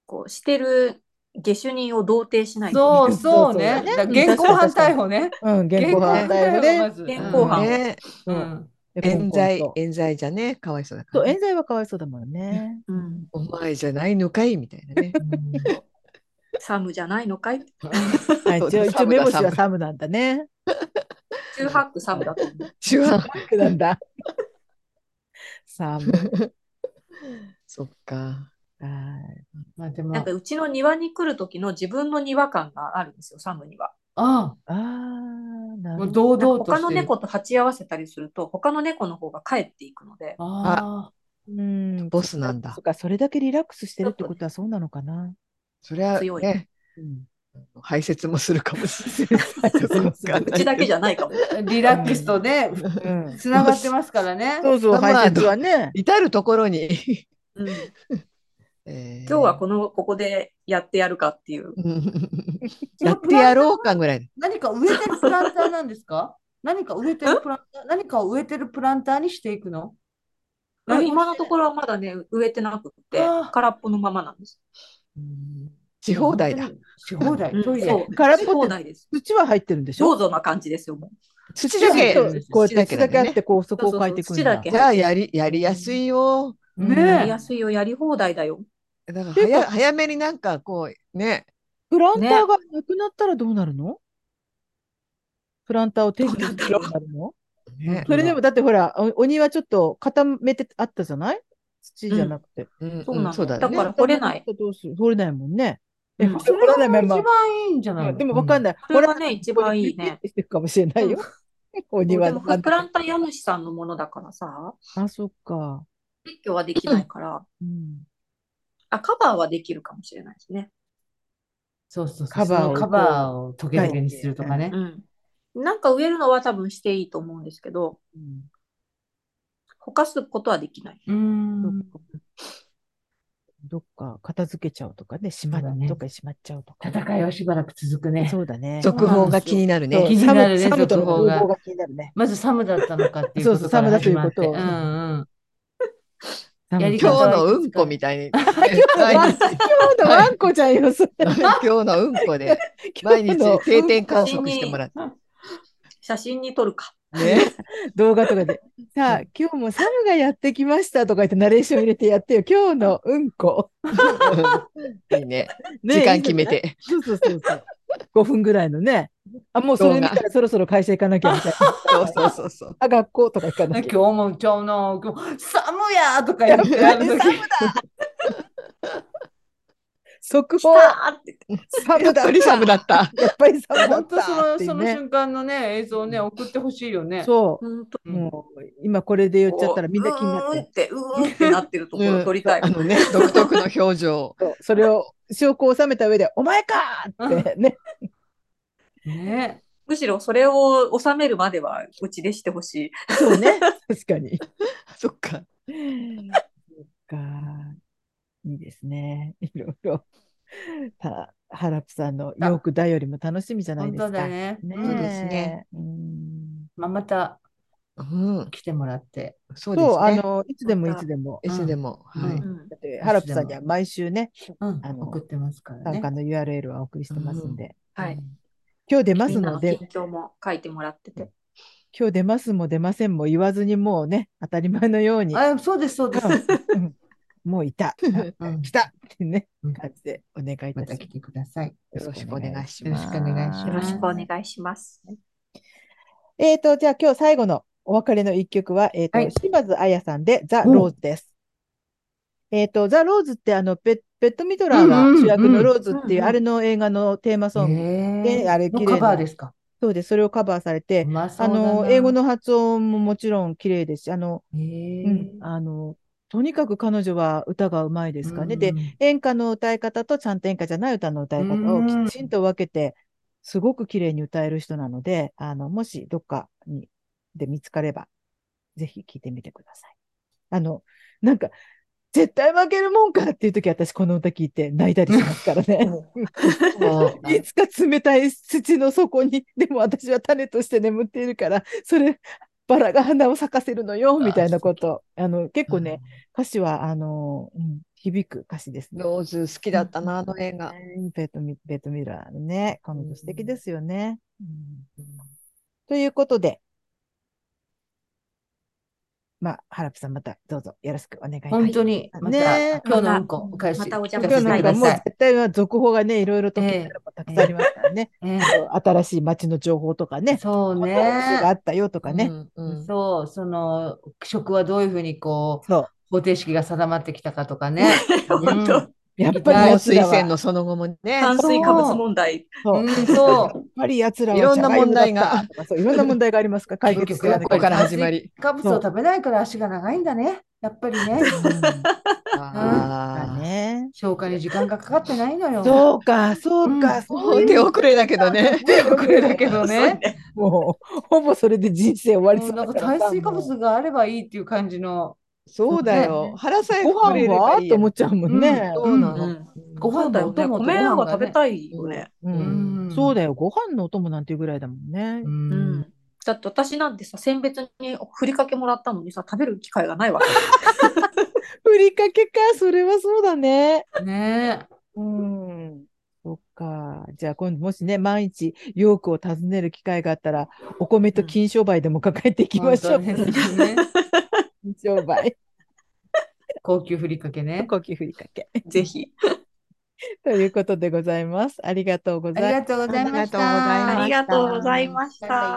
こう、してる下手人を童貞しないとそうそうね。そうそうだから現行犯逮捕ね。うん、現行犯逮捕でま、ず現行犯ううん冤罪と、冤罪じゃね、かわいそうだかそう、らね、冤罪はかわいそうだもんね。うん、お前じゃないのかいみたいなね。サムじゃないのかい？はい、そう一応、一応目星はサムなんだね。中ハックサムだと思う。手話。なんだ。サム。そっか。はい。まあでも、なんかうちの庭に来る時の自分の庭感があるんですよ、サムには。あああ、なあ、もうるほど。堂々と他のしてる。猫と鉢合わせたりすると、他の猫の方が帰っていくので、あうん。ボスなんだそっか、それだけリラックスしてるってことはそうなのかな。それは強いね、うん。排泄もするかもしれない。そうそううちだけじゃないかも。あ、リラックスとね、うん。つながってますからね。そうそう、まあ排泄はね。至るところに、うん、えー今日はこのここでやってやるかっていう。やってやろうかぐらい。何か植えてるプランターなんですか？何か植えてるプランター、何かを植えてるプランターにしていくの？何？今のところはまだね、植えてなくって空っぽのままなんです。し放題だ。。し放題、うんトイレ。そう、し空っぽって放題です。土は入ってるんでしょ？どうぞな感じですよ、もう。土だけこうやって土だけあっねて、こう、そこを書いていくんだ。そうそう土だけじゃあやり、やりやすいよ。うんねえやりやすいよ、やり放題だよ。だか早早めになんかこう、ね、プランターがなくなったらどうなるの？プランターを手に入れたらどうなるの？ねそれでも、だってほら、おお庭ちょっと固めてあったじゃない？土じゃなくて。うんそうなのんだね。だから掘れない。どうする掘れないもんね。え、うん掘れないまま一番いいんじゃないの？でもわかんない。これはね、一番いいね。してるかもしれないよ。お庭でもの。プランター家主さんのものだからさ、あ、そっか。撤去はできないから、うん。あ、カバーはできるかもしれないですね。そうそうそう。カバーをカバーをトゲトゲにするとかね。うん。なんか植えるのは多分していいと思うんですけど、うんほかすことはできない。うーん。どっか片付けちゃうとかね、しまねどっかにしまっちゃうとか。戦いはしばらく続くね。そうだね。続報が気になるそうね。気になるねサムサムとの続報が攻防が気になるね。まずサムだったのかっていうそうそうことから始まって。サムだということをうんうん。今方日のうんこみたいに。今日のワンコちゃんよ、それ。今日のうんこ で 毎日定点観測してもらって。写真に撮るか。ね。動画とかで。さあ、今日もサムがやってきましたとか言ってナレーション入れてやってよ。今日のうんこ。いいね。ね時間決め。て。そうそうそうそう。5分ぐらいのね。あ、もうそれ見たらそろそろ会社行かなきゃみたいな。そうそうそうそう。あ、学校とか行かなきゃ。今日もちゃうな、今日、サムやとか言ってやるとき、来速報。サムだやっサムだった。やっぱりサムだ本当そったっのそのていうね。瞬間のね、映像ね、送ってほしいよね。そう。もう、今これで言っちゃったらみんな気になっうーんってて、うーんってなってるところ撮りたい。あのね、独特の表情。それを証拠を収めた上で、お前かーってね。ね。むしろそれを収めるまではうちでしてほしい。そうね。確かに。そっか。そっか。いいですね。いろいろ。たハラプさんのヨークダイよりも楽しみじゃない本ですか。当だね。ねそうですねえ。うんまあ、またうん。来てもらって。そうですそう、あね。の、いつでもいつでも。いつでも。うんはい。うんだって、ハラプさんには毎週ね、うんあの送ってますからね。参加の URL はお送りしてますんで。はい。今日出ますので、近況も書いてもらってて。今日出ますも出ませんも言わずにもうね、当たり前のように、あ、そうです、そうです。うんもういた、うん来たってねうん、感じでお願いいたします。また来てください。よろしくお願いしよろます。しくお願いしますよろしくお願いします。えっと、じゃあ今日最後のお別れの一曲は、えっと、はい。島津亜矢さんでザ・うん。ローズです。えっと、ザ・ローズってあの、ペペット・ミドラーがうんうん主役のローズっていう、うんうん。あれの映画のテーマソング。へであれ綺麗な。のカバーですか？そうです。それをカバーされてう、まあだな。の、英語の発音ももちろん綺麗です。し、あの、へうーん、あの、とにかく彼女は歌がうまいですかね。でうん、演歌の歌い方とちゃんと演歌じゃない歌の歌い方をうん。きちんと分けて、すごく綺麗に歌える人なので、あの、もしどっかにで見つかれば、ぜひ聴いてみてください。あの、なんか、絶対負けるもんかっていう時私この歌聞いて泣いたりしますからね。いつか冷たい土の底に、でも私は種として眠っているから、それ、バラが花を咲かせるのよ、みたいなこと。あの、結構ね、歌詞は、あの、うん、響く歌詞ですね。ローズ好きだったな、あの映画。うんベートミベートミラーのね、彼女素敵ですよね。うんということで、まあ、ハラプさんまたどうぞよろしくお願いします。本当に、また、ね今日のうんこ、お返し。またお邪今日なんかもう絶対は続報がね、いろいろとええたくさんありますからね。ええ新しい街の情報とかね。そうこんなお店があね。ったよとかね。うんうんそう、その、食はどういうふうにこう。方程式が定まってきたかとかね。本当うんやっぱり水洗のその後もね。炭水化物問題。そううん、そう。やっぱり奴らはいろんな問題がいろんな問題がありますか？ら、解決してここから始まり。炭水化物を食べないから足が長いんだね。やっぱりね。あーね。消化に時間がかかってないのよ。そうか、そうか、手遅れだけどね。手遅れだけどね。もう、ほぼそれで人生終わりそうなんかだから炭水化物があればいいっていう感じの。そうだよ。腹さえご膨れれ飯はばいいやと思っちゃうもんね。そうなの。うんご飯だよね。のお供とご米が飯がね。食べたいよね。ううんんそうだよ、ご飯のお供なんていうぐらいだもんね。ううんん。だって私なんてさ、選別にふりかけもらったのにさ、食べる機会がないわけ。ふりかけか、それはそうだね。ねうん。そっか。じゃあ今度もしね、万一ヨークを訪ねる機会があったら、お米と金商売でも抱えていえ。きましょう。本当ですね。金商売。高級ふりかけね。高級ふりかけ。ぜひ。ということでございます。ありがとうごあざいますりがとうございました。ありがとうございますありがとうございました。